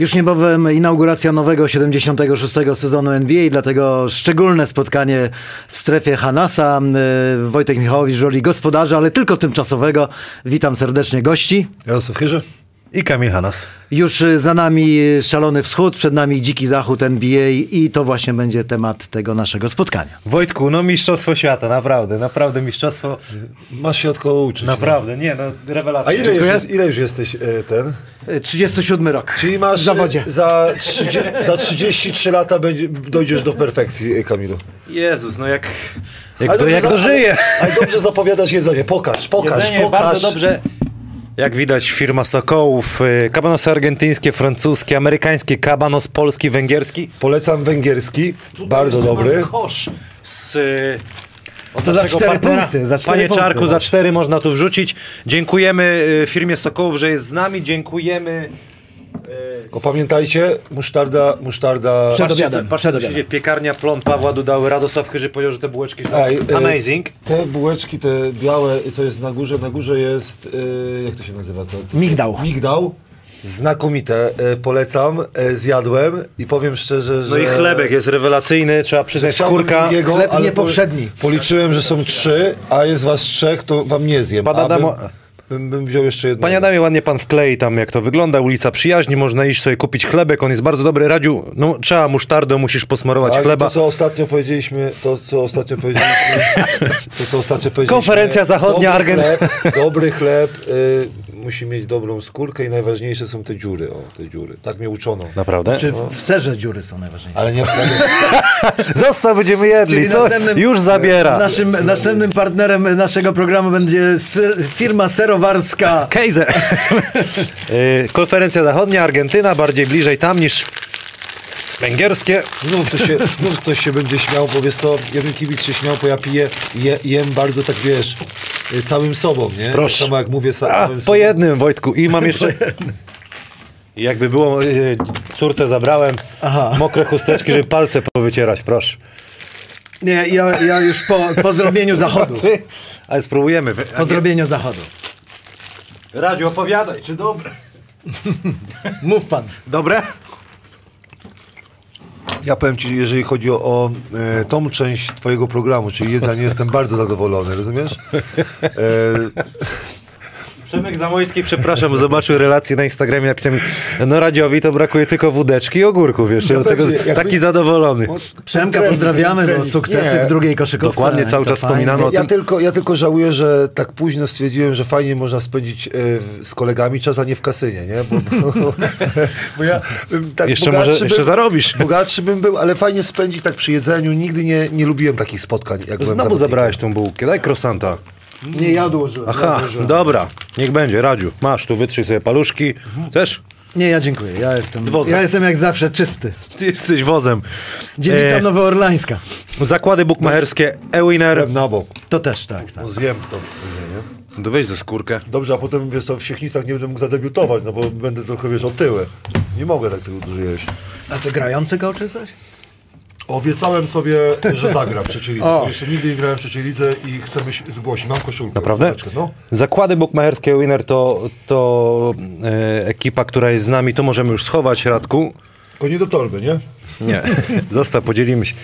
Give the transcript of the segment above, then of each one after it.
Już niebawem inauguracja nowego 76. sezonu NBA, dlatego szczególne spotkanie w strefie Hanasa. Y, Wojtek Michałowicz w roli gospodarza, ale tylko tymczasowego. Witam serdecznie gości. Jarosław Chyrze. I Kamil Hanas. Już y, za nami szalony wschód, przed nami dziki zachód NBA i to właśnie będzie temat tego naszego spotkania. Wojtku, no mistrzostwo świata, naprawdę, naprawdę mistrzostwo. Masz się od kogo uczyć. Naprawdę, nie no, rewelacja. A ile już, jest, ile już jesteś e, ten? Y, 37 rok. Czyli masz w zawodzie. e, za, 30, za 33 lata będzie, dojdziesz do perfekcji, e, Kamilu. Jezus, no jak, jak, Ale do, jak za- dożyje. Ale, ale dobrze zapowiadasz jedzenie. Pokaż, pokaż, Jedzenie pokaż. bardzo dobrze. Jak widać firma Sokołów, y, kabanosy argentyńskie, francuskie, amerykańskie, kabanos polski, węgierski. Polecam węgierski, bardzo dobry. Kosz z y, od To za cztery partnera. punkty, za cztery Panie punkty. Czarku, za cztery można tu wrzucić. Dziękujemy y, firmie Sokołów, że jest z nami. Dziękujemy. Tylko pamiętajcie, musztarda, musztarda... Przed obiadem, patrzcie, przed obiadem. Piekarnia Plon Pawła Dudały. Radosław Chyży powiedział, że te bułeczki są Ej, e, amazing. Te bułeczki, te białe, co jest na górze, na górze jest, e, jak to się nazywa? To, to, Migdał. Migdał. Znakomite, e, polecam, e, zjadłem i powiem szczerze, że... No i chlebek jest rewelacyjny, trzeba przyznać, skórka. drugiego, Chleb niepowszedni. po- Policzyłem, że są trzy, a jest was trzech, to wam nie zjem. Pan A Adamo- bym, bym, wziął jeszcze jednego. Panie Adamie, ładnie pan wklei tam, jak to wygląda, ulica Przyjaźni, można iść sobie kupić chlebek, on jest bardzo dobry. Radziu, no trzeba musztardą, musisz posmarować Tak, chleba. To, co ostatnio powiedzieliśmy, to, co ostatnio powiedzieliśmy, to, co ostatnio powiedzieliśmy. Konferencja zachodnia, dobry Argen- chleb, dobry chleb y, musi mieć dobrą skórkę i najważniejsze są te dziury, o, te dziury. Tak mnie uczono. Naprawdę? Czy w serze dziury są najważniejsze? Ale nie Zostaw, będziemy jedli, Czyli co? następnym- Już zabiera. Naszym, następnym partnerem naszego programu będzie ser, firma serowarska. Kejzer. Y, Konferencja zachodnia, Argentyna, bardziej bliżej tam niż węgierskie. Znów ktoś, się, znów ktoś się będzie śmiał, bo wiesz co, jeden kibic się śmiał, bo ja piję, je, jem bardzo tak, wiesz, całym sobą, nie? Proszę. Tak samo jak mówię sa, A, po sobą. jednym, Wojtku. I mam jeszcze... Jakby było, y, córce zabrałem Aha. mokre chusteczki, żeby palce powycierać, proszę. Nie, ja, ja już po, po zrobieniu zachodu. Ty? Ale spróbujemy. Po zrobieniu zachodu. Radziu, opowiadaj, czy dobre? Mów pan. Dobre? Ja powiem Ci, jeżeli chodzi o, o e, tą część Twojego programu, czyli jedzenie, jestem bardzo zadowolony, rozumiesz? E, Przemek Zamojski, przepraszam, zobaczył relację na Instagramie, napisał mi, no Radziowi to brakuje tylko wódeczki i ogórków jeszcze, do tego pewnie, taki zadowolony. Przemka pozdrawiamy, bo trening. sukcesy Nie. w drugiej koszykówce. Dokładnie, cały czas fajnie. wspominano o ja, tym. tylko, ja tylko żałuję, że tak późno stwierdziłem, że fajnie można spędzić w- z kolegami czas, a nie w kasynie, nie? Bo, bo, bo ja bym tak Jeszcze może- jeszcze zarobisz. Bogatszy bym był, ale fajnie spędzić tak przy jedzeniu. Nigdy nie, nie lubiłem takich spotkań, jak byłem Znowu zabrałeś tą bułkę, daj krosanta. Nie, ja odłożyłem. Aha, dobra, niech będzie, Radziu, masz, tu wytrzyj sobie paluszki. Chcesz? Nie, ja dziękuję. Ja jestem, Wozem. ja jestem jak zawsze czysty. Ty jesteś wozem. Dziewica E, nowoorlańska. Zakłady bukmacherskie, e-winner. Byłem na bok. To też tak. tak. No zjem to później, nie? To weź ze skórkę. Dobrze, a potem wiesz co, w Siechnicach nie będę mógł zadebiutować, no bo będę trochę wiesz otyły. Nie mogę tak tego dużo jeść. A ty grający coach coś? Obiecałem sobie, że zagram w trzeciej lidze. O. Jeszcze nigdy nie grałem w trzeciej lidze i chcę być zgłosić. Mam koszulkę. Naprawdę? No. Zakłady bukmacherskie Winner to, to e, ekipa, która jest z nami, to możemy już schować, Radku. Tylko nie do torby, nie? Nie, zostaw, podzielimy się.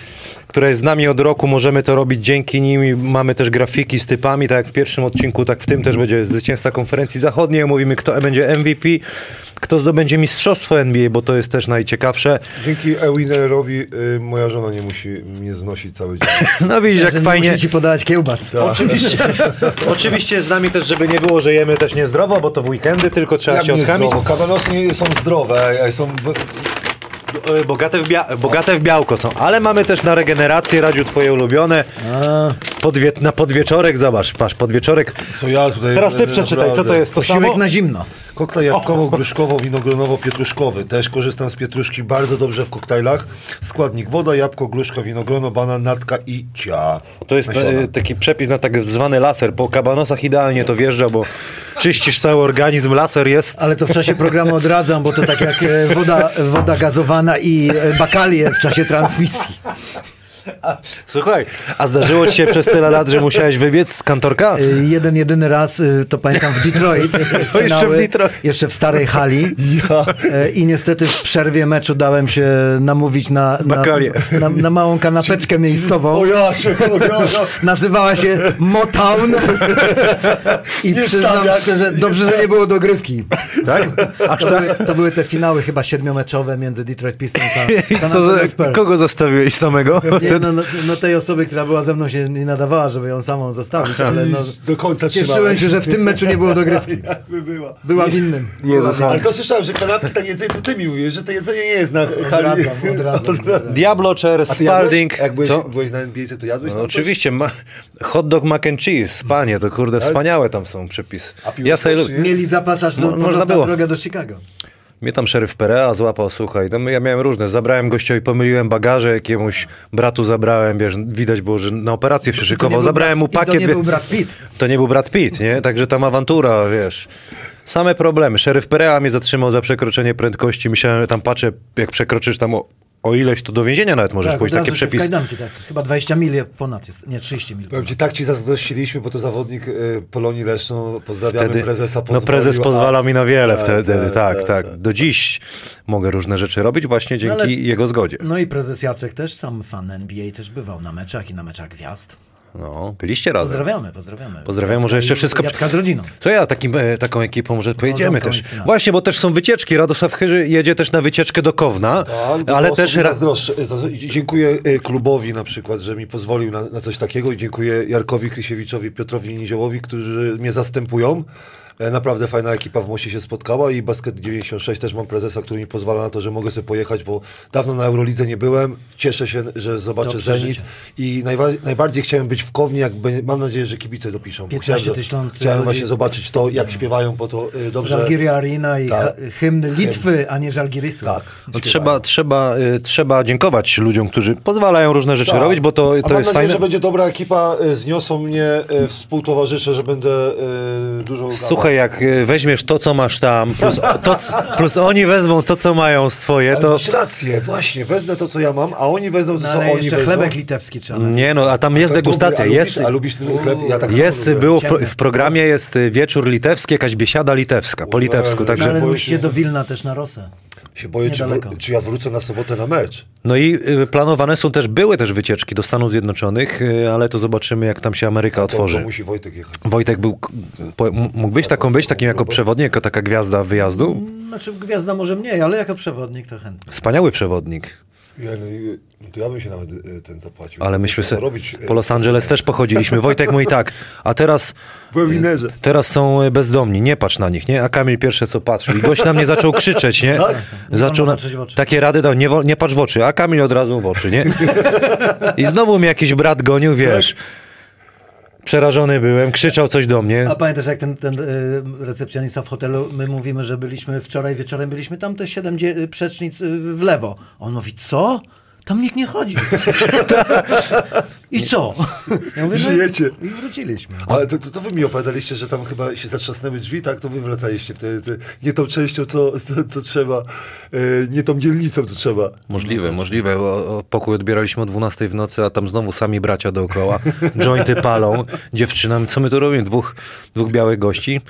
Która jest z nami od roku, możemy to robić dzięki nim. Mamy też grafiki z typami, tak jak w pierwszym odcinku, tak w tym też będzie zwycięzca konferencji zachodniej. Mówimy, kto będzie MVP, kto zdobędzie mistrzostwo NBA, bo to jest też najciekawsze. Dzięki Ewinerowi y, moja żona nie musi mnie znosić cały dzień. No widzisz, jak nie fajnie. Muszę ci podawać kiełbas. Oczywiście, oczywiście z nami też, żeby nie było, że jemy też niezdrowo, bo to w weekendy, tylko trzeba Jak się nie odkamić. nie są zdrowe, są... E, Bogate w, bia- bogate w białko są, ale mamy też na regenerację, Radziu, twoje ulubione. Podwie- na podwieczorek, zobacz, patrz, podwieczorek. Co ja tutaj... Teraz ty przeczytaj, co to jest to posiłek samo? na zimno. Koktajl jabłkowo-gruszkowo-winogronowo-pietruszkowy. Też korzystam z pietruszki bardzo dobrze w koktajlach. Składnik woda, jabłko, gruszka, winogrono, banan, natka i cia. To jest e, taki przepis na tak zwany laser. Po kabanosach idealnie to wjeżdża, bo czyścisz cały organizm, laser jest. Ale to w czasie programu odradzam, bo to tak jak e, woda, woda gazowana i e, bakalie w czasie transmisji. Słuchaj, a zdarzyło ci się przez tyle lat, że musiałeś wybiec z kantorka? Y, Jeden, jedyny raz, y, to pamiętam w Detroit. jeszcze finały, w Detroit. Jeszcze w starej hali. E, I niestety w przerwie meczu dałem się namówić na, na, na, na małą kanapeczkę miejscową. O ja, ja, ja. Nazywała się Motown. I Nie przyznam szczerze, dobrze, że nie było dogrywki. Tak? Aż To były, to były te finały chyba siedmiomeczowe między Detroit Pistons a I San co, Antonio Spurs. kogo zostawiłeś samego? Nie, no, no, no tej osoby, która była ze mną się nie nadawała, żeby ją samą zostawić, ale no, Do końca cieszyłem trzymałeś. się, że w tym meczu nie było dogrywki. Jakby była. Była winnym. Ale to słyszałem, że kanapki, tak jedzenie, to ty mi mówisz, że to jedzenie nie jest na hali. Odradzam, odradzam. odradzam. Diablo jadłeś? Spalding. Jak byłeś, Co? byłeś na NBA, to jadłeś No, oczywiście, ma, hot dog mac and cheese, panie, to kurde, wspaniałe tam są przepisy. Ja sobie, nie? Mieli zapas aż do Mo- można było. droga do Chicago. Mnie tam szeryf Perea złapał, słuchaj, no ja miałem różne, zabrałem gościowi, pomyliłem bagaże, jakiemuś bratu zabrałem, wiesz, widać było, że na operację się szykował, zabrałem mu pakiet. To nie był Brad Pitt. To nie był Brad Pitt, nie? Także tam awantura, wiesz. Same problemy. Szeryf Perea mnie zatrzymał za przekroczenie prędkości. Myślałem, tam patrzę, jak przekroczysz tam o, o ileś, to do więzienia nawet możesz Tak, pójść. Takie przepisy. Kajdanki, tak. Chyba 20 mil ponad jest. Nie, 30 mil. Powiem ci, tak ci zazdrościliśmy, bo to zawodnik y, Polonii Leszno, pozdrawiamy Wtedy, prezesa. no pozwolił, prezes a- pozwala mi na wiele Tak, wtedy, tak, tak, tak, tak, Do dziś mogę różne rzeczy robić właśnie dzięki ale- jego zgodzie. No i prezes Jacek też, sam fan NBA, też bywał na meczach i na meczach gwiazd. No, byliście razem. Pozdrawiamy, pozdrawiamy. Pozdrawiam, może jeszcze wszystko... Jacka z rodziną. Co ja takim, e, taką ekipą może pojedziemy też. Właśnie, bo też są wycieczki. Radosław Chyży jedzie też na wycieczkę do Kowna, Tak, ale też... mi ra- zazdroszczę. Za- Dziękuję y, klubowi na przykład, że mi pozwolił na, na coś takiego i dziękuję Jarkowi Krysiewiczowi, Piotrowi Niziołowi, którzy mnie zastępują. E, Naprawdę fajna ekipa w Moście się spotkała i Basket 96 też mam prezesa, który mi pozwala na to, że mogę sobie pojechać, bo dawno na Eurolidze nie byłem. Cieszę się, że zobaczę To Zenit i najwa- najbardziej chciałem być w Kowni, jak be- mam nadzieję, że kibice dopiszą. bo 15 chciałem, tysięcy chciałem ludzi. właśnie zobaczyć to, jak śpiewają, bo to y, dobrze... Żalgiria Arena i Tak. hymn Litwy, a nie Żalgirisu. Tak. No, trzeba, trzeba, y, trzeba dziękować ludziom, którzy pozwalają różne rzeczy Tak. robić, bo to, A to mam jest nadzieję, fajne. że będzie dobra ekipa, e, zniosą mnie e, współtowarzysze, że będę dużo... Słuchaj, jak y, weźmiesz to, co masz tam, plus, to, plus oni wezmą to, co mają swoje, Ale to... masz rację, właśnie, wezmę to, co ja mam, a oni wezmą to, No, co ale oni wezmą. chlebek litewski trzeba. Nie no, a tam jest dobry, degustacja, a jest... Lubisz, a lubisz ten chleb? Ja tak Jest, było w, pro, w programie jest wieczór litewski, jakaś biesiada litewska, po litewsku, No, No, także... ale się- do Wilna też na Rosę. Się boję, czy, czy ja wrócę na sobotę na mecz. No i y, planowane są też, były też wycieczki do Stanów Zjednoczonych, y, ale to zobaczymy, jak tam się Ameryka To, otworzy. to musi Wojtek jechać. Wojtek był, mógł być taką być, takim jako przewodnik, jako taka gwiazda wyjazdu? Znaczy gwiazda może mniej, ale jako przewodnik to chętnie. Wspaniały przewodnik. Ja, no, no to ja bym się nawet e, ten zapłacił. Ale myśmy se, robić, e, po Los Angeles też pochodziliśmy. Wojtek mówi tak, a teraz, winerze. teraz są e, bezdomni, nie patrz na nich, nie? A Kamil pierwsze co patrzył i gość na mnie zaczął krzyczeć, nie? Zaczął wolno na, patrzeć w oczy. takie rady dał, nie, nie patrz w oczy, a Kamil od razu w oczy, nie? I znowu mnie jakiś brat gonił, wiesz. Przerażony byłem, krzyczał coś do mnie. A pamiętasz, jak ten, ten y, recepcjonista w hotelu, my mówimy, że byliśmy wczoraj wieczorem, byliśmy tam te siedem dzie- przecznic y, w lewo. On mówi, co? Tam nikt nie chodzi. I co? Ja mówię, no i- Żyjecie. I wróciliśmy. Ale to, to, to wy mi opowiadaliście, że tam chyba się zatrzasnęły drzwi, tak? To wy wracaliście wtedy te, nie tą częścią, co, co, co trzeba, e, nie tą dzielnicą, co trzeba. Możliwe, możliwe. O, o, pokój odbieraliśmy o 12 w nocy, a tam znowu sami bracia dookoła. Jointy palą, dziewczynam. Co my tu robimy? Dwóch, dwóch białych gości.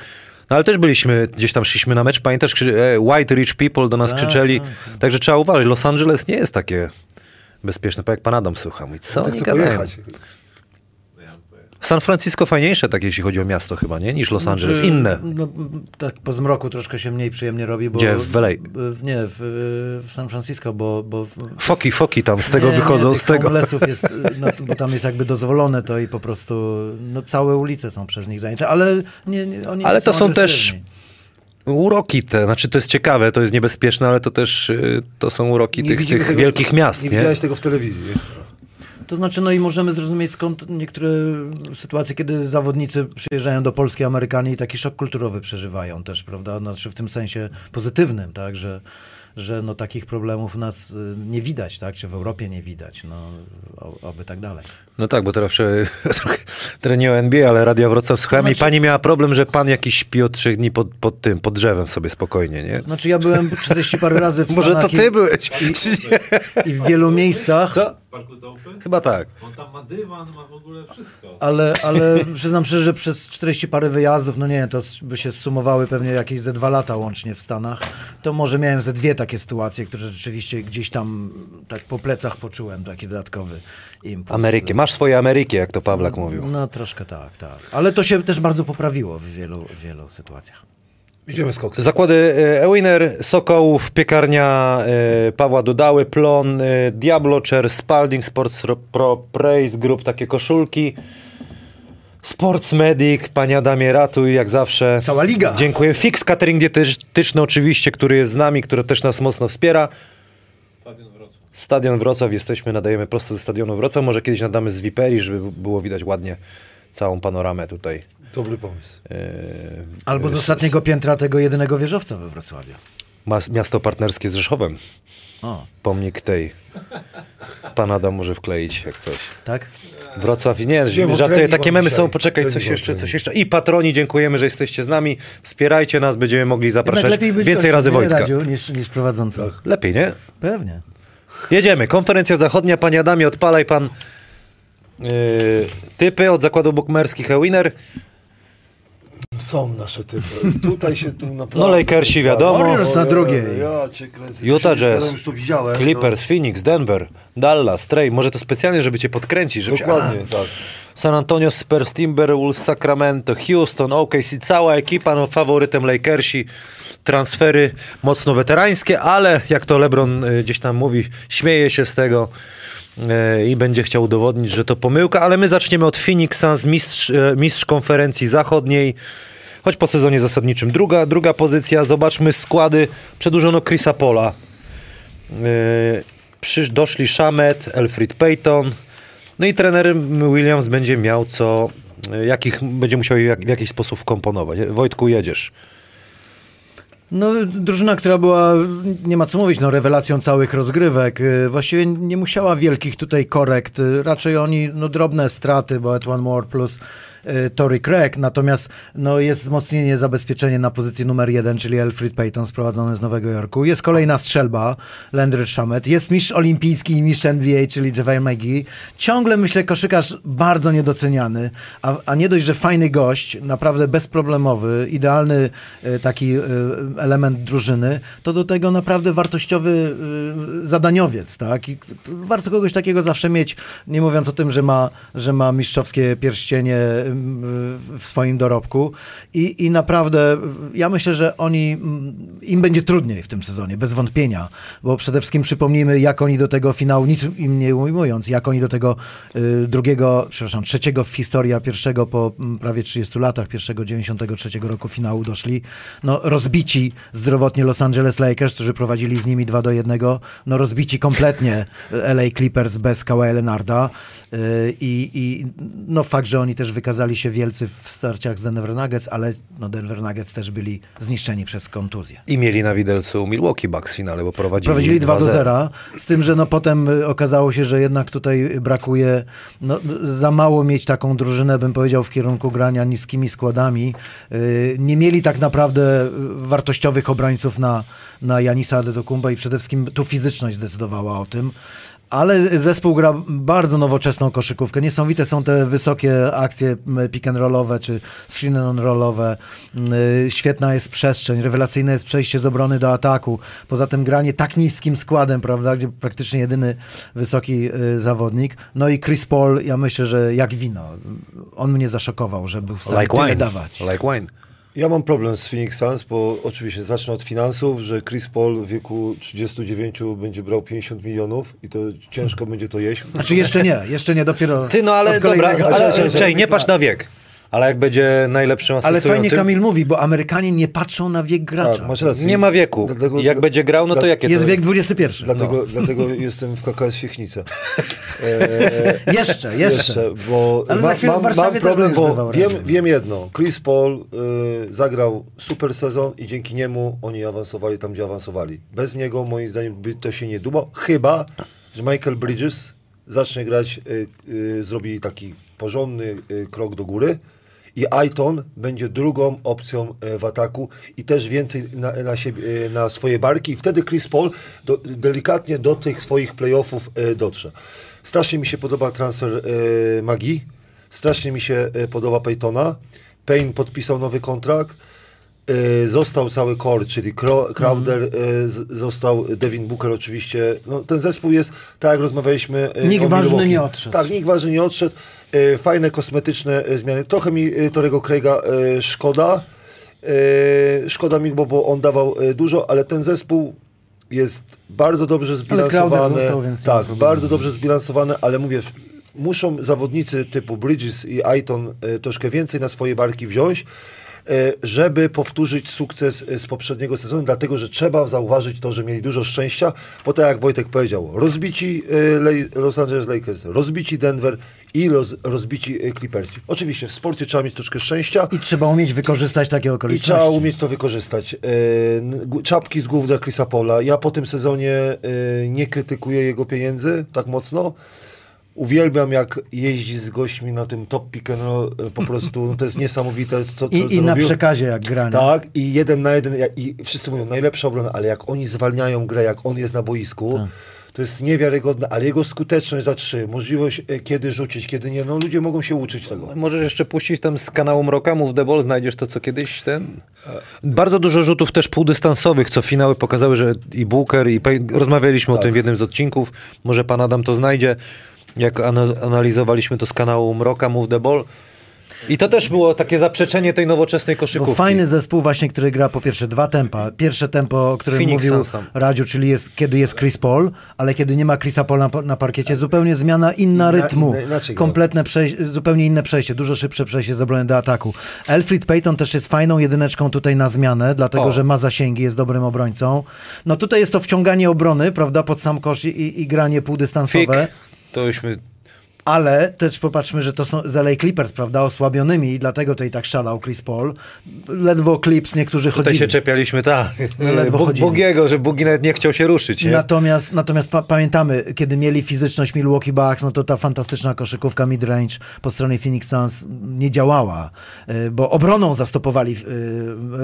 No ale też byliśmy, gdzieś tam szliśmy na mecz, pamiętasz, krzy- e, white rich people do nas Tak, krzyczeli. tak, Także trzeba uważać, Los Angeles nie jest takie bezpieczne, tak jak pan Adam słucha. Mówi, co Tak oni gadają? San Francisco fajniejsze, tak jeśli chodzi o miasto chyba, nie? Niż Los Angeles. Znaczy, Inne. No, tak po zmroku troszkę się mniej przyjemnie robi, bo... Gdzie? W LA? w- Nie, w, w San Francisco, bo... bo w, Foki, foki tam z tego nie, wychodzą, nie, z tego. jest, no, bo tam jest jakby dozwolone to i po prostu no, całe ulice są przez nich zajęte, ale nie, nie, oni Ale nie to są też agresywni. Uroki te, znaczy to jest ciekawe, to jest niebezpieczne, ale to też y, to są uroki Nie tych, tych tego- wielkich miast, Nie nie? widziałeś tego w telewizji? To znaczy, no i możemy zrozumieć skąd niektóre sytuacje, kiedy zawodnicy przyjeżdżają do Polski, Amerykanie i taki szok kulturowy przeżywają też, prawda? Znaczy w tym sensie pozytywnym, tak, że, że no takich problemów nas y, nie widać, tak, czy w Europie nie widać, no oby tak dalej. No tak, bo teraz trochę o NBA, ale Radia Wrocław słuchałem Znaczy- i pani miała problem, że pan jakiś śpi od trzech dni pod, pod tym, pod drzewem sobie spokojnie, nie? Znaczy ja byłem 40 parę razy w Może to ty i, byłeś, i, i w wielu miejscach. Co? Parku? Chyba tak. On tam ma dywan, ma w ogóle wszystko. Ale, ale przyznam szczerze, że przez 40 parę wyjazdów, no nie, to by się sumowały pewnie jakieś ze dwa lata łącznie w Stanach, to może miałem ze dwie takie sytuacje, które rzeczywiście gdzieś tam tak po plecach poczułem, taki dodatkowy impuls. Ameryki. Masz swoje Ameryki, jak to Pawlak mówił. No troszkę tak, tak. Ale to się też bardzo poprawiło w wielu, w wielu sytuacjach. Idziemy z koksem. Zakłady e, Ewiner, Sokołów, piekarnia e, Pawła Dudały, Plon, e, Diablo, Cher, Spalding, Sports Ro- Pro, Praise Group, takie koszulki. Sports Medic, panie Adamie Ratuj, jak zawsze. Cała liga. Dziękuję. Fix Catering Dietetyczny oczywiście, który jest z nami, który też nas mocno wspiera. Stadion Wrocław. Stadion Wrocław, jesteśmy, nadajemy prosto ze stadionu Wrocław. Może kiedyś nadamy z Viperi, żeby było widać ładnie całą panoramę tutaj. Dobry pomysł. E, Albo z ostatniego piętra tego jedynego wieżowca we Wrocławiu. mas- Miasto partnerskie z Rzeszowem. O, Pomnik tej. Pan Adam może wkleić jak coś. tak? Wrocław, nie, Nie, bo żartuję, takie memy dzisiaj. są, poczekaj, Trening coś jeszcze, coś jeszcze. I patroni, dziękujemy, że jesteście z nami. Wspierajcie nas, będziemy mogli zapraszać Jednak lepiej być więcej razy Wojtka. Radziu, niż, niż prowadzący. Lepiej, nie? Pewnie. Jedziemy. Konferencja zachodnia, panie Adamie, odpalaj pan yy, typy od zakładów bukmerskich Ewiner. Są nasze typy. Tutaj się tu naprawdę... No, Lakersi wiadomo. Warriors na drugiej. Ja cię kręcę. Utah Jazz, ja już to widziałem. Clippers, Phoenix, Denver, Dallas, Trey. Może to specjalnie, żeby cię podkręcić. No, Żeby dokładnie, tak. San Antonio Spurs, Timberwolves, Sacramento, Houston, OKC, cała ekipa, no faworytem Lakersi, transfery mocno weterańskie, ale jak to LeBron y, gdzieś tam mówi, śmieje się z tego i będzie chciał udowodnić, że to pomyłka, ale my zaczniemy od Phoenix Suns, mistrz, y, mistrz konferencji zachodniej, choć po sezonie zasadniczym druga, druga pozycja, zobaczmy składy, przedłużono Chrisa Pola, Yy, Przysz, doszli Shamet, Elfrid Payton. No i trener Williams będzie miał co, jakich będzie musiał w jakiś sposób wkomponować. Wojtku, jedziesz. No, drużyna, która była, nie ma co mówić, no, rewelacją całych rozgrywek. y, Właściwie nie musiała wielkich tutaj korekt. y, Raczej oni, no, drobne straty, bo Etwan Moore plus y, Tory Craig. Natomiast, no, jest wzmocnienie, zabezpieczenie na pozycji numer jeden, czyli Alfred Payton sprowadzony z Nowego Jorku. Jest kolejna strzelba, Landry Shamet. Jest mistrz olimpijski i mistrz NBA, czyli JaVale McGee. Ciągle, myślę, koszykarz bardzo niedoceniany, a, a nie dość, że fajny gość, naprawdę bezproblemowy, idealny y, taki y, element drużyny, to do tego naprawdę wartościowy y, zadaniowiec, tak? I warto kogoś takiego zawsze mieć, nie mówiąc o tym, że ma, że ma mistrzowskie pierścienie y, w swoim dorobku. I, i naprawdę ja myślę, że oni, mm, im będzie trudniej w tym sezonie, bez wątpienia, bo przede wszystkim przypomnijmy, jak oni do tego finału, niczym im nie ujmując, jak oni do tego y, drugiego, przepraszam, trzeciego w historii, pierwszego po mm, prawie 30 latach, pierwszego 93 roku finału doszli, no rozbici zdrowotnie Los Angeles Lakers, którzy prowadzili z nimi 2 do 1, no rozbici kompletnie LA Clippers bez Kawhi Leonarda y, i, i no fakt, że oni też wykazali się wielcy w starciach z Denver Nuggets, ale no Denver Nuggets też byli zniszczeni przez kontuzję. I mieli na widelcu Milwaukee Bucks w finale, bo prowadzili, Prowadzili 2 do 2-0. 0, z tym, że no potem okazało się, że jednak tutaj brakuje no, za mało mieć taką drużynę, bym powiedział, w kierunku grania niskimi składami. Y, Nie mieli tak naprawdę wartościowych obrońców na, na Janisa Antetokounmpa i przede wszystkim tu fizyczność zdecydowała o tym. Ale zespół gra bardzo nowoczesną koszykówkę. Niesamowite są te wysokie akcje pick and rollowe czy screen and rollowe. Y, Świetna jest przestrzeń, rewelacyjne jest przejście z obrony do ataku. Poza tym granie tak niskim składem, prawda, gdzie praktycznie jedyny wysoki y, zawodnik. No i Chris Paul, ja myślę, że jak wino. On mnie zaszokował, że był w stanie Like tyle wine. dawać. Like wine. Ja mam problem z Phoenix Suns, bo oczywiście zacznę od finansów, że Chris Paul w wieku 39 będzie brał 50 milionów i to ciężko będzie to jeść. Znaczy jeszcze nie, jeszcze nie, dopiero Ty, no ale dobra, ale, czekaj, czekaj, nie patrz na wiek. Ale jak będzie najlepszym Ale asystującym... fajnie Kamil mówi, bo Amerykanie nie patrzą na wiek gracza. Tak, masz rację. Nie ma wieku. Dlatego- jak będzie grał, no to jakie Jest to... wiek XXI. Dlatego, dlatego jestem w KKS Siechnice. E, Jeszcze, jeszcze. bo Ale ma, za chwilę w mam, Warszawie mam problem, bo wiem, raczej. wiem jedno. Chris Paul y, zagrał super sezon i dzięki niemu oni awansowali tam, gdzie awansowali. Bez niego, moim zdaniem, by to się nie dubało. Chyba, że Michael Bridges zacznie grać, y, y, zrobi taki porządny y, krok do góry i Aiton będzie drugą opcją e, w ataku i też więcej na, na, siebie, e, na swoje barki i wtedy Chris Paul do, delikatnie do tych swoich playoffów e, dotrze. Strasznie mi się podoba transfer Magii, strasznie mi się podoba Peytona. Payne podpisał nowy kontrakt. E, Został cały core, czyli Cro- Crowder, z- został Devin Booker oczywiście. No, ten zespół jest, tak jak rozmawialiśmy e, Nikt o ważny Milwaukee. nie odszedł. Tak, nikt ważny nie odszedł. Fajne kosmetyczne zmiany. Trochę mi Torego Craiga szkoda. Szkoda mi, bo, bo on dawał dużo, ale ten zespół jest bardzo dobrze zbilansowany. Tak, bardzo dobrze zbilansowany, ale mówię, muszą zawodnicy typu Bridges i Aiton troszkę więcej na swoje barki wziąć, żeby powtórzyć sukces e, z poprzedniego sezonu, dlatego, że trzeba zauważyć to, że mieli dużo szczęścia, bo tak jak Wojtek powiedział, rozbici Lej- Los Angeles Lakers, rozbici Denver i roz, rozbici Clippersi. Oczywiście w sporcie trzeba mieć troszkę szczęścia, I trzeba umieć wykorzystać takie i okoliczności. trzeba umieć to wykorzystać. Czapki z głów dla Chrisa Paula. Ja po tym sezonie nie krytykuję jego pieniędzy tak mocno. Uwielbiam, jak jeździ z gośćmi na tym top pick and roll. e, Po prostu no, to jest niesamowite, co, co, I, i na przekazie jak granie. Tak, i jeden na jeden. I wszyscy mówią, najlepsza obrona, ale jak oni zwalniają grę, jak on jest na boisku, Tak. to jest niewiarygodne, ale jego skuteczność za trzy, możliwość e, kiedy rzucić, kiedy nie, no ludzie mogą się uczyć tego. Możesz jeszcze puścić tam z kanału Mroka, Move the Ball, znajdziesz to, co kiedyś ten... Bardzo dużo rzutów też półdystansowych, co finały pokazały, że i Booker, i Pay... rozmawialiśmy o tym w jednym z odcinków, może pan Adam to znajdzie, jak ana- analizowaliśmy to z kanału Mroka, Move the Ball. I to też było takie zaprzeczenie tej nowoczesnej Bo koszykówki. fajny zespół właśnie, który gra po pierwsze dwa tempa. Pierwsze tempo, o którym Phoenix mówił. Radziu, czyli jest, kiedy jest Chris Paul, ale kiedy nie ma Chrisa Paula na, na parkiecie, zupełnie zmiana inna rytmu. gra. Kompletne przejście, zupełnie inne przejście, dużo szybsze przejście z obrony do ataku. Elfrid Payton też jest fajną jedyneczką tutaj na zmianę, dlatego O. że ma zasięgi, jest dobrym obrońcą. No tutaj jest to wciąganie obrony, prawda, pod sam kosz i, i, granie Fik, półdystansowe. To byśmy... Ale też popatrzmy, że to są z LA Clippers, prawda, osłabionymi i dlatego tutaj tak szalał Chris Paul. Ledwo Clips niektórzy Tutaj chodzili. się czepialiśmy, tak, No, ledwo chodzili. Bugiego, że Bugi nawet nie chciał się ruszyć, nie? Natomiast, natomiast pa pamiętamy, kiedy mieli fizyczność Milwaukee Bucks, no to ta fantastyczna koszykówka mid-range po stronie Phoenix Suns nie działała, y, bo obroną zastopowali y,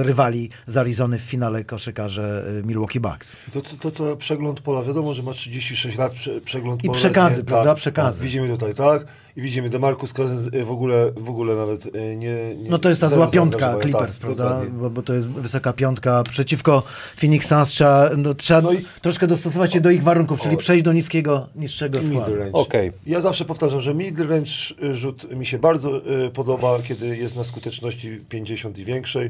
rywali z Arizony w finale koszykarze y, Milwaukee Bucks. To, to, to, to przegląd pola, wiadomo, że ma 36 lat, prze, przegląd I pola. przekazy, jest prawda? Tak, Przekazy. Tak, widzimy tutaj, tak? I widzimy Demarcus Cousins y, w ogóle, w ogóle nawet y, nie, nie No to jest ta zła piątka zaangażowania. Clippers, Tak, prawda? Bo, bo to jest wysoka piątka. Przeciwko Phoenix Suns trzeba, no, trzeba No i- troszkę dostosować się do ich warunków, czyli O. przejść do niskiego, niższego składu. Okej. Ja zawsze powtarzam, że midrange rzut mi się bardzo y, podoba, kiedy jest na skuteczności 50 i większej.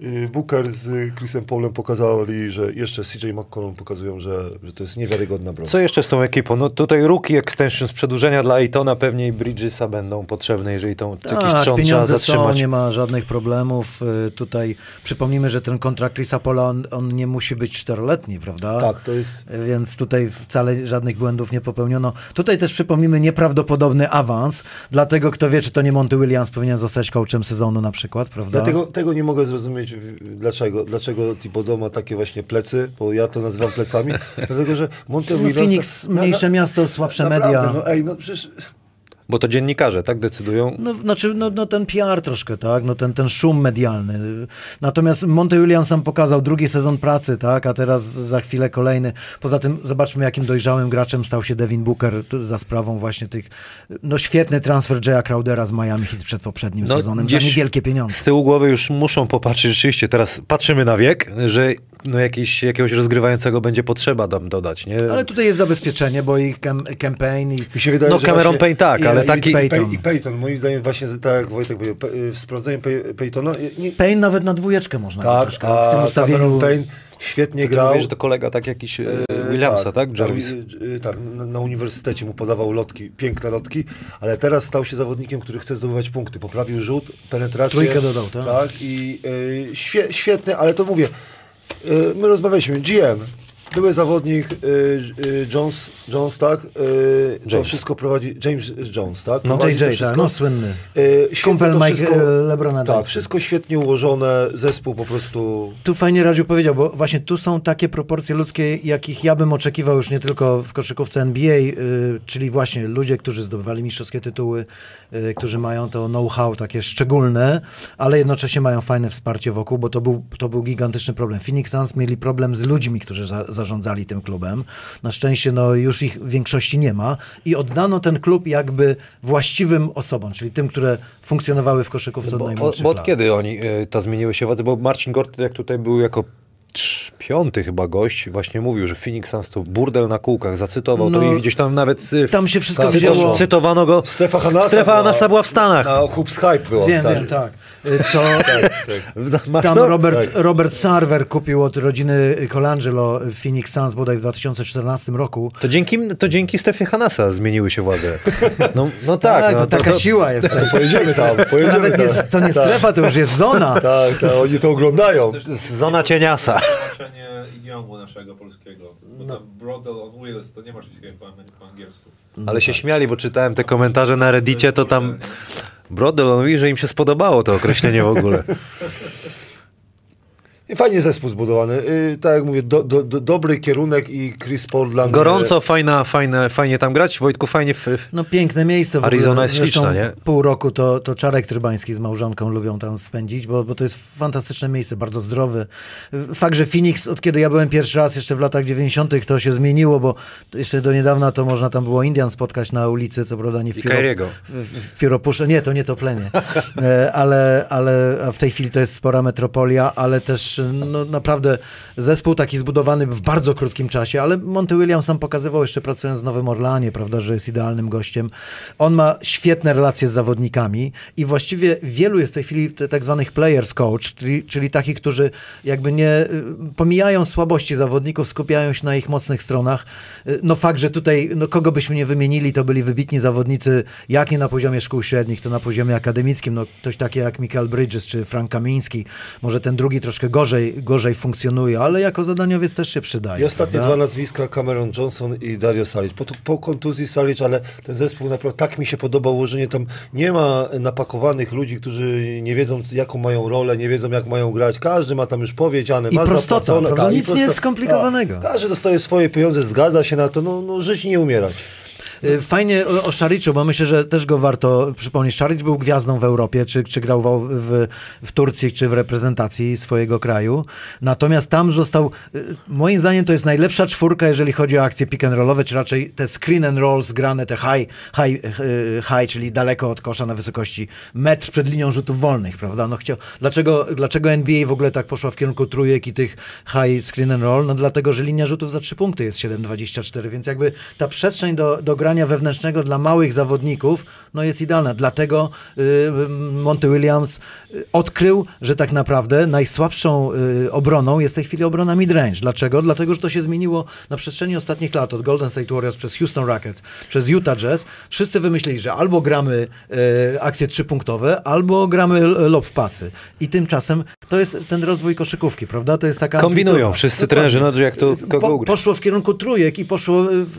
Y, Booker z Chrisem Paulem pokazali, że jeszcze CJ McCollum pokazują, że, że to jest niewiarygodna broń. Co jeszcze z tą ekipą? No tutaj rookie extensions, przedłużenia dla Aitona pewnie i Bridgesa będą potrzebne, jeżeli tą jakiś Tak, trząd trzeba pieniądze są, zatrzymać. nie ma żadnych problemów. Y, Tutaj przypomnijmy, że ten kontrakt Chrisa Pola, on, on nie musi być czteroletni, prawda? Tak, to jest... Y, Więc tutaj wcale żadnych błędów nie popełniono. Tutaj też przypomnijmy nieprawdopodobny awans, dlatego kto wie, czy to nie Monty Williams powinien zostać coachem sezonu na przykład, prawda? Dlatego tego nie mogę zrozumieć, w- dlaczego. Dlaczego Thibodeau ma takie właśnie plecy, bo ja to nazywam plecami. dlatego, że Monte No. Phoenix, mniejsze miasto, słabsze naprawdę, media. No ej, no przecież... Bo to dziennikarze, tak decydują. No, znaczy, no, no ten PR troszkę, tak, no ten, ten szum medialny. Natomiast Monty Williams nam pokazał drugi sezon pracy, tak, a teraz za chwilę kolejny. Poza tym zobaczmy, jakim dojrzałym graczem stał się Devin Booker za sprawą właśnie tych, no świetny transfer Jaya Crowdera z Miami Heat przed poprzednim sezonem za No, niewielkie pieniądze. Z tyłu głowy już muszą popatrzeć, rzeczywiście teraz patrzymy na wiek, że no jakiś, jakiegoś rozgrywającego będzie potrzeba tam dodać, nie? Ale tutaj jest zabezpieczenie, bo i cam, campaign i Mi się wydaje, No, Cameron właśnie- Payne tak, i- ale i- taki- i, Pay- Payton. I Payton, moim zdaniem właśnie tak jak Wojtek powiedział, Pe- w sprawdzeniu Pay- Paytona... Nie, Payne nawet na dwójeczkę można tak, troszkę, w tym a ustawieniu. Cameron Payne świetnie grał. Mówię, że to kolega tak jakiś e, Williamsa, tak? Jarvis. y, y, tak, na, na uniwersytecie mu podawał lotki, piękne lotki, ale teraz stał się zawodnikiem, który chce zdobywać punkty. Poprawił rzut, penetrację. Trójkę dodał, tak? Tak, i y, świe, świetny, ale to mówię, y, my rozmawialiśmy, GM, Były zawodnik y, y, Jones, Jones, tak? Y, To James. wszystko prowadzi, James Jones, tak? No, JJ, tak, wszystko. no słynny. Y, Kumpel Mike, e, Lebrona Tak, wszystko świetnie ułożone, zespół po prostu... Tu fajnie Radziu powiedział, bo właśnie tu są takie proporcje ludzkie, jakich ja bym oczekiwał już nie tylko w koszykówce NBA, y, czyli właśnie ludzie, którzy zdobywali mistrzowskie tytuły, y, którzy mają to know-how takie szczególne, ale jednocześnie mają fajne wsparcie wokół, bo to był, to był gigantyczny problem. Phoenix Suns mieli problem z ludźmi, którzy za, zarządzali tym klubem. Na szczęście no, już ich w większości nie ma i oddano ten klub jakby właściwym osobom, czyli tym, które funkcjonowały w koszykówce od Bo, najmłodszych bo od kiedy oni y, ta zmieniły się władze? Bo Marcin Gort, jak tutaj był jako piąty chyba gość, właśnie mówił, że Phoenix Suns to burdel na kółkach, zacytował to No, i gdzieś tam nawet w- tam się wszystko cyto- wzięło. cytowano go. Strefa Hanasa Strefa Hanasa była w Stanach. Na Hoops Hype była. Wiem, tak. wiem, tak. Y, To Masz tam to? Robert, Tak. Robert Sarver kupił od rodziny Colangelo Phoenix Suns bodaj w 2014 roku. To dzięki, to dzięki Strefie Hanasa zmieniły się władze. No, no tak. Tak, no, no, to, taka to, siła jest. To, Pojedziemy tam, to pojedziemy nawet tam. jest, to nie strefa, to już jest zona. Tak, tak, oni to oglądają. Zona cieniasa. Znaczenie idiomu naszego polskiego. Bo tam Brodel on Wheels to nie ma wszystkiego po, po angielsku. Ale się śmiali, bo czytałem te komentarze na Reddicie, to tam Brodel, on mówi, że im się spodobało to określenie w ogóle. Fajnie zespół zbudowany. Y, tak jak mówię, do, do, do, dobry kierunek i Chris Paul dla mnie... Gorąco, fajna, fajne, fajnie tam grać. Wojtku, fajnie w, w, No piękne miejsce. W Arizona ogóle. jest śliczna, nie? Pół roku to, to Czarek Trybański z małżonką lubią tam spędzić, bo, bo to jest fantastyczne miejsce, bardzo zdrowy. Fakt, że Phoenix, od kiedy ja byłem pierwszy raz, jeszcze w latach 90., to się zmieniło, bo jeszcze do niedawna to można tam było Indian spotkać na ulicy, co prawda nie w, Kyriego. w. Nie, to nie toplenie. E, ale, ale a w tej chwili to jest spora metropolia, ale też no, naprawdę zespół taki zbudowany w bardzo krótkim czasie, ale Monty Williams nam pokazywał jeszcze pracując w Nowym Orlanie, prawda, że jest idealnym gościem. On ma świetne relacje z zawodnikami i właściwie wielu jest w tej chwili tak zwanych players coach, czyli, czyli takich, którzy jakby nie y, pomijają słabości zawodników, skupiają się na ich mocnych stronach. Y, No fakt, że tutaj, no kogo byśmy nie wymienili, to byli wybitni zawodnicy, jak nie na poziomie szkół średnich, to na poziomie akademickim. No ktoś taki jak Michael Bridges czy Frank Kamiński, może ten drugi troszkę gorzej, gorzej funkcjonuje, ale jako zadaniowiec też się przydaje. I ostatnie prawda? dwa nazwiska, Cameron Johnson i Dario Saric. Po, po kontuzji Saric, ale ten zespół naprawdę tak mi się podoba ułożenie. Tam nie ma napakowanych ludzi, którzy nie wiedzą jaką mają rolę, nie wiedzą jak mają grać. Każdy ma tam już powiedziane, I ma prostota? Tak, Nic nie jest skomplikowanego. Tak. Każdy dostaje swoje pieniądze, zgadza się na to, no, no żyć i nie umierać. Y, Fajnie o, Szariczu, bo myślę, że też go warto przypomnieć. Szaric był gwiazdą w Europie, czy, czy grał w, w, w Turcji, czy w reprezentacji swojego kraju. Natomiast tam został, y, moim zdaniem to jest najlepsza czwórka, jeżeli chodzi o akcje pick and rollowe, czy raczej te screen and rolls grane, te high, high, y, high czyli daleko od kosza na wysokości metr przed linią rzutów wolnych, prawda? No chciał, dlaczego, dlaczego NBA w ogóle tak poszła w kierunku trójek i tych high screen and roll? No dlatego, że linia rzutów za trzy punkty jest 7,24, więc jakby ta przestrzeń do, do grania wewnętrznego dla małych zawodników no jest idealna. Dlatego y, Monty Williams y, odkrył, że tak naprawdę najsłabszą y, obroną jest w tej chwili obrona midrange. Dlaczego? Dlatego, że to się zmieniło na przeszczeni ostatnich lat, od Golden State Warriors przez Houston Rockets, przez Utah Jazz. Wszyscy wymyślili, że albo gramy y, akcje trzypunktowe, albo gramy lob pasy. I tymczasem to jest ten rozwój koszykówki, prawda? To jest taka Kombinują amplituda. wszyscy trenerzy, no jak to kogo Po, poszło w kierunku trójek i poszło w,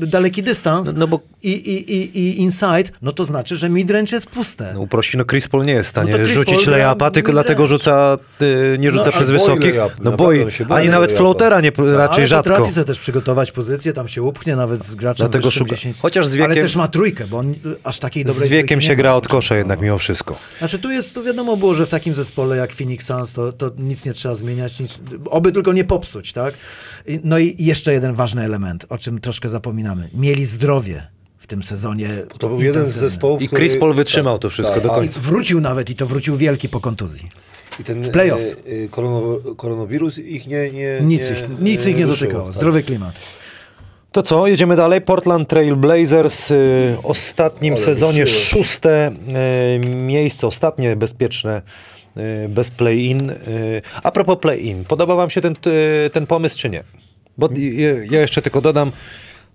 w daleki dystans No- no bo- i, i, i, i inside, no to znaczy, że midrange jest puste. No uprości, no Chris Paul nie jest w stanie No rzucić Paul gra layupa, tylko dlatego rzuca, y, nie rzuca No, przez wysokich. layup, No boi, ani nawet layupa. floatera nie, raczej ale rzadko. potrafi sobie też przygotować pozycję, tam się upchnie nawet z graczem Dlatego szuka- 10. chociaż z Ale wiekiem- też ma trójkę, bo on y, aż takiej dobrej Z wiekiem się gra od kosza jednak mimo wszystko. Znaczy tu jest, tu wiadomo było, że w takim zespole jak Phoenix Suns to, to nic nie trzeba zmieniać, nic, oby tylko nie popsuć, tak? No i jeszcze jeden ważny element, o czym troszkę zapominamy. Mieli zdrowie w tym sezonie. To był jeden z zespołów, I Chris Paul wytrzymał to wszystko do a- I końca. wrócił nawet i to wrócił wielki po kontuzji. I ten W playoffs. e, e, koronaw- koronawirus ich nie, nie Nic, nie, ich, nic ich nie ruszyło, dotykało. tak. Zdrowy klimat. To co, jedziemy dalej. Portland Trail Blazers, y, ostatnim Ale sezonie szóste y, miejsce, ostatnie bezpieczne y, bez play-in. Y, a propos play-in, podoba wam się ten, y, ten pomysł czy nie? Bo y, ja jeszcze tylko dodam,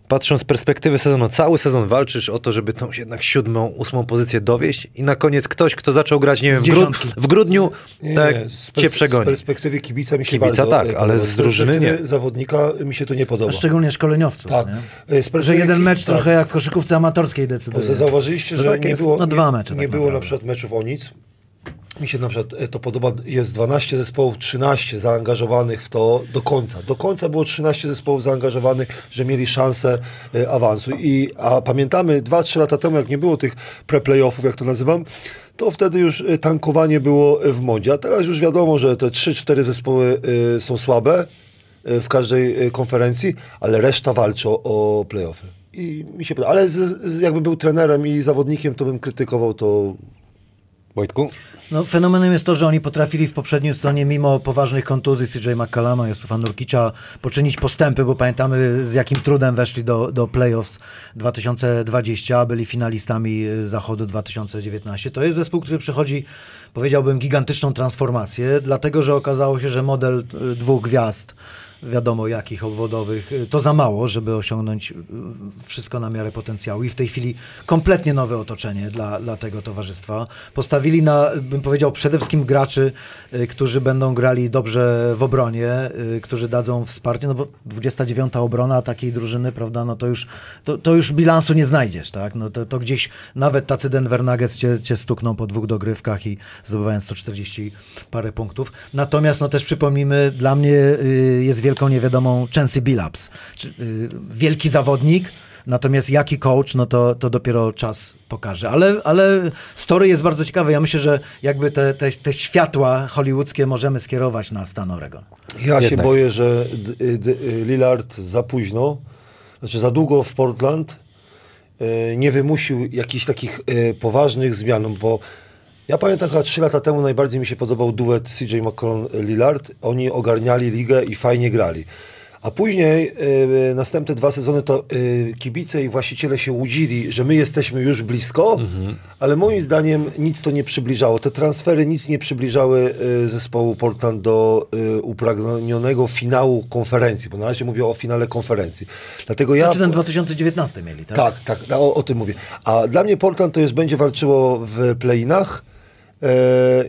patrząc z perspektywy sezonu, cały sezon walczysz o to, żeby tą jednak siódmą, ósmą pozycję dowieść i na koniec ktoś, kto zaczął grać, nie wiem, w, grud, w grudniu, Nie, tak, nie, z cię przegoni. Z perspektywy kibica mi się Kibica bardzo tak, ale z drużyny nie. zawodnika mi się to nie podoba. A szczególnie szkoleniowców. Tak. Nie? E, Że jeden mecz tak. trochę jak w koszykówce amatorskiej decyduje. Bo zauważyliście, że tak nie jest. było, No dwa mecze nie tak było na przykład meczów o nic. Mi się na przykład e, to podoba, jest 12 zespołów, 13 zaangażowanych w to do końca. Do końca było 13 zespołów zaangażowanych, że mieli szansę e, awansu. I, a pamiętamy 2-3 lata temu, jak nie było tych pre-playoffów, jak to nazywam, to wtedy już e, tankowanie było w modzie. A teraz już wiadomo, że te 3-4 zespoły są słabe w każdej konferencji, ale reszta walczy o, o playoffy. I mi się podoba. Ale z, z, jakbym był trenerem i zawodnikiem, to bym krytykował to Wojtku? No, fenomenem jest to, że oni potrafili w poprzedniej stronie, mimo poważnych kontuzji CJ McCallama, Josufa Nurkicza, poczynić postępy, bo pamiętamy z jakim trudem weszli do, do playoffs 2020, a byli finalistami y, Zachodu 2019. To jest zespół, który przechodzi, powiedziałbym, gigantyczną transformację, dlatego że okazało się, że model y, dwóch gwiazd wiadomo jakich obwodowych, y, to za mało, żeby osiągnąć y, wszystko na miarę potencjału i w tej chwili kompletnie nowe otoczenie dla, dla tego towarzystwa. Postawili na, bym powiedział, przede wszystkim graczy, y, którzy będą grali dobrze w obronie, którzy dadzą wsparcie, no bo 29 obrona takiej drużyny, prawda, no to już, to, to już bilansu nie znajdziesz, tak, no to, to gdzieś nawet tacy Denver Nuggets cię, cię stukną po dwóch dogrywkach i zdobywając 140 parę punktów. Natomiast, no też przypomnijmy, dla mnie jest wielką niewiadomą Chancy Billups, Czy, y, wielki zawodnik, Natomiast jaki coach, no to, to dopiero czas pokaże. Ale, ale story jest bardzo ciekawe. Ja myślę, że jakby te, te, te światła hollywoodzkie możemy skierować na stan Oregon. Ja się Jednak. boję, że D- D- Lillard za późno, znaczy za długo w Portland e, nie wymusił jakichś takich e, poważnych zmian, bo ja pamiętam chyba 3 lata temu najbardziej mi się podobał duet CJ McCollum-Lillard. Oni ogarniali ligę i fajnie grali. A później e, następne dwa sezony to e, kibice i właściciele się łudzili, że my jesteśmy już blisko, ale moim zdaniem nic to nie przybliżało. Te transfery nic nie przybliżały e, zespołu Portland do upragnionego finału konferencji, bo na razie mówię o finale konferencji. Dlatego ja... Znaczy ten 2019 mieli, tak? Tak, tak, no, o, o tym mówię. A dla mnie Portland to jest, będzie walczyło w playinach,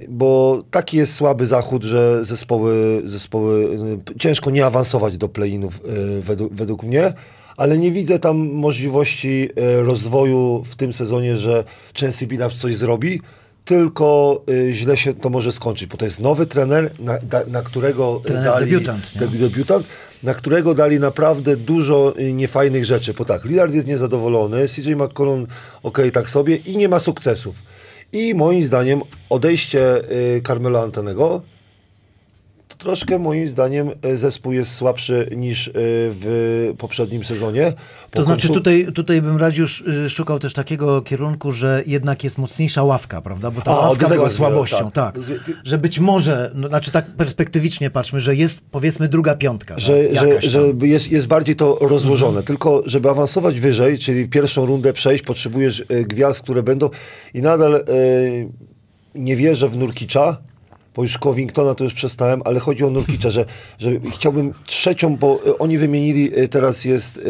bo taki jest słaby zachód, że zespoły, zespoły e, ciężko nie awansować do playinów e, według, według mnie, ale nie widzę tam możliwości e, rozwoju w tym sezonie, że Chelsea Billups coś zrobi, tylko e, źle się to może skończyć, bo to jest nowy trener, na, na którego e, Trener dali... debiutant, nie? debiutant, na którego dali naprawdę dużo niefajnych rzeczy. Bo tak, Lillard jest niezadowolony, CJ McCollum ok, tak sobie i nie ma sukcesów. I moim zdaniem odejście y, Carmelo Antonego to troszkę moim zdaniem y, zespół jest słabszy niż y, w poprzednim sezonie. Po To znaczy końcu- tutaj, tutaj bym radził y, szukał też takiego kierunku, że jednak jest mocniejsza ławka, prawda? Bo ta A, ławka tego była słabością, tak. tak. Że być może, no, znaczy tak perspektywicznie patrzmy, że jest powiedzmy druga piątka. że, tak? że, że jest, jest bardziej to rozłożone. Tylko, żeby awansować wyżej, czyli pierwszą rundę przejść, potrzebujesz e, gwiazd, które będą i nadal e, nie wierzę w Nurkicza, bo już Covingtona to już przestałem, ale chodzi o Nurkicza, że, że chciałbym trzecią, bo e, oni wymienili, e, teraz jest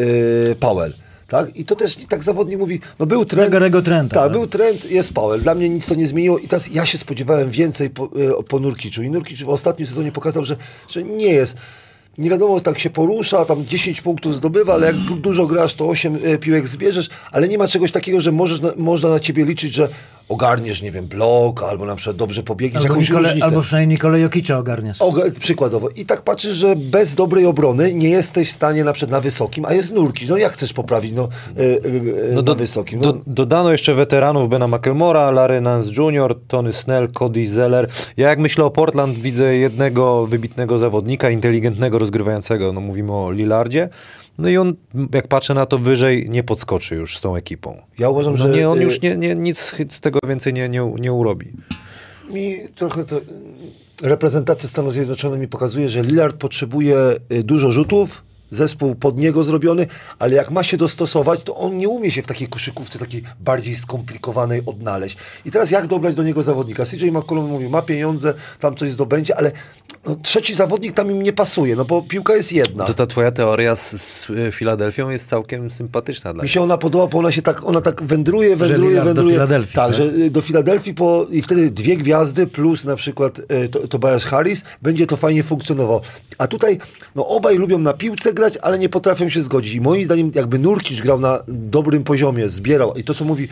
e, Powell. Tak? I to też tak zawodnik mówi, no był trend. Garego Trenta, Tak, tak. był trend, jest Powell. Dla mnie nic to nie zmieniło i teraz ja się spodziewałem więcej po, po Nurkiczu. I Nurkicz w ostatnim sezonie pokazał, że, że nie jest. Nie wiadomo, tak się porusza, tam 10 punktów zdobywa, ale jak du- dużo grasz, to 8 e, piłek zbierzesz, ale nie ma czegoś takiego, że możesz na, można na ciebie liczyć, że ogarniesz, nie wiem, blok, albo na przykład dobrze pobiegniesz, Albo, jakąś Nikole, różnicę. albo przynajmniej Nikole Jokicza ogarniasz. Oga- przykładowo. I tak patrzysz, że bez dobrej obrony nie jesteś w stanie na przykład na wysokim, a jest nurki. No jak chcesz poprawić no, e, e, No na wysokim? No, Do, dodano jeszcze weteranów Bena McElmora, Larry Nance Jr., Tony Snell, Cody Zeller. Ja jak myślę o Portland, widzę jednego wybitnego zawodnika, inteligentnego, rozgrywającego. No mówimy o Lillardzie. No i on, jak patrzę na to wyżej, nie podskoczy już z tą ekipą. Ja uważam, No że, nie, on y, już nie, nie, nic z tego więcej nie, nie, nie urobi. mi trochę to reprezentacja Stanów Zjednoczonych mi pokazuje, że Lillard potrzebuje y, dużo rzutów, zespół pod niego zrobiony, ale jak ma się dostosować, to on nie umie się w takiej koszykówce takiej bardziej skomplikowanej odnaleźć. I teraz jak dobrać do niego zawodnika? CJ McCollum mówi, ma pieniądze, tam coś zdobędzie, ale no, trzeci zawodnik tam im nie pasuje, no bo piłka jest jedna. To ta twoja teoria z, z y, Filadelfią jest całkiem sympatyczna dla Mi się ona podoba, bo ona się tak, ona tak wędruje, wędruje, do wędruje. Filadelfii, tak, tak? że y, do Filadelfii po, i wtedy dwie gwiazdy plus na przykład e, to, Tobias Harris, będzie to fajnie funkcjonowało. A tutaj, no obaj lubią na piłce grać, ale nie potrafią się zgodzić. I moim zdaniem jakby Nurkic grał na dobrym poziomie, zbierał i to co mówi,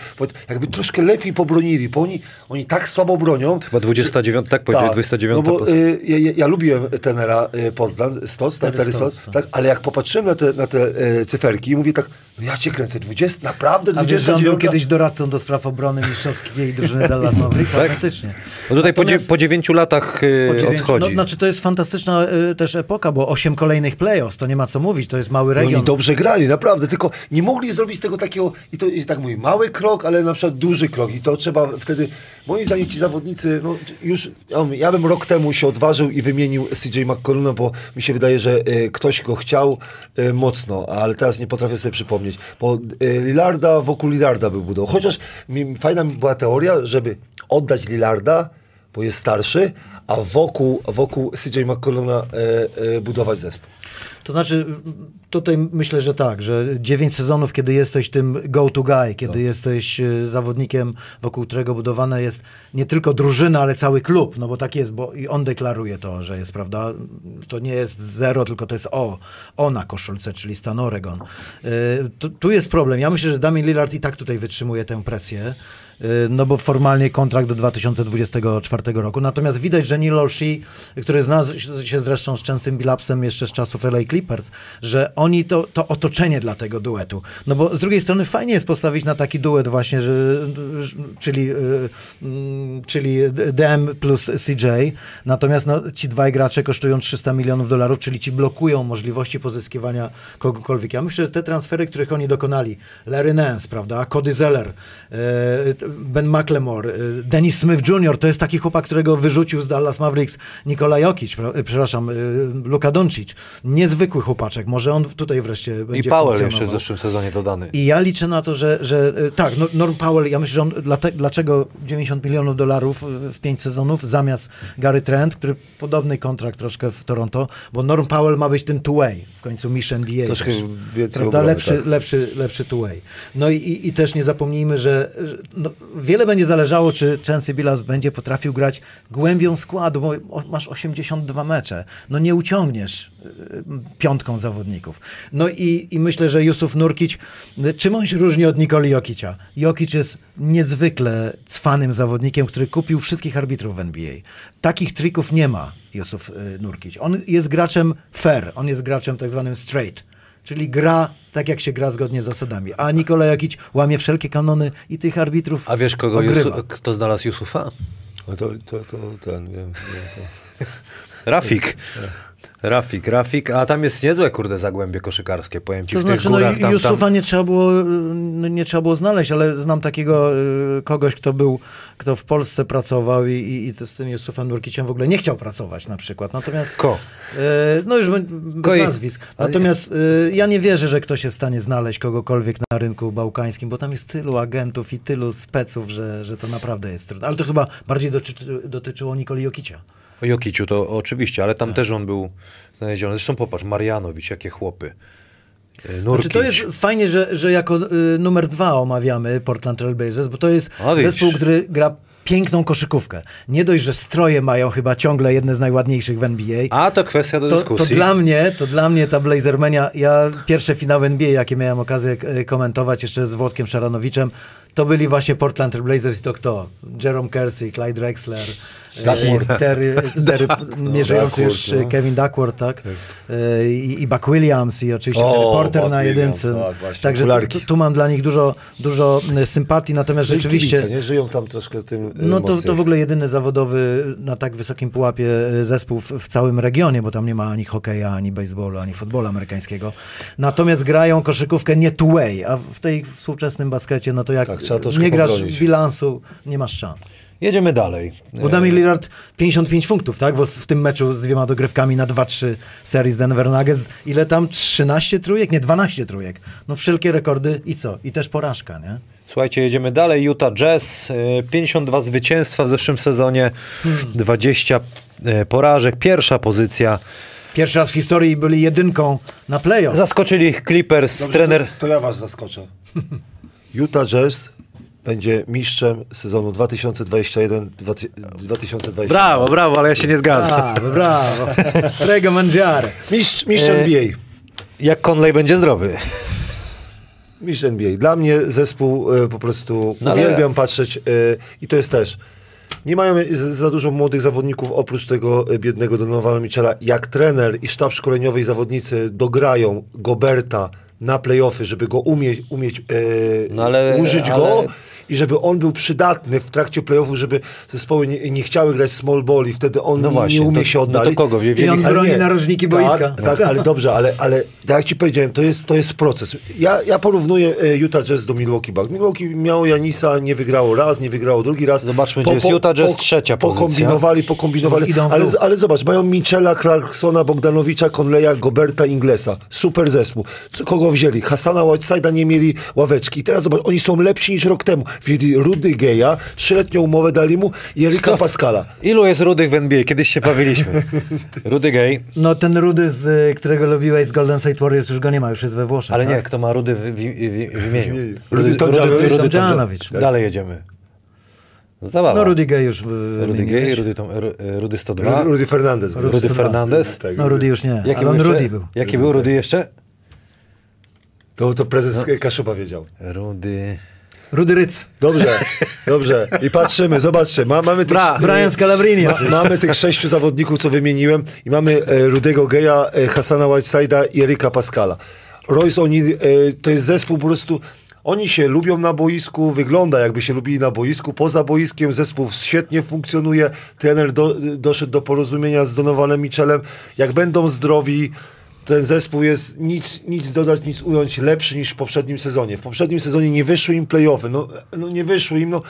jakby troszkę lepiej pobronili, bo oni, oni tak słabo bronią. Chyba 29, tak powiedziałeś, 29 No bo y, ja, ja- lubiłem tenera y, Portland, Stotts, tak, Terry Stotts, tak, ale jak popatrzyłem na te, na te y, cyferki i mówię tak, no ja cię kręcę, 20, naprawdę A wiesz, był 29? kiedyś doradcą do spraw obrony mistrzowskiej drużyny Dallas Mavericks? Tak? Faktycznie. No tutaj Natomiast- po 9 latach y, Po dziewięć- odchodzi. No, znaczy to jest fantastyczna y, też epoka, bo osiem kolejnych playoffs, to nie ma co mówić, to jest mały No region. oni dobrze grali, naprawdę, tylko nie mogli zrobić tego takiego, i to jest tak mówię, mały krok, ale na przykład duży krok i to trzeba wtedy, moim zdaniem ci zawodnicy, no już, ja, bym rok temu się odważył i wymienił CJ McColluma, bo mi się wydaje, że e, ktoś go chciał e, mocno, ale teraz nie potrafię sobie przypomnieć, bo e, Lillarda wokół Lillarda był budował, chociaż fajna była teoria, żeby oddać Lillarda, bo jest starszy, a wokół, wokół CJ McColluma budować zespół. To znaczy, tutaj myślę, że tak, że dziewięć sezonów, kiedy jesteś tym go-to guy, kiedy jesteś e, zawodnikiem, wokół którego budowana jest nie tylko drużyna, ale cały klub, no bo tak jest, bo i on deklaruje to, że jest, prawda, to nie jest zero, tylko to jest o, o na koszulce, czyli stan Oregon. E, Tu, tu jest problem. Ja myślę, że Damian Lillard i tak tutaj wytrzymuje tę presję. Y, no bo formalnie kontrakt do 2024 roku. Natomiast widać, że Neil Olshey, który zna się zresztą z częstym bilapsem jeszcze z czasów LA Clippers, że oni to, to otoczenie dla tego duetu. No bo z drugiej strony fajnie jest postawić na taki duet właśnie, że, czyli, y, mm, czyli DM plus CJ, natomiast no, ci dwaj gracze kosztują 300 milionów dolarów, czyli ci blokują możliwości pozyskiwania kogokolwiek. Ja myślę, że te transfery, których oni dokonali, Larry Nance, prawda, Cody Zeller, e, Ben McLemore, e, Dennis Smith Jr., to jest taki chłopak, którego wyrzucił z Dallas Mavericks Nikola Jokic, e, przepraszam, e, Luka Doncic. Niezwykły chłopaczek, może on tutaj wreszcie I będzie Powell jeszcze w zeszłym sezonie dodany. I ja liczę na to, że, że tak, no- Norm Powell, ja myślę, że on, dlaczego 90 milionów dolarów w 5 sezonów zamiast Gary Trent, który podobny kontrakt troszkę w Toronto, bo Norm Powell ma być tym two-way, w końcu mistrz NBA. Troszkę też, prawda? obrony, lepszy, tak. lepszy, lepszy two-way. No i, i, i też nie zapomnijmy, że że no, wiele będzie zależało, czy Chancy Billups będzie potrafił grać głębią składu, bo masz 82 mecze. No nie uciągniesz y, piątką zawodników. No i, i myślę, że Jusuf Nurkic, y, czym on się różni od Nikoli Jokicia? Jokic jest niezwykle cwanym zawodnikiem, który kupił wszystkich arbitrów w NBA. Takich trików nie ma Jusuf y, Nurkic. On jest graczem fair, on jest graczem tak zwanym straight. Czyli gra tak, jak się gra zgodnie z zasadami. A Nikola Jokic łamie wszelkie kanony i tych arbitrów A wiesz, kogo. Jusu, kto znalazł Jusufa? No to, to, to ten, wiem, wiem to. Rafik. Rafik, Rafik, a tam jest niezłe, kurde, zagłębie koszykarskie, powiem ci, To w tych znaczy, no górach. Tam, Jusufa tam, nie trzeba było, y, nie trzeba było znaleźć, ale znam takiego y, kogoś, kto był, kto w Polsce pracował i, i, i to z tym Jusufem Nurkiciem w ogóle nie chciał pracować na przykład. Natomiast, Ko? y, no już be- bez Ko nazwisk. Natomiast y, ja nie wierzę, że ktoś jest w stanie znaleźć kogokolwiek na rynku bałkańskim, bo tam jest tylu agentów i tylu speców, że, że to naprawdę jest trudne. Ale to chyba bardziej dotyczy, dotyczyło Nikoli Jokicia. O Jokiciu to oczywiście, ale tam Tak. też on był znaleziony. Zresztą popatrz, Marianowicz, jakie chłopy. Y, Znaczy, to jest fajnie, że, że jako y, numer dwa omawiamy Portland Trail Blazers, bo to jest A, zespół, który gra piękną koszykówkę. Nie dość, że stroje mają chyba ciągle jedne z najładniejszych w NBA. A to kwestia do To, to dyskusji. dla mnie, to dla mnie ta Blazermania, ja pierwsze finały NBA, jakie miałem okazję e, komentować jeszcze z Włodkiem Szaranowiczem, to byli właśnie Portland Blazers i to kto? Jerome Kersey, Clyde Drexler, e, Duckworth. Terry, Terry nieżyjący Duckworth, już no. Kevin Duckworth, tak? E, I, I Buck Williams i oczywiście O, Terry Porter Buck na Williams, jedynce. tak, Także tu, tu, mam dla nich dużo, dużo e, sympatii, natomiast i rzeczywiście... Kibice, nie? Żyją tam troszkę tym No to, to w ogóle jedyny zawodowy na tak wysokim pułapie zespół w, w całym regionie, bo tam nie ma ani hokeja, ani baseballu, ani futbolu amerykańskiego. Natomiast grają koszykówkę nie two-way, a w tej współczesnym baskecie, no to jak Tak, trzeba troszkę nie grasz pobronić. bilansu, nie masz szans. Jedziemy dalej. Bo Damian Lillard 55 punktów, tak? W, w tym meczu z dwiema dogrywkami na 2-3 serii z Denver Nuggets. Ile tam? 13 trójek? Nie, 12 trójek. No wszelkie rekordy i co? I też porażka, nie? Słuchajcie, jedziemy dalej. Utah Jazz, e, 52 zwycięstwa w zeszłym sezonie, 20 e, porażek, pierwsza pozycja. Pierwszy raz w historii byli jedynką na playoff. Zaskoczyli ich Clippers, Dobrze, trener... To, to ja was zaskoczę. Utah Jazz będzie mistrzem sezonu 2021-2022. Brawo, brawo, ale ja się nie zgadzam. Brawo, brawo. Prego Mangiare. Mistrz, mistrz E, NBA. Jak Conley będzie zdrowy? Mistrz NBA. Dla mnie zespół e, po prostu No ale- uwielbiam patrzeć e, i to jest też. Nie mają za dużo młodych zawodników oprócz tego e, biednego Donowana Michela. Jak trener i sztab szkoleniowy i zawodnicy dograją Goberta na playoffy, żeby go umieć, umieć e, No ale- użyć ale- go i żeby on był przydatny w trakcie playoffów, żeby zespoły nie, nie chciały grać small ball i wtedy on No nie, właśnie, nie umie to- się no to oddalić. kogo? Wie- I on broni nie. narożniki boiska. Tak, tak, ale dobrze, ale, ale tak jak ci powiedziałem, to jest, to jest proces. Ja, ja porównuję e, Utah Jazz do Milwaukee Bucks. Milwaukee miało Janisa, nie wygrało raz, nie wygrało drugi raz. Zobaczmy, gdzie jest Utah Jazz, trzecia pozycja. Pokombinowali, pokombinowali. Ale, ale zobacz, mają Michela, Clarksona, Bogdanowicza, Conleya, Goberta, Inglesa. Super zespół. Kogo wzięli? Hasana Whiteside'a nie mieli ławeczki. I teraz zobacz, oni są lepsi niż rok temu. Wzięli Rudy Geja, trzyletnią umowę dali mu i Erika. Pascala. Ilu jest rudych w NBA? Kiedyś się bawiliśmy. Rudy Gay, No ten Rudy, z, y, którego lubiłeś z Golden State Warriors, już go nie ma, już jest we Włoszech. ale tak? nie, kto ma rudy w, w, w, w imieniu? Rudy Tomjanowicz. Tomjanowicz. Dalej jedziemy. Zabawa. No Rudy Gay już y, Rudy. Gay, Rudy, Tom, Ru- Rudy 102, Rudy Fernandez. Rudy Rudy 102. Fernandez. Tak. No Rudy już nie, Jaki ale on był Rudy był. Jaki był Rudy jeszcze? To, to prezes No. Kaszuba wiedział. Rudy... Rudy Ryc. Dobrze, dobrze. I patrzymy, zobaczcie. Ma, mamy tych, Bra- Brian Scalabrine. ma, mamy tych sześciu zawodników, co wymieniłem i mamy e, Rudego Geja, e, Hassana Whiteside'a i Erika Pascala. Royce oni, e, to jest zespół po prostu... Oni się lubią na boisku, wygląda jakby się lubili na boisku. Poza boiskiem zespół świetnie funkcjonuje. Trener do, doszedł do porozumienia z Donovanem Michelem. Jak będą zdrowi, ten zespół jest nic, nic dodać, nic ująć lepszy niż w poprzednim sezonie. W poprzednim sezonie nie wyszły im playoffy. No, no nie wyszły im, no,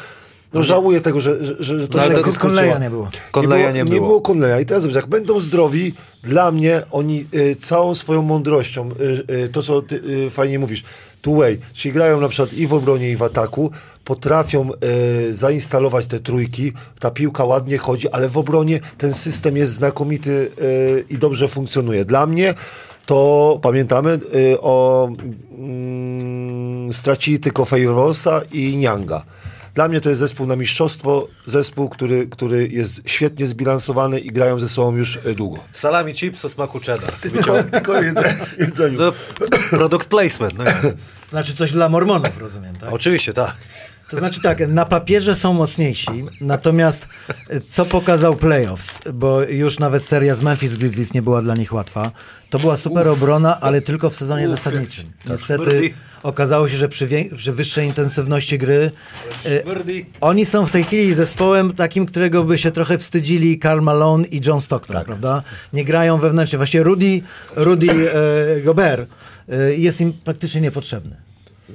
no żałuję tego, że, że, że to No, się to. Conleya nie było. Conleya nie nie było. było Conleya. I teraz jak będą zdrowi, dla mnie oni y, całą swoją mądrością, y, y, to co ty y, fajnie mówisz, two way, czyli grają na przykład i w obronie i w ataku, potrafią y, zainstalować te trójki, ta piłka ładnie chodzi, ale w obronie ten system jest znakomity y, i dobrze funkcjonuje. Dla mnie to pamiętamy y, o mm, stracili tylko Fejrosa i Nianga. Dla mnie to jest zespół na mistrzostwo, zespół, który, który jest świetnie zbilansowany i grają ze sobą już e, długo. Salami chips o smaku cheddar. Tylko, tylko jedzeniu. No, product placement. No. Znaczy coś dla mormonów, rozumiem, tak? Oczywiście, tak. To znaczy tak, na papierze są mocniejsi, natomiast co pokazał playoffs, bo już nawet seria z Memphis Grizzlies nie była dla nich łatwa, to była super obrona, ale tylko w sezonie zasadniczym. Niestety okazało się, że przy, przy wyższej intensywności gry e, oni są w tej chwili zespołem takim, którego by się trochę wstydzili Karl Malone i John Stockton, prawda? Nie grają wewnętrznie. Właśnie Rudy, Rudy e, Gobert e, jest im praktycznie niepotrzebny.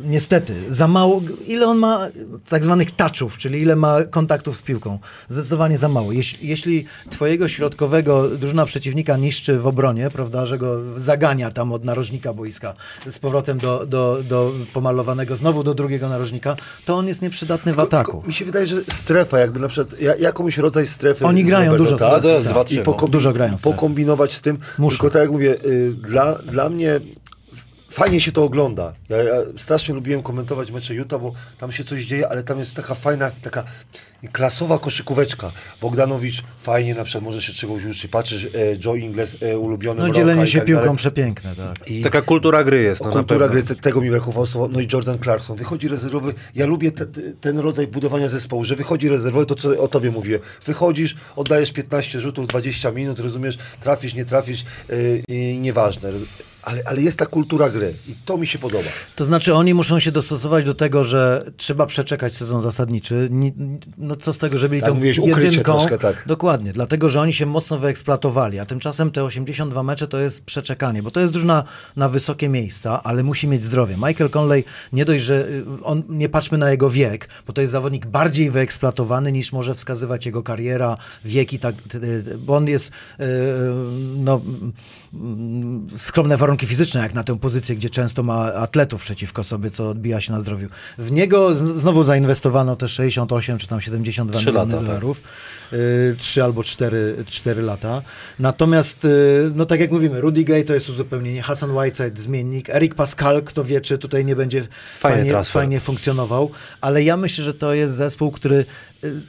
Niestety, za mało. Ile on ma tak zwanych touchów, czyli ile ma kontaktów z piłką? Zdecydowanie za mało. Jeśli, jeśli twojego środkowego drużyna przeciwnika niszczy w obronie, prawda, że go zagania tam od narożnika boiska z powrotem do, do, do pomalowanego, znowu do drugiego narożnika, to on jest nieprzydatny w ataku. Mi się wydaje, że strefa, jakby na przykład ja, jakąś rodzaj strefy. Oni grają zrobić, dużo tak? strefy, tak. I Dużo grają strefy. Pokombinować z tym. Muszą. Tylko tak jak mówię, y, dla, dla mnie fajnie się to ogląda. Ja, ja strasznie lubiłem komentować mecze Utah, bo tam się coś dzieje, ale tam jest taka fajna, taka klasowa koszykóweczka. Bogdanowicz fajnie na przykład może się czegoś uczyć. Patrzysz, e, Joe Ingles, e, ulubiony No dzielenie i się tak piłką dalej. przepiękne, tak. I Taka kultura gry jest. No, kultura gry, te, tego mi brakowało słowa. No i Jordan Clarkson. Wychodzi rezerwowy. Ja lubię te, te, ten rodzaj budowania zespołu, że wychodzi rezerwowy, to co o tobie mówię. Wychodzisz, oddajesz 15 rzutów, 20 minut, rozumiesz, trafisz, nie trafisz, yy, i nieważne. Ale, ale jest ta kultura gry i to mi się podoba. To znaczy oni muszą się dostosować do tego, że trzeba przeczekać sezon zasadniczy. Ni- No co z tego, że byli Tak tą mówiłeś, jedynką. troszkę, tak. Dokładnie, dlatego, że oni się mocno wyeksploatowali, a tymczasem te 82 mecze to jest przeczekanie, bo to jest drużyna na wysokie miejsca, ale musi mieć zdrowie. Michael Conley, nie dość, że y, on, nie patrzmy na jego wiek, bo to jest zawodnik bardziej wyeksploatowany niż może wskazywać jego kariera, wiek i tak, y, bo on jest y, no, skromne warunki fizyczne, jak na tę pozycję, gdzie często ma atletów przeciwko sobie, co odbija się na zdrowiu. W niego znowu zainwestowano te 68 czy tam 72 Trzy miliony lata, tak. dolarów. Y, Trzy albo cztery, cztery lata. Natomiast, y, no tak jak mówimy, Rudy Gay to jest uzupełnienie, Hassan Whiteside zmiennik, Eric Pascal, kto wie, czy tutaj nie będzie fajnie, fajnie funkcjonował, ale ja myślę, że to jest zespół, który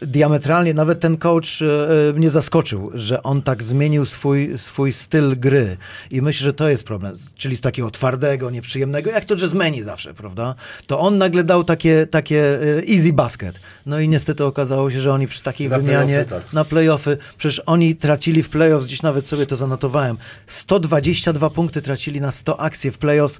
diametralnie, nawet ten coach y, y, mnie zaskoczył, że on tak zmienił swój, swój styl gry i myślę, że to jest problem, czyli z takiego twardego, nieprzyjemnego, jak to jazzmeni zawsze, prawda? To on nagle dał takie, takie y, easy basket. No i niestety okazało się, że oni przy takiej Na wymianie playoffy, tak. na playoffy, przecież oni tracili w playoffs, gdzieś nawet sobie to zanotowałem, 122 punkty tracili na 100 akcji w playoffs.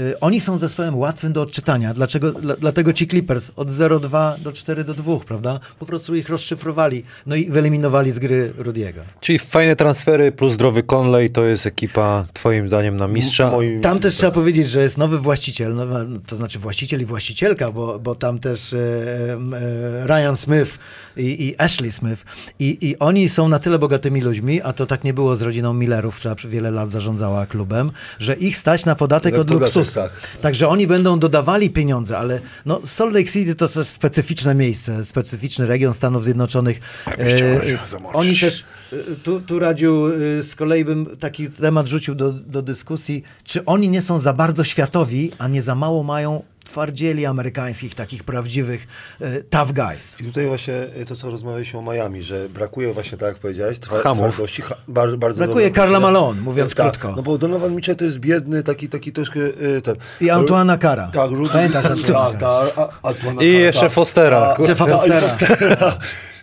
Y, Oni są zespołem łatwym do odczytania. Dlaczego, dla, dlatego ci Clippers od 0-2 do 4-2, prawda? Po prostu ich rozszyfrowali. No i wyeliminowali z gry Rudiego. Czyli fajne transfery plus zdrowy Conley to jest ekipa twoim zdaniem na mistrza. Moim- Tam też trzeba powiedzieć, że jest nowy właściciel, no, to znaczy właściciel i właścicielka, bo, bo tam też e, e, Ryan Smith i, i Ashley Smith I, i oni są na tyle bogatymi ludźmi, a to tak nie było z rodziną Millerów, która przez wiele lat zarządzała klubem, że ich stać na podatek od podatek, luksusu. Tak. Także oni będą dodawali pieniądze, ale no, Salt Lake City to też specyficzne miejsce, specyficzny region Stanów Zjednoczonych. E, oni też, e, tu, tu Radziu, e, z kolei bym taki temat rzucił do, do dyskusji, czy oni nie są za bardzo światowi, a nie za mało mają twardzieli amerykańskich, takich prawdziwych e, tough guys. I tutaj właśnie y, to, co rozmawialiśmy o Miami, że brakuje właśnie, tak jak powiedziałeś, twa- Hamów. twardości. Ha, bar, bardzo Brakuje Karla. Malone, mówiąc tak, krótko. No bo Donovan Mitchell to jest biedny, taki, taki troszkę y, ten... I Antoana Kara. Tak, Rudy, Pamiętasz tak, Antoana tak, a- Antoana I jeszcze tak. Fostera. A- Jeffa a- Fostera.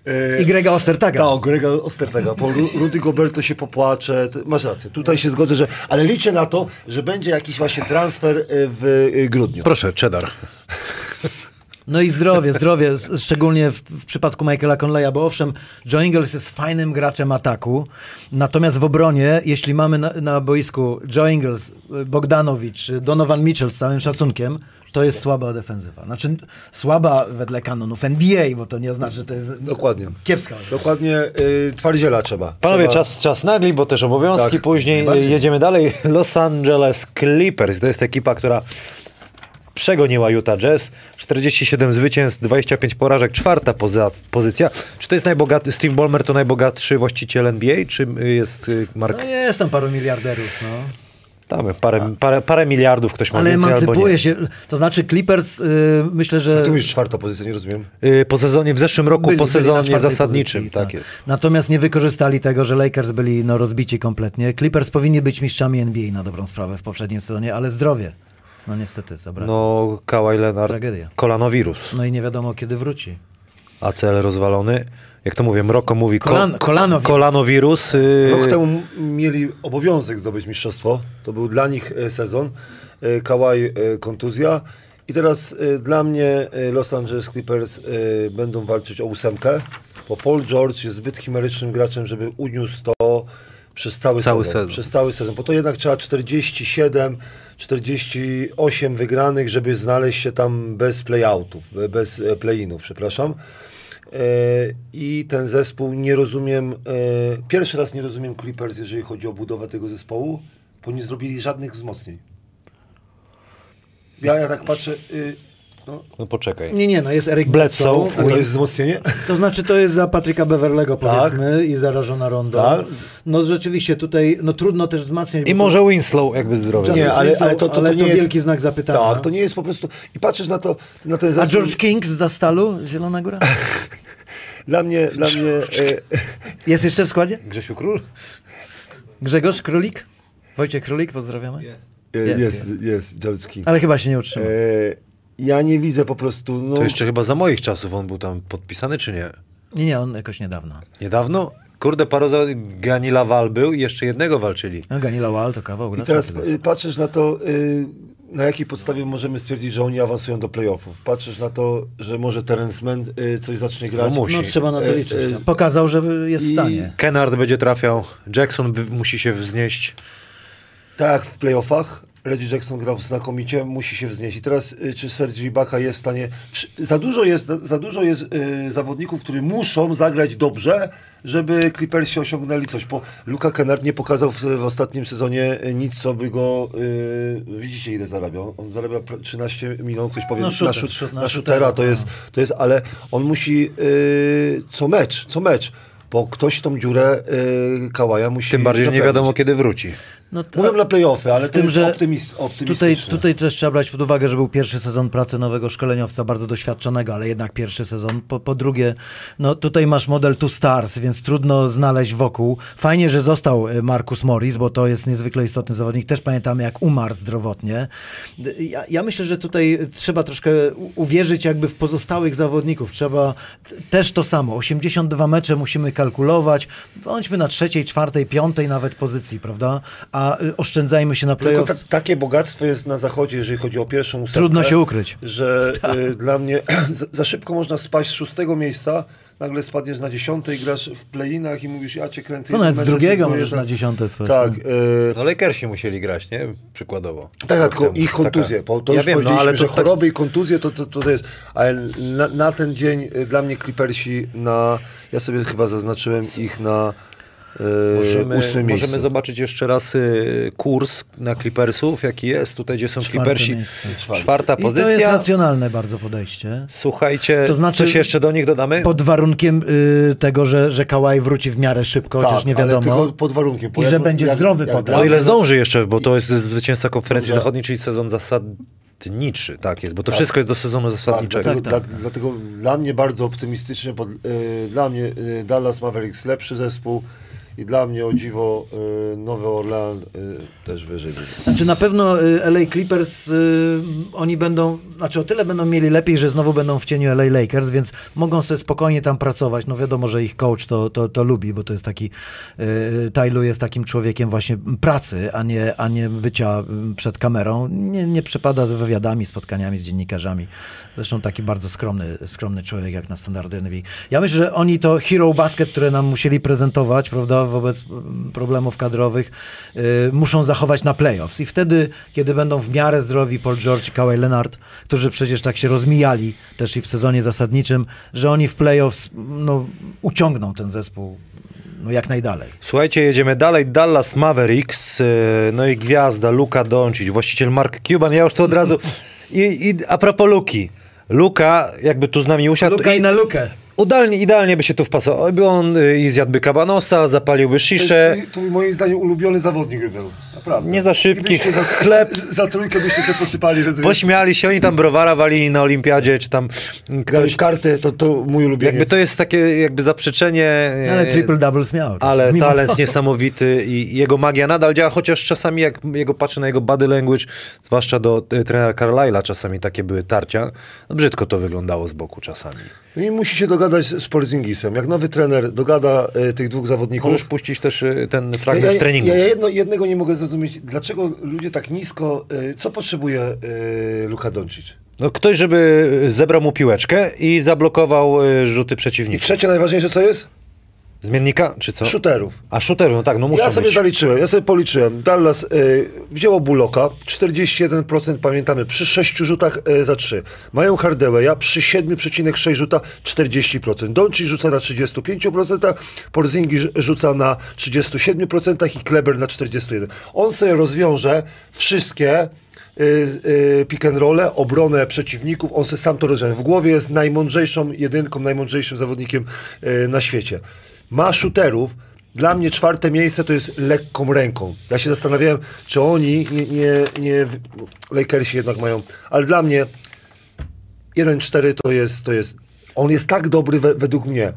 Y, I Grega Ostertaga. Tak, Grega Ostertega. Po Ru- Rudy Gobert to się popłacze. Masz rację, tutaj się zgodzę, że... Ale liczę na to, że będzie jakiś właśnie transfer y, w y, grudniu. Proszę, cheddar. No i zdrowie, zdrowie, szczególnie w, w przypadku Michaela Conleya, bo owszem, Joe Ingles jest fajnym graczem ataku, natomiast w obronie, jeśli mamy na, na boisku Joe Ingles, Bogdanowicz, Donovan Mitchell z całym szacunkiem, to jest słaba defensywa. Znaczy słaba wedle kanonów NBA, bo to nie oznacza, że to jest Dokładnie. kiepska. Dokładnie y, twardziela trzeba. Panowie, trzeba... czas, czas nagli, bo też obowiązki. Tak, Później najbardziej. jedziemy dalej. Los Angeles Clippers. To jest ekipa, która przegoniła Utah Jazz. 47 zwycięstw, 25 porażek, czwarta poza, pozycja. Czy to jest najbogaty, Steve Ballmer to najbogatszy właściciel NBA, czy jest y, Mark... No jest tam paru miliarderów, no. Tam parę, parę, parę miliardów ktoś ma Ale więcej albo emancypuje nie. się, to znaczy Clippers, y, myślę, że... Tu już czwarta pozycja, nie rozumiem. Y, Po sezonie, w zeszłym roku, Byli- po byli na sezonie zasadniczym. pozycji, tak jest. Natomiast nie wykorzystali tego, że Lakers byli no, rozbici kompletnie. Clippers powinni być mistrzami NBA na dobrą sprawę w poprzednim sezonie, ale zdrowie. No niestety zabrakło. No. No, Kawhi Leonard, Tragedia. kolanowirus. i nie wiadomo kiedy wróci. ACL rozwalony. Jak to mówię, Mroko mówi ko- Kolan- kolanowirus. kolanowirus. y, Rok temu mieli obowiązek zdobyć mistrzostwo. To był dla nich e, sezon. E, Kawhi e, kontuzja. I teraz dla mnie Los Angeles Clippers będą walczyć o ósemkę, bo Paul George jest zbyt chimerycznym graczem, żeby uniósł to przez cały, Cały sezon. sezon. Przez cały sezon. Bo to jednak trzeba 47, 48 wygranych, żeby znaleźć się tam bez playoutów, bez e, play-inów, przepraszam. E, I ten zespół nie rozumiem, e, pierwszy raz nie rozumiem Clippers, jeżeli chodzi o budowę tego zespołu, bo nie zrobili żadnych wzmocnień. Ja, ja tak patrzę, y, no, No poczekaj. Nie, nie, no jest Eric Bledsoe. A to jest wzmocnienie? To znaczy to jest za Patryka Beverlego powiedzmy i zarażona Rondo. Tak. No rzeczywiście tutaj, no trudno też wzmacniać. I może Winslow jakby zdrowy. Nie, ale, Winslow, ale to, to, to ale nie to jest... wielki znak zapytania. Tak, to nie jest po prostu... I patrzysz na to, na ten A zespół... George King z Zastalu, Zielona Góra? Dla mnie, dla mnie... E, Jest jeszcze w składzie? Grzesiu Król? Grzegorz Królik? Wojciech Królik, pozdrawiamy. Jest. e, Jest, jest, jest. jest, George King. Ale chyba się nie utrzyma. E, ja nie widzę po prostu... No, To jeszcze chyba za moich czasów on był tam podpisany, czy nie? Nie, nie, on jakoś niedawno. Niedawno? Kurde, Parozo, Gani Lawal był i jeszcze jednego walczyli. No, Gani Lawal to kawał I gracza teraz tyle. y, patrzysz na to, y, na jakiej podstawie możemy stwierdzić, że oni awansują do playoffów. Patrzysz na to, że może Terence Mann y, coś zacznie grać. No musi. No trzeba na to y, liczyć. y, no. Pokazał, że jest w stanie. Kennard będzie trafiał, Jackson musi się wznieść. Tak w playoffach. Reggie Jackson grał znakomicie, musi się wznieść. I teraz, y, czy Serge Ibaka jest w stanie... Za dużo jest, za dużo jest y, zawodników, którzy muszą zagrać dobrze, żeby Clippersi osiągnęli coś. Bo Luka Kennard nie pokazał w, w ostatnim sezonie y, nic, co by go... Y, widzicie, ile zarabiał? On zarabia pra- 13 milionów, ktoś powie, na, shooter, na na shootera, to no. jest, to jest... Ale on musi y, co mecz, co mecz, bo ktoś tą dziurę y, Kałaja musi Tym bardziej, że nie wiadomo kiedy wróci. No, to- Mówią na playoffy, ale z to jest optymist, Tutaj, optymistyczne. tutaj też trzeba brać pod uwagę, że był pierwszy sezon pracy nowego szkoleniowca, bardzo doświadczonego, ale jednak pierwszy sezon. Po, po drugie, no tutaj masz model Two Stars, więc trudno znaleźć wokół. Fajnie, że został y, Marcus Morris, bo to jest niezwykle istotny zawodnik. Też pamiętamy, jak umarł zdrowotnie. Ja, ja myślę, że tutaj trzeba troszkę uwierzyć jakby w pozostałych zawodników. Trzeba też to samo. 82 mecze musimy kalkulować. Bądźmy na trzeciej, czwartej, piątej nawet pozycji, prawda? A y, oszczędzajmy się na Tylko ta, takie bogactwo jest na zachodzie, jeżeli chodzi o pierwszą ósemkę. Trudno się ukryć. Że y, dla mnie za, za szybko można spaść z szóstego miejsca, nagle spadniesz na dziesiąte i grasz w playinach i mówisz, ja cię kręcę. No nawet z drugiego możesz tak. na dziesiąte spać. Tak, no. y, No Lakersi musieli grać, nie? Przykładowo. tak, Rok tylko ich kontuzje, Taka- bo to ja już wiem, no, powiedzieliśmy, ale że to, tak- choroby i kontuzje to, to, to jest, ale na, na ten dzień y, dla mnie Clippersi na, ja sobie chyba zaznaczyłem ich na Możemy, ósmym miejscu. możemy zobaczyć jeszcze raz y, kurs na Clippersów, jaki jest. Tutaj, gdzie są Czwarte Clippersi. miejsce. Czwarta I to jest pozycja. racjonalne bardzo podejście. Słuchajcie, To znaczy- coś jeszcze do nich dodamy? Pod warunkiem y, tego, że, że Kałaj wróci w miarę szybko, chociaż nie Tak, wiadomo. tylko pod warunkiem. I że będzie zdrowy potem. dla O ile mnie- zdąży jeszcze, bo to jest zwycięzca konferencji Dobrze. zachodniej, czyli sezon zasadniczy, tak jest, bo to wszystko jest do sezonu Tak, zasadniczego. dlatego, Tak, tak. Dla, dlatego dla mnie bardzo optymistycznie, y, dla mnie y, Dallas Mavericks lepszy zespół i dla mnie o dziwo y, Nowy Orlean y, też wyżej. Znaczy na pewno y, LA Clippers, oni będą, znaczy o tyle będą mieli lepiej, że znowu będą w cieniu LA Lakers, więc mogą sobie spokojnie tam pracować. No wiadomo, że ich coach to, to, to lubi, bo to jest taki, Tylu jest takim człowiekiem właśnie pracy, a nie, a nie bycia przed kamerą. Nie, nie przepada z wywiadami, spotkaniami z dziennikarzami. Zresztą taki bardzo skromny, skromny człowiek jak na standardy NBA. Ja myślę, że oni to hero basket, które nam musieli prezentować, prawda, wobec mm, problemów kadrowych, y, muszą zachować na playoffs. I wtedy, kiedy będą w miarę zdrowi Paul George i Kawhi Leonard, którzy przecież tak się rozmijali też i w sezonie zasadniczym, że oni w playoffs no, uciągną ten zespół no, jak najdalej. Słuchajcie, jedziemy dalej. Dallas Mavericks, y, no i gwiazda Luka Doncic, właściciel Mark Cuban. Ja już to od razu... I, i a propos Luki. Luka jakby tu z nami usiadł. Luka i na lukę. Idealnie, idealnie by się tu wpasował. By on y, i zjadłby kabanosa, zapaliłby To, sziszę. jest, to moim zdaniem ulubiony zawodnik by był. Naprawdę. Nie za szybki. I byście za, Chleb. Za, za trójkę byście się posypali. Że Pośmiali się, oni tam browara walili na olimpiadzie, czy tam Grali ktoś... w karty, to, to mój ulubieniec. Jakby to jest takie jakby zaprzeczenie... No, Ale e, triple doubles miał. Ale talent to. niesamowity i jego magia nadal działa, chociaż czasami jak jego patrzę na jego body language, zwłaszcza do e, trenera Carlyle'a, czasami takie były tarcia, no brzydko to wyglądało z boku czasami. No i musi się dogadać z z Porzingisem. Jak nowy trener dogada y, tych dwóch zawodników... Możesz puścić też e, ten fragment z treningu. Ja, ja jedno, jednego nie mogę zrozumieć. Dlaczego ludzie tak nisko... Y, co potrzebuje y, Luka Doncic? No, ktoś, żeby zebrał mu piłeczkę i zablokował e, rzuty I przeciwnika. trzecie najważniejsze co jest? Zmiennika, czy co? Shooterów. A shooter, no tak, no muszą Ja sobie być. zaliczyłem, ja sobie policzyłem. Dallas y, wzięło Buloka, 41% pamiętamy, przy 6 rzutach y, za 3. Mają Hardawaya, przy 7,6 rzuta 40%. Doncic rzuca na 35%, Porzingis rzuca na 37% i Kleber na 41%. On sobie rozwiąże wszystkie y, y, pick and rolle, obronę przeciwników, on sobie sam to rozwiąże. W głowie jest najmądrzejszą jedynką, najmądrzejszym zawodnikiem y, na świecie. Ma shooterów, dla mnie czwarte miejsce to jest lekką ręką. Ja się zastanawiałem, czy oni nie, nie, nie Lakersi jednak mają, ale dla mnie 1-4 to jest, to jest, on jest tak dobry we, według mnie.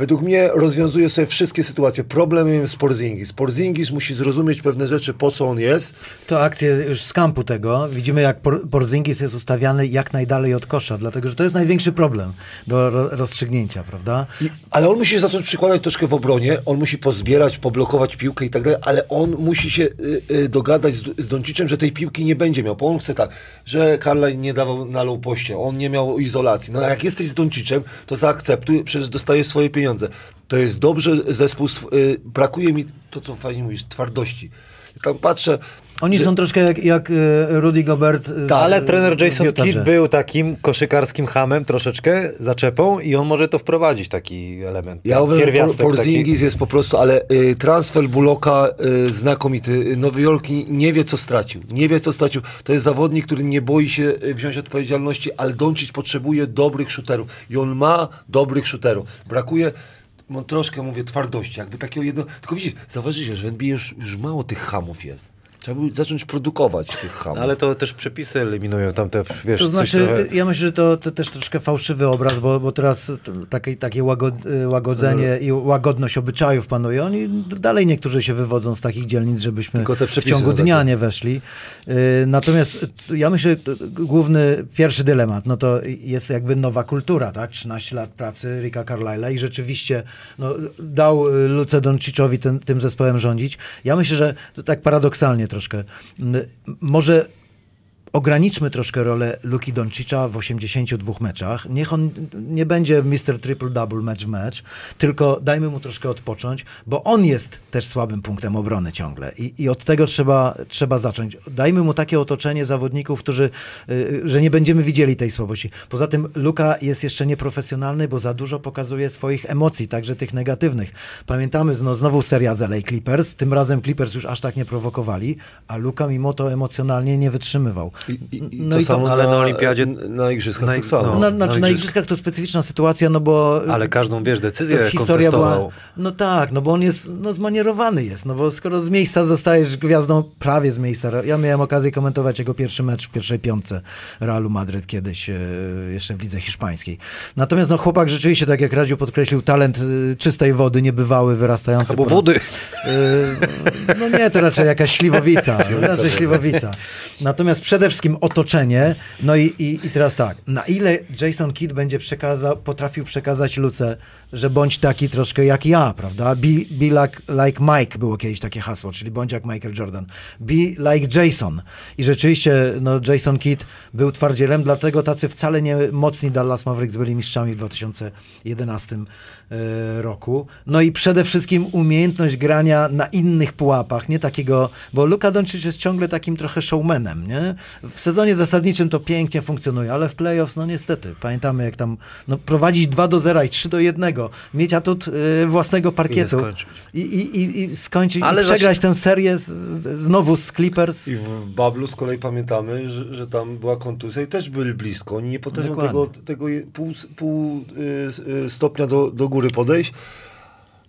Według mnie rozwiązuje sobie wszystkie sytuacje. Problemem jest Porzingis. Porzingis musi zrozumieć pewne rzeczy, po co on jest. To akcje już z kampu tego. Widzimy, jak Por- Porzingis jest ustawiany jak najdalej od kosza, dlatego że to jest największy problem do ro- rozstrzygnięcia, prawda? I, ale on musi zacząć przykładać troszkę w obronie, on musi pozbierać, poblokować piłkę i tak dalej, ale on musi się y, y, dogadać z, z Doncicem, że tej piłki nie będzie miał, bo on chce tak, że Carlyle nie dawał na low poście, on nie miał izolacji. No a jak jesteś z Doncicem, to zaakceptuj, przecież dostajesz swoje pieniądze. To jest dobrze zespół, y, brakuje mi, to co fajnie mówisz, twardości. Ja tam patrzę, Oni że- są troszkę jak, jak e, Rudy Gobert. e, Tak, Ale trener Jason Kidd był takim koszykarskim hamem troszeczkę, zaczepą i on może to wprowadzić, taki element. Ja uważam, Porzingis taki. jest po prostu, ale y, transfer Buloka y, znakomity. Nowy Jork ni- nie wie, co stracił. Nie wie, co stracił. To jest zawodnik, który nie boi się wziąć odpowiedzialności, ale Doncic potrzebuje dobrych shooterów. I on ma dobrych shooterów. Brakuje no, troszkę, mówię, twardości. Jakby takiego jedno... Tylko widzisz, zauważycie, że w NBA już, już mało tych hamów jest. Trzeba by zacząć produkować tych hamów. Ale to też przepisy eliminują tamte, wiesz, To coś znaczy, trochę... ja myślę, że to, to też troszkę fałszywy obraz, bo, bo teraz takie, takie łagod, y, łagodzenie i łagodność obyczajów panuje. Oni dalej niektórzy się wywodzą z takich dzielnic, żebyśmy Tylko te w ciągu dnia takie. nie weszli. Y, Natomiast y, ja myślę, że główny, pierwszy dylemat, no to jest jakby nowa kultura, tak? 13 lat pracy Ricka Carlyle'a i rzeczywiście no, dał Luce Donciczowi ten, tym zespołem rządzić. Ja myślę, że to tak paradoksalnie troszkę. Może ograniczmy troszkę rolę Luki Doncicza w 82 meczach. Niech on nie będzie Mr. Triple Double match mecz, tylko dajmy mu troszkę odpocząć, bo on jest też słabym punktem obrony ciągle i, i od tego trzeba, trzeba zacząć. Dajmy mu takie otoczenie zawodników, którzy, y, że nie będziemy widzieli tej słabości. Poza tym Luka jest jeszcze nieprofesjonalny, bo za dużo pokazuje swoich emocji, także tych negatywnych. Pamiętamy no, znowu seria z LA Clippers, tym razem Clippers już aż tak nie prowokowali, a Luka mimo to emocjonalnie nie wytrzymywał. I, i, No to i to- samo ale na, na olimpiadzie- Na igrzyskach na tak samo. no. na, znaczy, na na igrzysk- igrzyskach to specyficzna sytuacja, no bo... Ale każdą, wiesz, decyzję to historia była. No tak, no bo on jest no, zmanierowany jest, no bo skoro z miejsca zostajesz gwiazdą, prawie z miejsca. Ja miałem okazję komentować jego pierwszy mecz w pierwszej piątce Realu Madryt kiedyś, e, jeszcze w lidze hiszpańskiej. Natomiast no chłopak rzeczywiście, tak jak Radziu podkreślił, talent e, czystej wody, niebywały, wyrastający. Albo wody. No nie, to raczej jakaś śliwowica. raczej śliwowica. Natomiast przede wszystkim otoczenie. No i, i, i teraz tak, na ile Jason Kidd będzie przekazał, potrafił przekazać Luce, że bądź taki troszkę jak ja, prawda? Be, be like, like Mike było kiedyś takie hasło, czyli bądź jak Michael Jordan. Be like Jason. I rzeczywiście no, Jason Kidd był twardzielem, dlatego tacy wcale nie mocni Dallas Mavericks byli mistrzami w 2011 e, roku. No i przede wszystkim umiejętność grania na innych pułapach, nie takiego, bo Luka Doncic jest ciągle takim trochę showmanem, nie? W sezonie zasadniczym to pięknie funkcjonuje, ale w playoffs, no niestety, pamiętamy jak tam no, prowadzić 2 do 0 i 3 do 1, mieć atut y, własnego parkietu i, i, i, i skończyć, Ale i przegrać tę serię z, znowu z Clippers. I w Bablu z kolei pamiętamy, że, że tam była kontuzja i też byli blisko. Oni nie potrafią Dokładnie. tego, tego pół, pół y, y, stopnia do, do góry podejść.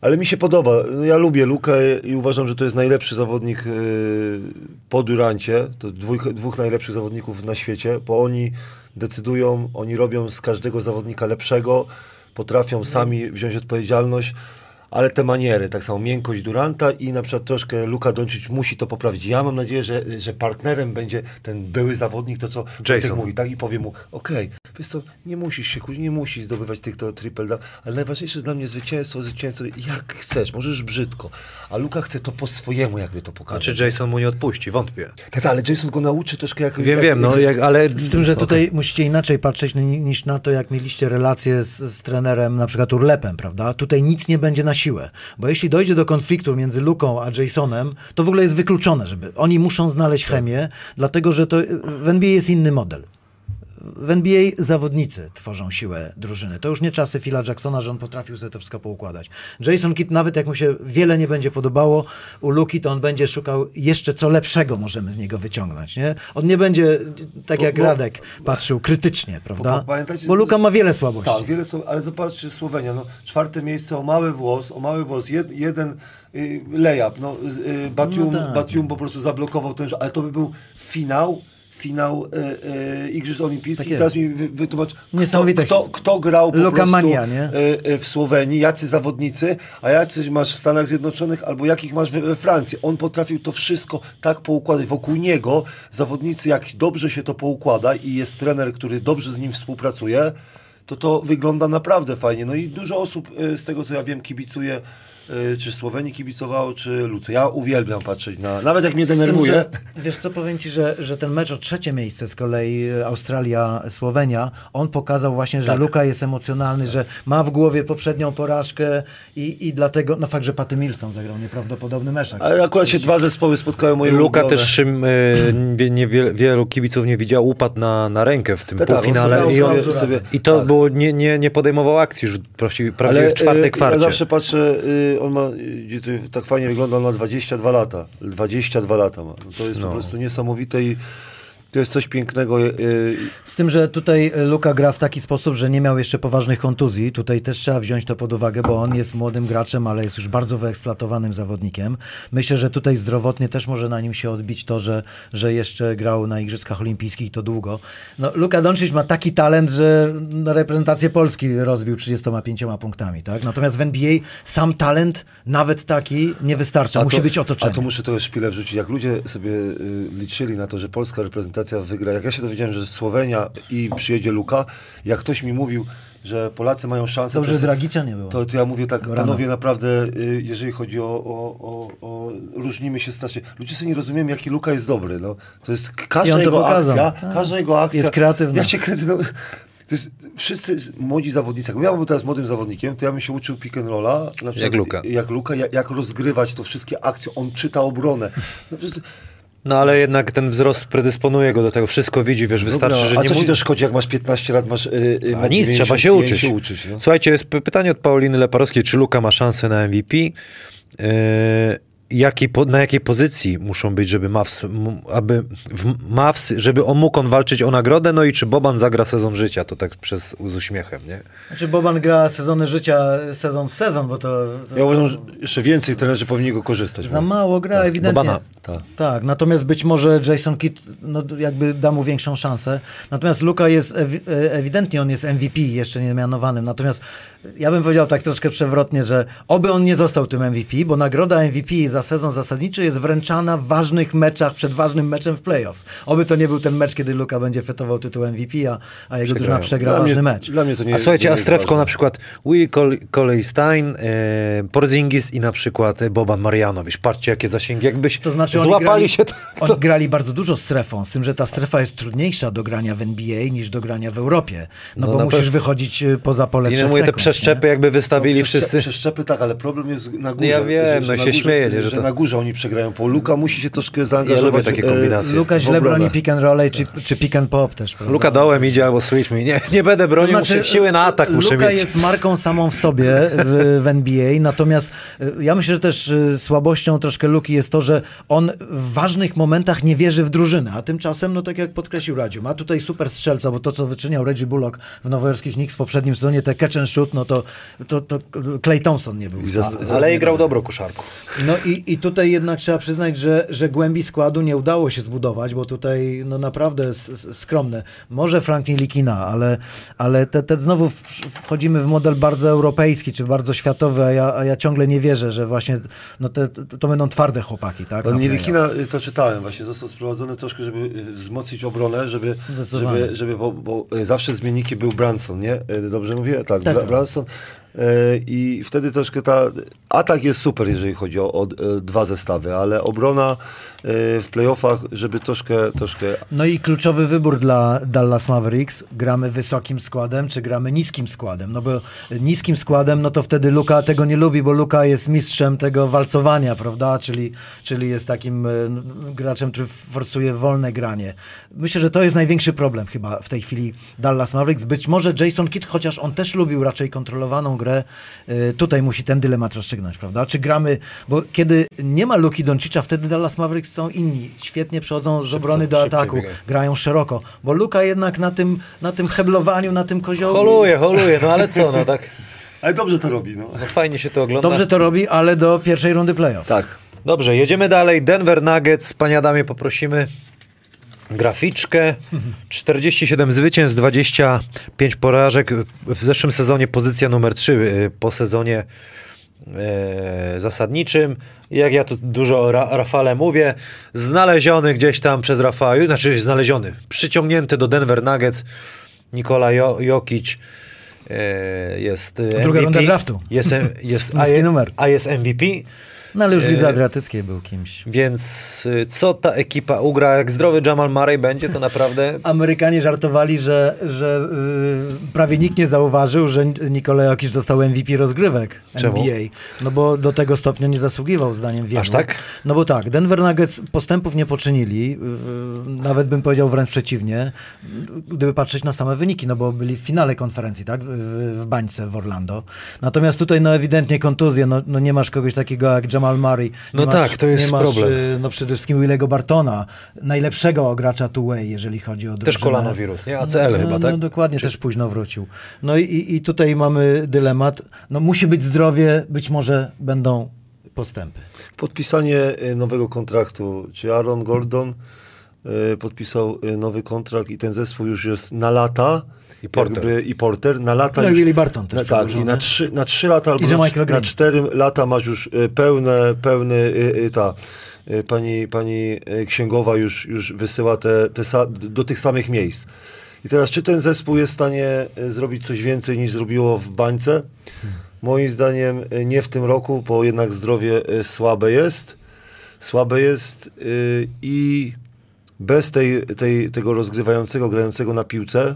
Ale mi się podoba. Ja lubię Lukę i uważam, że to jest najlepszy zawodnik y, po Durancie. To dwójk, dwóch najlepszych zawodników na świecie, bo oni decydują, oni robią z każdego zawodnika lepszego, potrafią sami wziąć odpowiedzialność. Ale te maniery, tak samo miękkość Duranta i na przykład troszkę Luka Doncic musi to poprawić. Ja mam nadzieję, że, że partnerem będzie ten były zawodnik, to co Jason. mówi, tak? I powie mu, okej, wiesz co, nie musisz się, kuć, nie musisz zdobywać tych to triple down, ale najważniejsze jest dla mnie zwycięstwo, zwycięstwo, jak chcesz, możesz brzydko. A Luka chce to po swojemu jakby to pokazać. Znaczy Jason mu nie odpuści, wątpię. Tak, ale Jason go nauczy troszkę jak... Wiem, jak, wiem, no jak, ale... Z tym, że tutaj musicie inaczej patrzeć ni- niż na to, jak mieliście relacje z, z trenerem, na przykład Urlepem, prawda? Tutaj nic nie będzie na siłę. Bo jeśli dojdzie do konfliktu między Luką a Jasonem, to w ogóle jest wykluczone, żeby oni muszą znaleźć chemię, dlatego że to w NBA jest inny model. W NBA zawodnicy tworzą siłę drużyny. To już nie czasy Phila Jacksona, że on potrafił sobie to wszystko poukładać. Jason Kidd, nawet jak mu się wiele nie będzie podobało, u Luki to on będzie szukał jeszcze co lepszego możemy z niego wyciągnąć. Nie? On nie będzie, tak Bo- jak bo- Radek, patrzył krytycznie, prawda? Bo Bo Luka ma wiele słabości. Tak, wiele ale zobaczcie Słowenia, no, czwarte miejsce o mały włos, o mały włos, jed, jeden y, layup, no, y, Batium, No tak. Batium po prostu zablokował ten, ale to by był finał, finał e, e, Igrzysk Olimpijskich. Tak. Teraz mi wy, wytłumacz, kto, Niesamowite. kto, kto grał po Lokamania, prostu e, w Słowenii, jacy zawodnicy, a jacy masz w Stanach Zjednoczonych, albo jakich masz we, we Francji. On potrafił to wszystko tak poukładać. Wokół niego zawodnicy, jak dobrze się to poukłada i jest trener, który dobrze z nim współpracuje, to to wygląda naprawdę fajnie. No i dużo osób, z tego co ja wiem, kibicuje czy Słowenii kibicowało, czy Luce. Ja uwielbiam patrzeć na... Nawet jak mnie tym, denerwuje... wiesz co, powiem ci, że, że ten mecz o trzecie miejsce z kolei e, Australia-Słowenia, on pokazał właśnie, że Tak. Luka jest emocjonalny, że ma w głowie poprzednią porażkę i, i dlatego, no fakt, że Patty Milson zagrał nieprawdopodobny mecz. Ale akurat się dwa zespoły spotkały moje Luka ulubione. też wie- nie, wie- wielu kibiców nie widział, upadł na, na rękę w tym Tak, tak, półfinale sobie- i, on, sobie- i to tak. było, nie, nie, nie podejmował akcji już prawie, prawie w czwartej y, kwarcie. Ja zawsze patrzę, y, on ma, tak fajnie wygląda, on ma 22 lata. 22 lata ma. No to jest po prostu niesamowite i to jest coś pięknego. Z tym, że tutaj e, Luka gra w taki sposób, że nie miał jeszcze poważnych kontuzji. Tutaj też trzeba wziąć to pod uwagę, bo on jest młodym graczem, ale jest już bardzo wyeksploatowanym zawodnikiem. Myślę, że tutaj zdrowotnie też może na nim się odbić to, że, że jeszcze grał na Igrzyskach Olimpijskich to długo. No, Luka Doncic ma taki talent, że reprezentację Polski rozbił 35 punktami. Tak? Natomiast w NBA sam talent, nawet taki, nie wystarcza. Musi to- być otoczenie. A to muszę to szpilę wrzucić. Jak ludzie sobie y, liczyli na to, że polska reprezentacja wygra, jak ja się dowiedziałem, że Słowenia i przyjedzie Luka, jak ktoś mi mówił, że Polacy mają szansę... Dobrze, to że Dragicza nie było. To, to ja mówię tak, Gorana. panowie, naprawdę, y, jeżeli chodzi o, o, o, o... Różnimy się strasznie. Ludzie sobie nie rozumieją, jaki Luka jest dobry. No. To jest każda jego pokazał. akcja, Tak. każda jego akcja... Jest kreatywny. Ja się kręcę, no... To jest, wszyscy młodzi zawodnicy, jakbym ja był teraz młodym zawodnikiem, to ja bym się uczył pick and rolla. Na przykład, Jak Luka. Jak Luka, jak, jak rozgrywać to wszystkie akcje. On czyta obronę. No, No ale jednak ten wzrost predysponuje go do tego, wszystko widzi, wiesz, wystarczy, Dobra, że a nie co ci to szkodzi, jak masz 15 lat, masz... Yy, yy, A nic, trzeba się uczyć. się uczyć no. Słuchajcie, jest p- pytanie od Pauliny Leparowskiej, czy Luka ma szansę na MVP? Yy, jakiej, po, na jakiej pozycji muszą być, żeby Mavs, m- aby w Mavs, żeby on mógł on walczyć o nagrodę, no i czy Boban zagra sezon życia, to tak przez z uśmiechem, nie? Znaczy Boban gra sezony życia sezon w sezon, bo to, to Ja uważam, że jeszcze więcej trenerzy powinni go korzystać. za mało gra ewidentnie. Bobana. Tak. Tak, natomiast być może Jason Kidd no, jakby da mu większą szansę. Natomiast Luka jest e, ewidentnie on jest MVP jeszcze nie mianowanym. Natomiast ja bym powiedział tak troszkę przewrotnie, że oby on nie został tym MVP, bo nagroda MVP za sezon zasadniczy jest wręczana w ważnych meczach, przed ważnym meczem w playoffs. Oby to nie był ten mecz, kiedy Luka będzie fetował tytuł MVP, a, a jego drużyna przegra Dla ważny mnie, mecz. Dla mnie to nie A słuchajcie, nie a strefką na przykład Willie Col- Coley-Stein, e, Porzingis i na przykład Boban Marjanowicz. Patrzcie, jakie zasięgi, jakbyś To znaczy oni złapali grali, się tak. Oni grali bardzo dużo strefą, z tym, że ta strefa jest trudniejsza do grania w NBA niż do grania w Europie. No, No bo musisz pewno. wychodzić y, poza pole I trzech mówię, te sekund, przeszczepy nie? jakby wystawili Przeszcze- wszyscy. Przeszczepy tak, ale problem jest na górze. Ja wiem, że, no się górze, śmieję, że że to- na górze oni przegrają. Bo Luka musi się troszkę zaangażować. lubię takie e, kombinacje. Luka źle broni pick and roll czy, czy pick and pop też. prawda? Luka dołem idzie albo switch mi. Nie, nie będę bronił, muszę, siły na atak muszę Luka mieć. jest marką samą w sobie w, w NBA, natomiast y, ja myślę, że też y, słabością troszkę Luki jest to, że on w ważnych momentach nie wierzy w drużynę, a tymczasem, no tak jak podkreślił Radziu, ma tutaj super strzelca, bo to, co wyczyniał Reggie Bullock w nowojorskich Knicks w poprzednim sezonie, te catch and shoot, no to, to, to Clay Thompson nie był. Za- za- Ale i grał dobro koszarku. No i, i tutaj jednak trzeba przyznać, że, że głębi składu nie udało się zbudować, bo tutaj no naprawdę skromne. Może Franklin Likina, ale, ale te, te znowu wchodzimy w model bardzo europejski, czy bardzo światowy, a ja, a ja ciągle nie wierzę, że właśnie no te, to będą twarde chłopaki, tak? No Nielikina, y, to czytałem właśnie, został sprowadzony troszkę, żeby y, wzmocnić obronę, żeby, żeby, żeby bo, bo y, zawsze zmiennikiem był Branson, nie? Dobrze mówię? Tak, Tak, tak. Branson. I wtedy troszkę ta... Atak jest super, jeżeli chodzi o, o y, dwa zestawy, ale obrona y, w playoffach, żeby troszkę, troszkę No i kluczowy wybór dla Dallas Mavericks. Gramy wysokim składem, czy gramy niskim składem? No bo niskim składem, no to wtedy Luka tego nie lubi, bo Luka jest mistrzem tego walcowania, prawda? Czyli, czyli jest takim e, graczem, który forsuje wolne granie. Myślę, że to jest największy problem chyba w tej chwili Dallas Mavericks. Być może Jason Kidd, chociaż on też lubił raczej kontrolowaną grę, e, tutaj musi ten dylemat rozstrzygnąć, prawda? Czy gramy, bo kiedy nie ma Luki Doncicza, wtedy Dallas Mavericks są inni. Świetnie przechodzą z obrony do ataku, grają szeroko, bo Luka jednak na tym, na tym heblowaniu, na tym koziołku... Holuje, holuje, no ale co, no tak. Ale dobrze to robi, no. No fajnie się to ogląda. Dobrze to robi, ale do pierwszej rundy playoff. Tak. Dobrze, jedziemy dalej. Denver Nuggets, panie Adamie, poprosimy. Graficzkę. 47 zwycięstw, 25 porażek. W zeszłym sezonie pozycja numer 3 po sezonie e, zasadniczym. Jak ja tu dużo o Ra Rafale mówię, znaleziony gdzieś tam przez Rafała, znaczy znaleziony, przyciągnięty do Denver Nuggets Nikola jo Jokic e, jest e, MVP. Druga runda draftu. Jest, jest, a, a jest MVP. No ale już w E, Lidze Adriatyckiej był kimś. Więc y, co ta ekipa ugra? Jak zdrowy Jamal Murray będzie, to naprawdę Amerykanie żartowali, że, że yy, prawie nikt nie zauważył, że Nikola Jokic został MVP rozgrywek Czemu? NBA. No bo do tego stopnia nie zasługiwał zdaniem wielu. Aż tak? No bo tak, Denver Nuggets postępów nie poczynili, yy, nawet bym powiedział wręcz przeciwnie, gdyby patrzeć na same wyniki, no bo byli w finale konferencji, tak, w, w bańce w Orlando. Natomiast tutaj no ewidentnie kontuzje, no, no nie masz kogoś takiego jak Jamal Murray. Nie No masz, tak, to jest nie masz, problem. yy, No przede wszystkim Willego Bartona, najlepszego gracza two-way, jeżeli chodzi o też drużynę. kolanowirus, nie? ACL no, chyba, no, tak? No dokładnie, też późno wrócił. No i- i, tutaj mamy dylemat. No musi być zdrowie, być może będą postępy. Podpisanie y, nowego kontraktu, czy Aaron Gordon y, podpisał y, nowy kontrakt i ten zespół już jest na lata. I Porter. Jakby, I Porter na lata No już, Willie Barton też na, Tak, i na trzy, na trzy lata albo na, na cztery lata masz już y, pełne, pełny y, y, ta y, pani, pani y, księgowa już, już wysyła te, te do tych samych miejsc. I teraz, czy ten zespół jest w stanie zrobić coś więcej niż zrobiło w bańce? Moim zdaniem nie w tym roku, bo jednak zdrowie słabe jest. Słabe jest i bez tej, tej, tego rozgrywającego, grającego na piłce,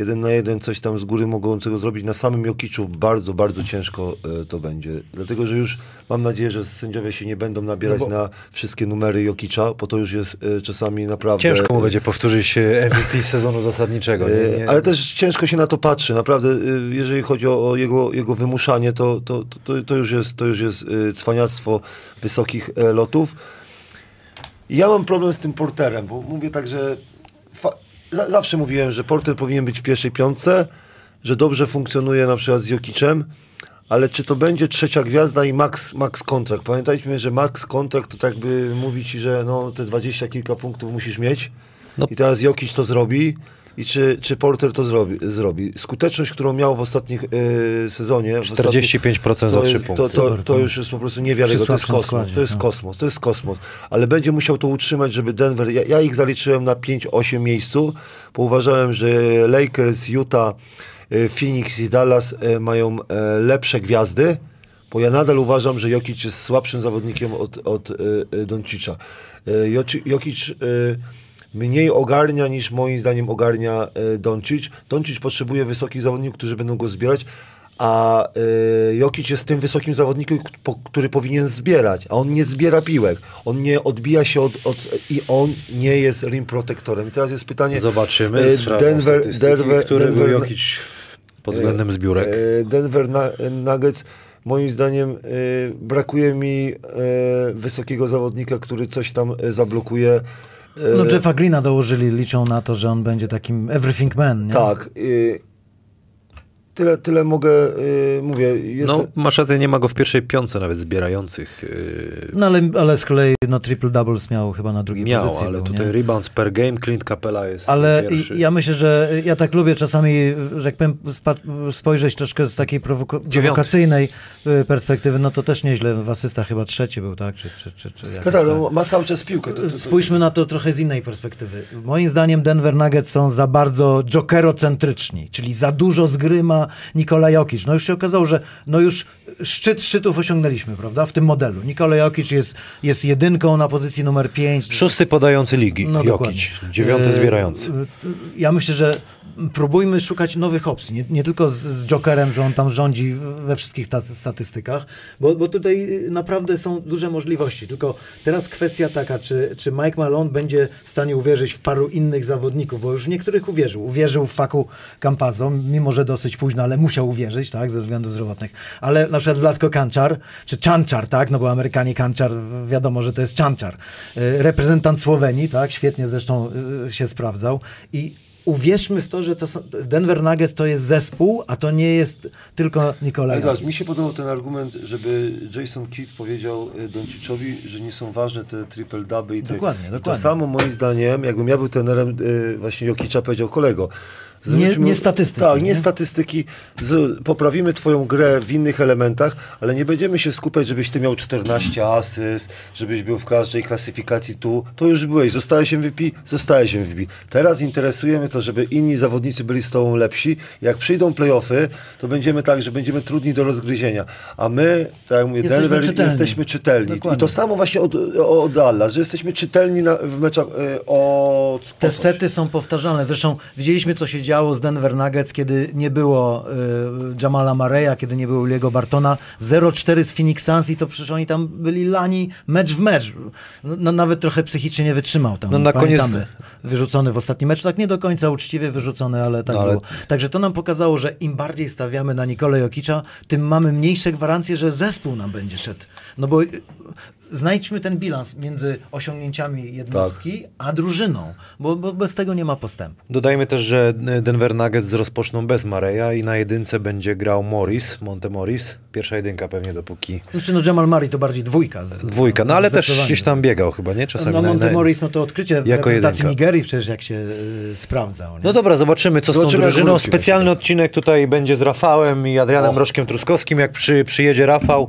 jeden na jeden coś tam z góry mogącego zrobić, na samym Jokiczu bardzo, bardzo ciężko y, to będzie. Dlatego, że już mam nadzieję, że sędziowie się nie będą nabierać No bo- na wszystkie numery Jokicza, bo to już jest y, czasami naprawdę... Ciężko mu będzie powtórzyć e, MVP sezonu zasadniczego. Nie, E, nie. Ale też ciężko się na to patrzy. Naprawdę, e, jeżeli chodzi o, jego, jego wymuszanie, to, to, to, to już jest, to już jest e, cwaniactwo wysokich e, lotów. Ja mam problem z tym porterem, bo mówię tak, że zawsze mówiłem, że porter powinien być w pierwszej piątce, że dobrze funkcjonuje na przykład z Jokicem, ale czy to będzie trzecia gwiazda i max, max kontrakt? Pamiętajmy, że max kontrakt to tak by mówić, że no, te dwadzieścia kilka punktów musisz mieć No. i teraz Jokic to zrobi i czy, czy Porter to zrobi, zrobi. Skuteczność, którą miał w ostatnich e, sezonie... w 45% za to trzy jest- punkty. To, to, to to- już jest po prostu niewiarygodne. To jest kosmos. składzie, to jest tak. kosmos. To jest kosmos. Ale będzie musiał to utrzymać, żeby Denver... Ja, ja ich zaliczyłem na 5-8 miejscu, bo uważałem, że Lakers, Utah, e, Phoenix i Dallas e, mają lepsze gwiazdy, bo ja nadal uważam, że Jokic jest słabszym zawodnikiem od, od Doncicza. Jokic mniej ogarnia niż moim zdaniem ogarnia e, Doncic. Doncic potrzebuje wysokich zawodników, którzy będą go zbierać, a e, Jokic jest tym wysokim zawodnikiem, który powinien zbierać, a on nie zbiera piłek. On nie odbija się od, od i on nie jest rim protektorem. I teraz jest pytanie... Zobaczymy. e, Denver, Denver, który był Denver, Jokic pod względem zbiórek. E, Denver Nuggets, moim zdaniem, e, brakuje mi e, wysokiego zawodnika, który coś tam e, zablokuje. E, No Jeffa Greena dołożyli, liczą na to, że on będzie takim everything man, nie? Tak. e, tyle, tyle mogę, e, mówię, jest, No, masz rację, nie ma go w pierwszej piątce nawet zbierających. Yy, No ale, ale z kolei no, triple doubles miał chyba na drugiej miał, pozycji. ale był, tutaj nie? rebounds per game, Clint Capella jest Ale pierwszy. ja myślę, że ja tak lubię czasami, że jak powiem, spojrzeć troszkę z takiej prowoko- prowokacyjnej y, perspektywy, no to też nieźle. W asystach chyba trzeci był, tak? Czy, czy, czy, czy jakoś tak, no, ma cały czas piłkę. To, to, to, Spójrzmy na to trochę z innej perspektywy. Moim zdaniem Denver Nuggets są za bardzo jokerocentryczni, czyli za dużo zgryma Nikola Jokic. No już się okazało, że no już szczyt szczytów osiągnęliśmy, prawda, w tym modelu. Nikola Jokic jest, jest jedynką na pozycji numer 5. Szósty podający ligi, No, Jokic. dokładnie. Dziewiąty E, zbierający. Ja myślę, że próbujmy szukać nowych opcji. Nie, nie tylko z, z Jokerem, że on tam rządzi we wszystkich ta, statystykach, bo, bo tutaj naprawdę są duże możliwości. Tylko teraz kwestia taka, czy, czy Mike Malone będzie w stanie uwierzyć w paru innych zawodników, bo już w niektórych uwierzył. Uwierzył w Faku Campazzo, mimo że dosyć późno, ale musiał uwierzyć, tak, ze względów zdrowotnych. Ale na przykład Wladko Kanczar, czy Czanczar, tak, no bo Amerykanie Kanczar, wiadomo, że to jest Czanczar. Y, Reprezentant Słowenii, tak, świetnie zresztą y, się sprawdzał i uwierzmy w to, że to są, Denver Nuggets to jest zespół, a to nie jest tylko Nikolaj. Ale zobacz, mi się podobał ten argument, żeby Jason Kidd powiedział e, Donciczowi, że nie są ważne te triple double i te- Dokładnie, I dokładnie. To samo moim zdaniem, jakbym ja był trenerem e, właśnie Jokicza, powiedział kolego. Nie- nie statystyki, Tak, nie, nie? statystyki. Z, poprawimy twoją grę w innych elementach, ale nie będziemy się skupiać, żebyś ty miał 14 asyst, żebyś był w każdej klasyfikacji tu. To już byłeś. Zostałeś MVP, zostałeś MVP. Teraz interesuje mnie to, żeby inni zawodnicy byli z tobą lepsi. Jak przyjdą playoffy, to będziemy tak, że będziemy trudni do rozgryzienia. A my, tak jak mówię, Jesteśmy Denver, czytelni. jesteśmy czytelni. I Dokładnie. to samo właśnie od, od Dallas, że jesteśmy czytelni na, w meczach od... Te o coś. sety są powtarzalne. Zresztą widzieliśmy, co się działo z Denver Nuggets, kiedy nie było y, Jamala Mareya, kiedy nie było Liego Bartona. 0-4 z Phoenix Suns i to przecież oni tam byli lani mecz w mecz. No, no, nawet trochę psychicznie nie wytrzymał tam. No na Pamiętamy. koniec- Wyrzucony w ostatnim meczu. Tak nie do końca uczciwie wyrzucony, ale tak No, ale- było. Także to nam pokazało, że im bardziej stawiamy na Nikolę Jokicza, tym mamy mniejsze gwarancje, że zespół nam będzie szedł. No bo y, znajdźmy ten bilans między osiągnięciami jednostki, a drużyną, bo, bo bez tego nie ma postępu. Dodajmy też, że Denver Nuggets rozpoczną bez Mareya i na jedynce będzie grał Morris, Monte Morris. Pierwsza jedynka pewnie dopóki Znaczy, no Jamal Murray to bardziej dwójka. z- dwójka. No ale też gdzieś tam biegał chyba, nie? Czasami No na- Monte na- Morris, no to odkrycie jako reprezentacji jedynka. Nigerii przecież jak się y, sprawdzał. Nie? No dobra, zobaczymy co z tą Zobaczymy, drużyną. Specjalny odcinek tutaj będzie z Rafałem i Adrianem Rożkiem Truskowskim. Jak przy, przyjedzie Rafał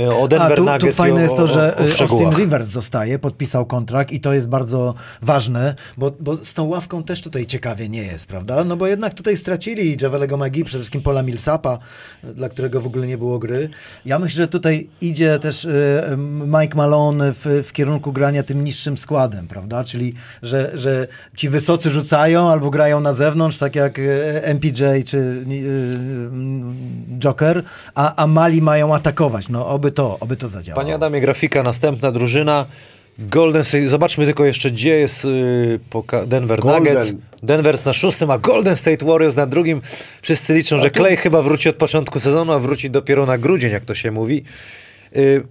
e, o A Denver tu, Nuggets tu fajne o, jest to, o- że o y, Austin. Rivers zostaje, podpisał kontrakt i to jest bardzo ważne, bo, bo z tą ławką też tutaj ciekawie nie jest, prawda? No bo jednak tutaj stracili Javelego Magi, przede wszystkim Pola Millsapa, dla którego w ogóle nie było gry. Ja myślę, że tutaj idzie też y, Mike Malone w, w kierunku grania tym niższym składem, prawda? Czyli, że, że ci wysocy rzucają albo grają na zewnątrz, tak jak y, MPJ czy y, Joker, a, a mali mają atakować. No oby to, oby to zadziałało. Panie Adamie, grafika, następna drużyna. Golden State, zobaczmy tylko jeszcze, gdzie jest yy, Denver Golden. Nuggets. Denver na szóstym, a Golden State Warriors na drugim. Wszyscy liczą, że Clay chyba wróci od początku sezonu, a wróci dopiero na grudzień, jak to się mówi. Yy,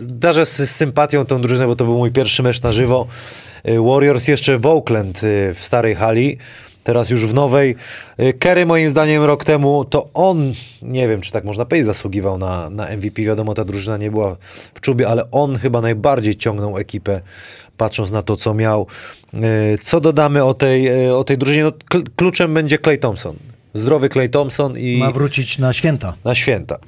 Darzę z, z sympatią tą drużynę, bo to był mój pierwszy mecz na żywo. Yy, Warriors jeszcze w Oakland yy, w starej hali. Teraz już w nowej. Yy, Kerry moim zdaniem rok temu to on, nie wiem czy tak można powiedzieć, zasługiwał na, na MVP. Wiadomo, ta drużyna nie była w czubie, ale on chyba najbardziej ciągnął ekipę, patrząc na to, co miał. Yy, Co dodamy o tej, yy, o tej drużynie? No, kl- kluczem będzie Clay Thompson. Zdrowy Clay Thompson i Ma wrócić na święta. na święta.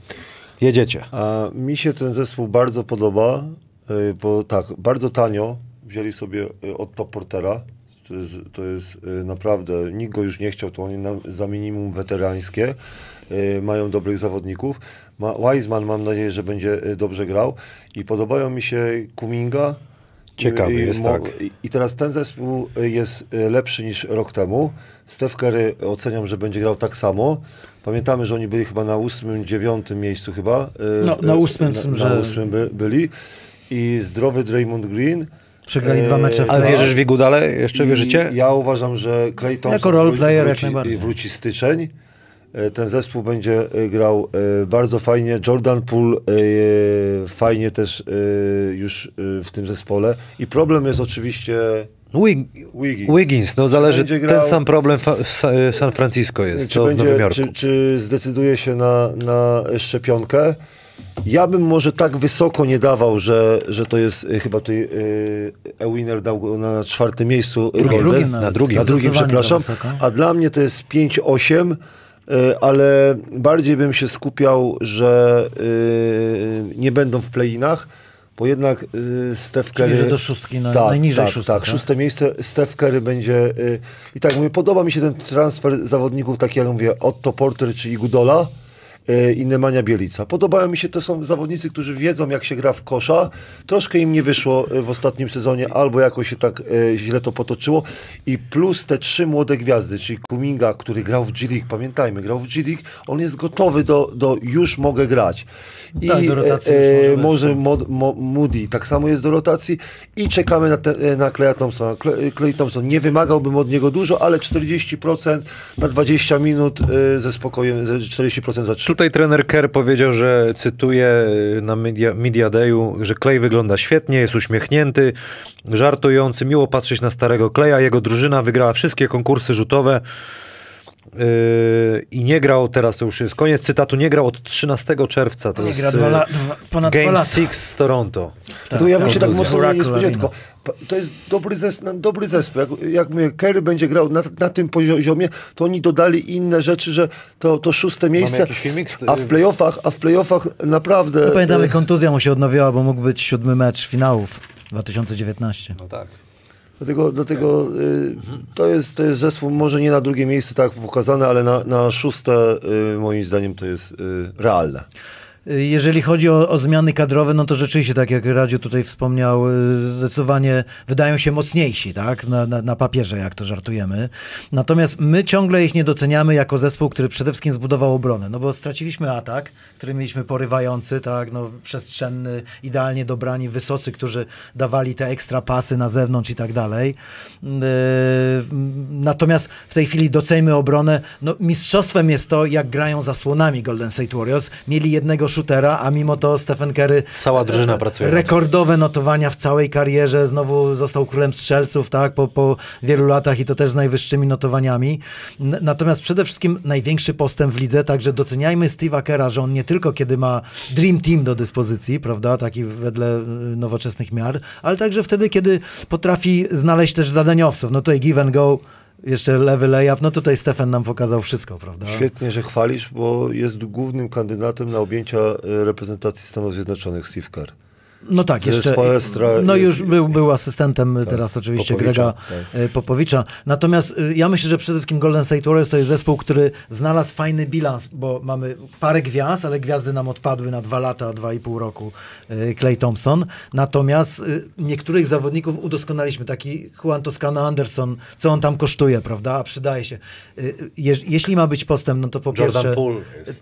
Jedziecie. A mi się ten zespół bardzo podoba, y, bo tak, bardzo tanio wzięli sobie y, od Top Portera. To jest, to jest y, naprawdę, nikt go już nie chciał, to oni na, za minimum weterańskie. Y, Mają dobrych zawodników. Ma, Wiseman mam nadzieję, że będzie y, dobrze grał. I podobają mi się Kuminga. Ciekawy I- i jest, mo- tak. i- teraz ten zespół y, jest y, lepszy niż rok temu. Steph Curry oceniam, że będzie grał tak samo. Pamiętamy, że oni byli chyba na ósmym, dziewiątym miejscu chyba. y, No, na y, ósmym, na, na że- ósmym by, byli. I zdrowy Draymond Green. Przegrali dwa mecze w Ale No. wierzysz w Igudale? Jeszcze I wierzycie? Ja uważam, że Clay Thompson Jako role wróci- player jak wróci, najbardziej. wróci styczeń. E, Ten zespół będzie e, grał e, bardzo fajnie. Jordan Poole fajnie też już w tym zespole. I problem jest oczywiście Wig- Wiggins. Wiggins, no zależy, Będzie ten grał- sam problem w Sa- San Francisco jest, czy, co w będzie, Nowym Jorku. czy, czy zdecyduje się na, na szczepionkę. Ja bym może tak wysoko nie dawał, że, że to jest y, chyba tutaj y, Ewiner dał go na czwartym miejscu. Na Golden. drugim na drugim. Na drugim, przepraszam. A dla mnie to jest 5-8, y, ale bardziej bym się skupiał, że y, nie będą w play-inach, bo jednak y, Steph Curry... do szóstki na- tak, najniżej tak, szóstka, tak, tak? szóste miejsce. Steph Curry będzie... I tak mówię, podoba mi się ten transfer zawodników, taki jak mówię, Otto Porter czy Igudola i Nemanja Bielica. Podobają mi się, to są zawodnicy, którzy wiedzą, jak się gra w kosza. Troszkę im nie wyszło y, w ostatnim sezonie, albo jakoś się tak y, źle to potoczyło. I plus te trzy młode gwiazdy, czyli Kuminga, który grał w G-League, pamiętajmy, grał w G-League, on jest gotowy do, do już mogę grać. I Tak, do rotacji e, e, może Mod, Mo, Moody tak samo jest do rotacji i czekamy na, te, e, na Claya Thompsona. Clay, Clay Thompson, nie wymagałbym od niego dużo, ale 40% na 20 minut e, ze spokojem, ze 40% za 3 tutaj trener Kerr powiedział, że cytuję na Media, media Dayu, że Clay wygląda świetnie, jest uśmiechnięty, żartujący, miło patrzeć na starego Kleja. Jego drużyna wygrała wszystkie konkursy rzutowe yy, i nie grał, teraz to już jest koniec cytatu, nie grał od 13 czerwca. To Nie jest gra yy, dwa la, dwa, ponad dwa Game lata. 6 z Toronto. No to ja bym tak, się tak tak, mocno nie spodziewał, tylko to jest dobry, zes, no, dobry zespół. Jak, jak mówię, Kerry będzie grał na, na tym poziomie, to oni dodali inne rzeczy, że to, to szóste miejsce, filmik a w playoffach, a w playoffach naprawdę... No, pamiętamy, e, kontuzja mu się odnowiła, bo mógł być siódmy mecz finałów 2019. No tak. Dlatego, dlatego y, to, jest, to jest zespół, może nie na drugie miejsce, tak pokazane, ale na, na szóste y, moim zdaniem to jest y, realne. Jeżeli chodzi o, o zmiany kadrowe, no to rzeczywiście, tak jak Radziu tutaj wspomniał, y, zdecydowanie wydają się mocniejsi, tak, na, na, na papierze, jak to żartujemy. Natomiast my ciągle ich nie doceniamy jako zespół, który przede wszystkim zbudował obronę, no bo straciliśmy atak, który mieliśmy porywający, tak, no przestrzenny, idealnie dobrani, wysocy, którzy dawali te ekstra pasy na zewnątrz i tak dalej. Yy, Natomiast w tej chwili doceńmy obronę. No, mistrzostwem jest to, jak grają zasłonami Golden State Warriors. Mieli jednego shootera, a mimo to Stephen Curry Cała drużyna pracuje. rekordowe notowania w całej karierze. Znowu został królem strzelców, tak, po, po wielu latach i to też z najwyższymi notowaniami. Natomiast przede wszystkim największy postęp w lidze, także doceniajmy Steve'a Kera, że on nie tylko kiedy ma Dream Team do dyspozycji, prawda, taki wedle y, nowoczesnych miar, ale także wtedy, kiedy potrafi znaleźć też zadaniowców. No tutaj give and go, jeszcze lewy layup, no tutaj Stefan nam pokazał wszystko, prawda? Świetnie, że chwalisz, bo jest głównym kandydatem na objęcia reprezentacji Stanów Zjednoczonych Steve Kerr. No tak, Ze jeszcze. Spoelstra No już był, był asystentem teraz oczywiście Popowicza, Grega y, Popowicza. Natomiast y, ja myślę, że przede wszystkim Golden State Warriors to jest zespół, który znalazł fajny bilans, bo mamy parę gwiazd, ale gwiazdy nam odpadły na dwa lata, dwa i pół roku. Clay Thompson. Natomiast niektórych zawodników udoskonaliśmy. Taki Juan Toscano Anderson, co on tam kosztuje, prawda? A przydaje się. Je, jeśli ma być postęp, no to po Jordan pierwsze...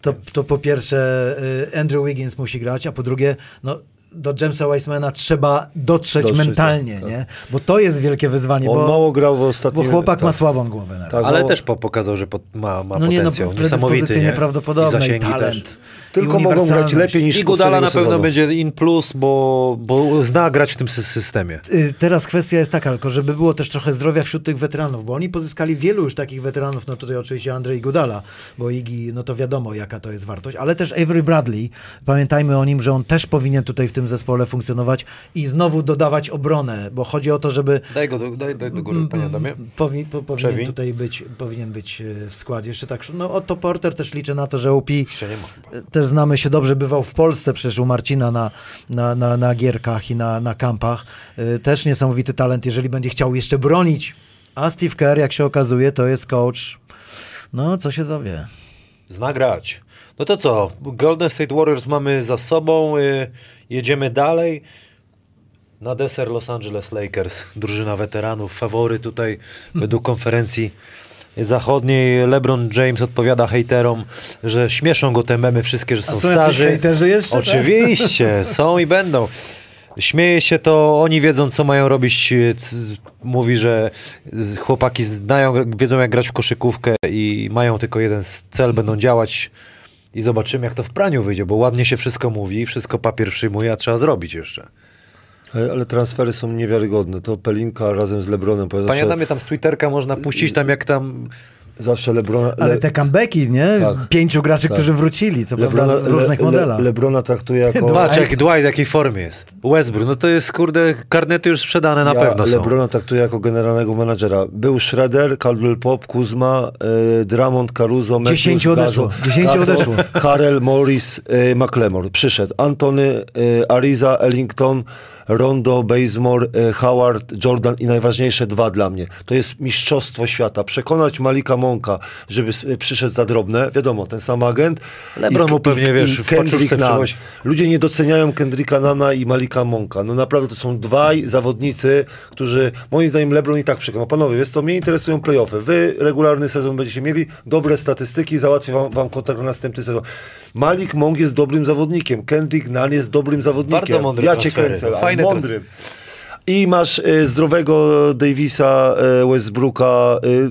To, to po pierwsze Andrew Wiggins musi grać, a po drugie, no do Jamesa Weissmana trzeba dotrzeć, Dotrzeć, mentalnie, tak, nie? Bo to jest wielkie wyzwanie, On bo, mało grał w bo ostatnim... chłopak ma tak. słabą głowę. Tak, Ale mało- też po, pokazał, że pot, ma, ma no nie, no potencjał. niesamowity, nie? nieprawdopodobne i, zasięgi talent. Też. Tylko mogą grać lepiej niż I Gudala na pewno sezonu. będzie in plus, bo, bo zna grać w tym sy- systemie. Y, Teraz kwestia jest taka, tylko żeby było też trochę zdrowia wśród tych weteranów, bo oni pozyskali wielu już takich weteranów, no tutaj oczywiście Andrzej Gudala, bo Igi, no to wiadomo jaka to jest wartość, ale też Avery Bradley, pamiętajmy o nim, że on też powinien tutaj w tym zespole funkcjonować i znowu dodawać obronę, bo chodzi o to, żeby Daj go do, daj, daj do góry, panie Adamie. Powi, po, powinien Przewiń. tutaj być, powinien być e, w składzie. Jeszcze tak, no Otto Porter też liczę na to, że UP Jeszcze nie ma chyba. Też znamy się dobrze, bywał w Polsce przecież u Marcina na, na, na, na gierkach i na, na kampach. E, Też niesamowity talent, jeżeli będzie chciał jeszcze bronić. A Steve Kerr, jak się okazuje, to jest coach, no co się zawie. Zna grać. No to co? Golden State Warriors mamy za sobą. Y, jedziemy dalej. Na deser Los Angeles Lakers. Drużyna weteranów. Fawory tutaj według konferencji zachodniej. LeBron James odpowiada hejterom, że śmieszą go te memy wszystkie, że są są starzy. hejterzy jeszcze, tak? Oczywiście, są i będą. Śmieje się to, oni wiedzą, co mają robić. Mówi, że chłopaki znają, wiedzą, jak grać w koszykówkę i mają tylko jeden cel, będą działać i zobaczymy, jak to w praniu wyjdzie, bo ładnie się wszystko mówi, wszystko papier przyjmuje, a trzeba zrobić jeszcze. Ale, ale transfery są niewiarygodne. To Pelinka razem z Lebronem. Panie zawsze, Adamie, tam z Twitterka można puścić tam, jak tam... zawsze Lebrona... Ale Le- te comebacki, nie? Tak. Pięciu graczy, Tak. którzy wrócili, co Lebrona, prawda w różnych Le- modelach. Le, Lebrona traktuje jako... Patrz, jak Dwight w jakiej formie jest. Westbrook, no to jest, kurde, karnety już sprzedane na ja pewno są. Lebrona traktuję jako generalnego menadżera. Był Schroeder, Caldwell Pop, Kuzma, y, Dramond, Caruso, Matthews, Dziesięciu odeszło. Gazo, Dziesięciu Gazo, odeszło. Harrell, Morris, y, McLemore. Przyszedł Antony, y, Ariza, Ellington, Rondo, Bazemore, y, Howard, Jordan i najważniejsze dwa dla mnie. To jest mistrzostwo świata. Przekonać Malika Monka, żeby s- przyszedł za drobne. Wiadomo, ten sam agent. LeBron mu pewnie, wiesz, w Kendrick Nunn. Ludzie nie doceniają Kendricka Nana i Malika Monka. No naprawdę to są dwaj zawodnicy, którzy moim zdaniem LeBron i tak przekonał. Panowie, wiesz co, mnie interesują playoffy. Wy regularny sezon będziecie mieli, dobre statystyki, załatwię wam, wam kontrakt na następny sezon. Malik Monk jest dobrym zawodnikiem. Kendrick Nunn jest dobrym zawodnikiem. Bardzo mądre Ja cię kręcę, Fajne mądrym. I masz e, zdrowego Davisa, e, Westbrooka. E,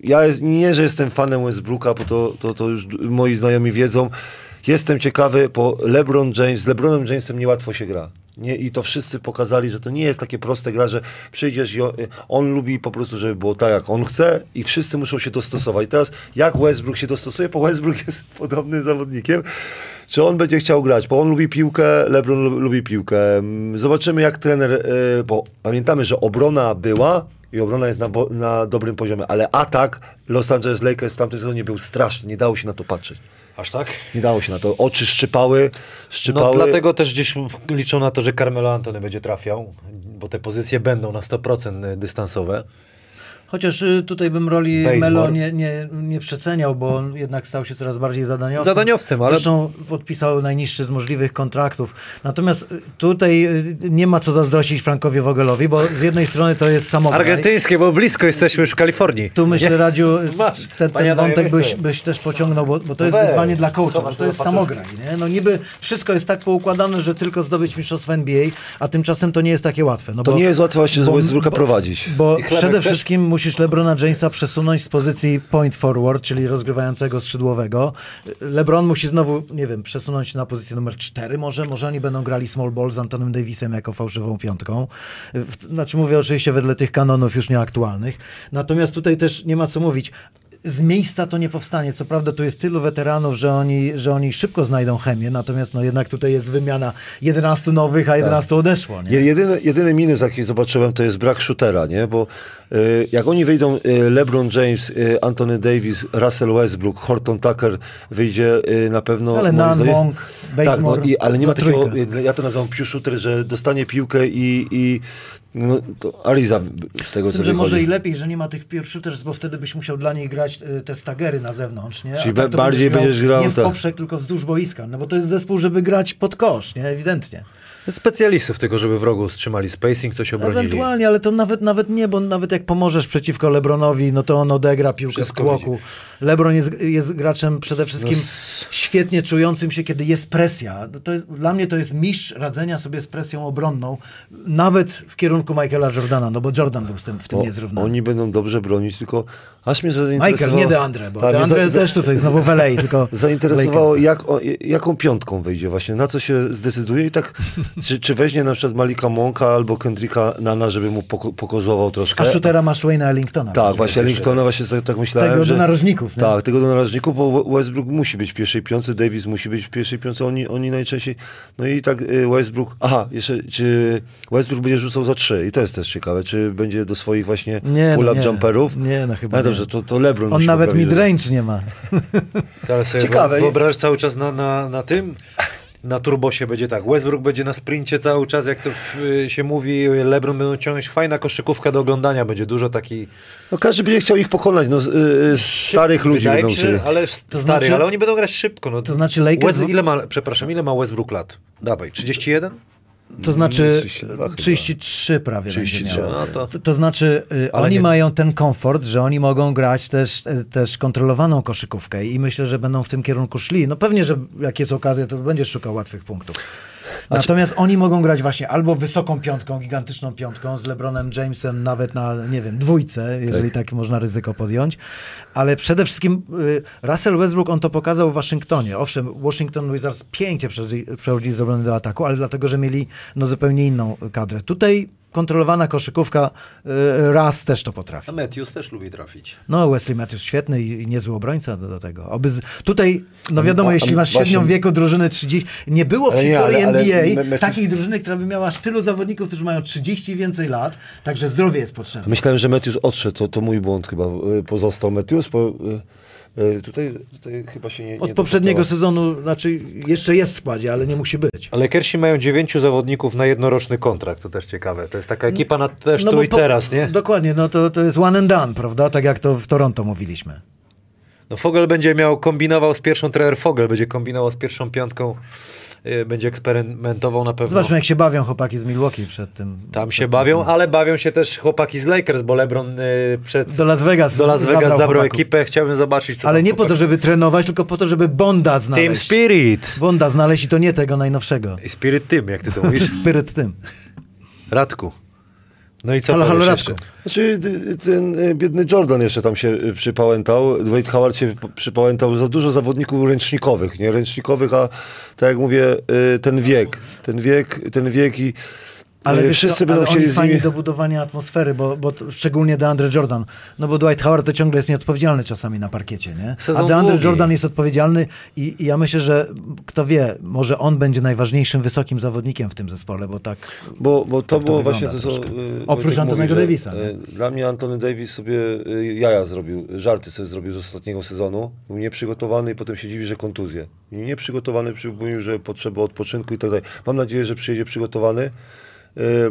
ja jest, nie, że jestem fanem Westbrooka, bo to, to, to już moi znajomi wiedzą. Jestem ciekawy, bo LeBron James, z LeBronem Jamesem niełatwo się gra. Nie, I to wszyscy pokazali, że to nie jest takie proste gra, że przyjdziesz i on, on lubi po prostu, żeby było tak, jak on chce i wszyscy muszą się dostosować. I teraz jak Westbrook się dostosuje, bo Westbrook jest podobnym zawodnikiem, czy on będzie chciał grać, bo on lubi piłkę, LeBron lu- lubi piłkę. Mm, Zobaczymy jak trener, y, bo pamiętamy, że obrona była i obrona jest na, na dobrym poziomie, ale atak Los Angeles Lakers w tamtym sezonie był straszny, nie dało się na to patrzeć. Aż tak? Nie dało się na to. Oczy szczypały, szczypały. No dlatego też gdzieś liczą na to, że Carmelo Antony będzie trafiał, bo te pozycje będą na 100% dystansowe. Chociaż y, tutaj bym roli Bazemore. Melo nie, nie, nie przeceniał, bo on jednak stał się coraz bardziej zadaniowcem. Zadaniowcem, ale- Zresztą podpisał najniższy z możliwych kontraktów. Natomiast y, tutaj y, nie ma co zazdrościć Frankowi Wogelowi, bo z jednej strony to jest samograj. Argentyńskie, bo blisko jesteśmy już w Kalifornii. Tu myślę, Nie? Radziu, Masz. ten, ten wątek byś, byś też pociągnął, bo, bo to jest weź. wyzwanie dla coacha, Zobacz, bo to jest samograj. Nie? No niby wszystko jest tak poukładane, że tylko zdobyć mistrzostwo NBA, a tymczasem to nie jest takie łatwe. No To bo, nie jest łatwe właśnie z Westbrooka prowadzić. Bo przede też? wszystkim musisz LeBrona Jamesa przesunąć z pozycji point forward, czyli rozgrywającego skrzydłowego. LeBron musi znowu, nie wiem, przesunąć na pozycję numer 4 może. Może oni będą grali small ball z Antonem Davisem jako fałszywą piątką. Znaczy mówię oczywiście wedle tych kanonów już nieaktualnych. Natomiast tutaj też nie ma co mówić. Z miejsca to nie powstanie. Co prawda tu jest tylu weteranów, że oni, że oni szybko znajdą chemię, natomiast no jednak tutaj jest wymiana 11 nowych, a 11 odeszło. Nie? Je- Jedyny, jedyny minus, jaki zobaczyłem, to jest brak shootera, nie? Bo jak oni wyjdą, y, LeBron James, y, Anthony Davis, Russell Westbrook, Horton Tucker, wyjdzie na pewno... Ale Nunn, zdaniem- Monk, Tak, no, i, ale nie ma takiego, ja to nazywam shooter, że dostanie piłkę i, i no, to Ariza z tego, Z tym, co że może i lepiej, że nie ma tych shooters, bo wtedy byś musiał dla niej grać te stagery na zewnątrz, nie? A Czyli tak ba- to bardziej będziesz grał, Nie w tak. poprzek, tylko wzdłuż boiska, no bo to jest zespół, żeby grać pod kosz, nie? Ewidentnie. Specjalistów tylko, żeby wrogu wstrzymali spacing, coś obronili. Ewentualnie, ale to nawet, nawet nie, bo nawet jak pomożesz przeciwko Lebronowi, no to on odegra piłkę Wszystko z tłoku. Lebron jest, jest graczem przede wszystkim No świetnie czującym się, kiedy jest presja. No To jest, dla mnie to jest mistrz radzenia sobie z presją obronną, nawet w kierunku Michaela Jordana, no bo Jordan był z tym, w tym O, niezrównany. Oni będą dobrze bronić, tylko aż mnie zainteresowało... Michael, nie DeAndre, bo mnie DeAndre za- też tutaj znowu w LA, tylko Zainteresowało, jak, o, jaką piątką wyjdzie właśnie, na co się zdecyduje i tak, czy, czy weźmie na przykład Malika Monka albo Kendricka Nana, żeby mu poko- pokozował troszkę. A shootera masz Wayne'a Ellingtona. Tak, właśnie. Ellingtona właśnie tak, myślałem, Tego że... narożników, nie? Tak, tego do narożników, bo Westbrook musi być w pierwszej piątce, Davis musi być w pierwszej piątce, oni, oni najczęściej... No i tak y, Westbrook... Aha, jeszcze, czy Westbrook będzie rzucał za trzy i to jest też ciekawe, czy będzie do swoich właśnie Nie, no pull-up nie. jumperów? Nie, no chyba Ale dobrze, nie. to, to LeBron On nawet midrange nie ma. Ale sobie Ciekawe. Ciekawe. Wyobrażasz cały czas na, na, na tym? Na turbosie będzie tak. Westbrook będzie na sprincie cały czas, jak to w, się mówi. LeBron będą ciągnąć. Fajna koszykówka do oglądania. Będzie dużo takiej... No każdy będzie chciał ich pokonać, no z- y, y, starych ludzi Wydaje będą się, ale To starych, znaczy- ale oni będą grać szybko. No. To znaczy Lakers- West, ile ma, przepraszam, ile ma Westbrook lat? Dawaj, 31? To znaczy 32 chyba. 33 prawie 33, będzie miało. no to- to, to znaczy y, Ale oni nie- mają ten komfort, że oni mogą grać też, y, też kontrolowaną koszykówkę i myślę, że będą w tym kierunku szli. No pewnie, że jak jest okazja, to będziesz szukał łatwych punktów. Natomiast oni mogą grać właśnie albo wysoką piątką, gigantyczną piątką z LeBronem Jamesem nawet na, nie wiem, dwójce, jeżeli tak, można ryzyko podjąć. Ale przede wszystkim y, Russell Westbrook, on to pokazał w Waszyngtonie. Owszem, Washington Wizards pięknie przechodzi- przechodzili z obrony do ataku, ale dlatego, że mieli no, zupełnie inną kadrę. Tutaj kontrolowana koszykówka, y, raz też to potrafi. A Matthews też lubi trafić. No, Wesley Matthews świetny i, i niezły obrońca do, do tego. Oby z, tutaj, no wiadomo, a- jeśli masz średnią właśnie- wieku drużyny 30, nie było w nie, historii ale- ale NBA Matthews- takiej drużyny, która by miała aż tylu zawodników, którzy mają 30 i więcej lat, także zdrowie jest potrzebne. Myślałem, że Matthews odszedł, to, to mój błąd chyba. y, Pozostał Matthews, bo y, tutaj, tutaj chyba się nie Od nie poprzedniego doczekała. sezonu, znaczy jeszcze jest w składzie, ale nie musi być. Ale Kersi mają dziewięciu zawodników na jednoroczny kontrakt, to też ciekawe. To jest taka ekipa na też No tu i po- teraz, nie? Dokładnie, no to, to jest one and done, prawda? Tak jak to w Toronto mówiliśmy. No Fogel będzie miał, kombinował z pierwszą, trener Fogel będzie kombinował z pierwszą piątką, będzie eksperymentował na pewno. Zobaczmy, jak się bawią chłopaki z Milwaukee przed tym. Tam się tym bawią, ale bawią się też chłopaki z Lakers, bo LeBron y, przed Do Las Vegas do Las Vegas zabrał zabrał, ekipę. Chciałbym zobaczyć, co Ale nie po to, chłopaki- żeby trenować, tylko po to, żeby Bonda znaleźć. Team Spirit. Bonda znaleźć i to nie tego najnowszego. I Spirit Team, jak ty to mówisz. Spiryt tym. Radku. No i co Halo, halo, jeszcze? Znaczy, ten y, biedny Jordan jeszcze tam się przypałętał. Dwight Howard się przypałętał. Za dużo zawodników ręcznikowych, nie? Ręcznikowych, a tak jak mówię, y, ten wiek, ten wiek, ten wiek i Ale y, wiesz wszyscy co, będą ale chcieli oni z nimi... do budowania atmosfery, bo, bo to, szczególnie DeAndre Jordan. No bo Dwight Howard to ciągle jest nieodpowiedzialny czasami na parkiecie, nie? Sezon A DeAndre długi. Jordan jest odpowiedzialny i, i ja myślę, że kto wie, może on będzie najważniejszym wysokim zawodnikiem w tym zespole, bo tak... Bo, bo to to było wygląda właśnie to, co... troszkę. y, Oprócz Antonego Davisa, y, nie? Dla mnie Antony Davis sobie jaja zrobił, żarty sobie zrobił z ostatniego sezonu. Był nieprzygotowany i potem się dziwi, że kontuzję. I Nieprzygotowany, przy- mówił, że potrzeba odpoczynku i tak dalej. Mam nadzieję, że przyjedzie przygotowany,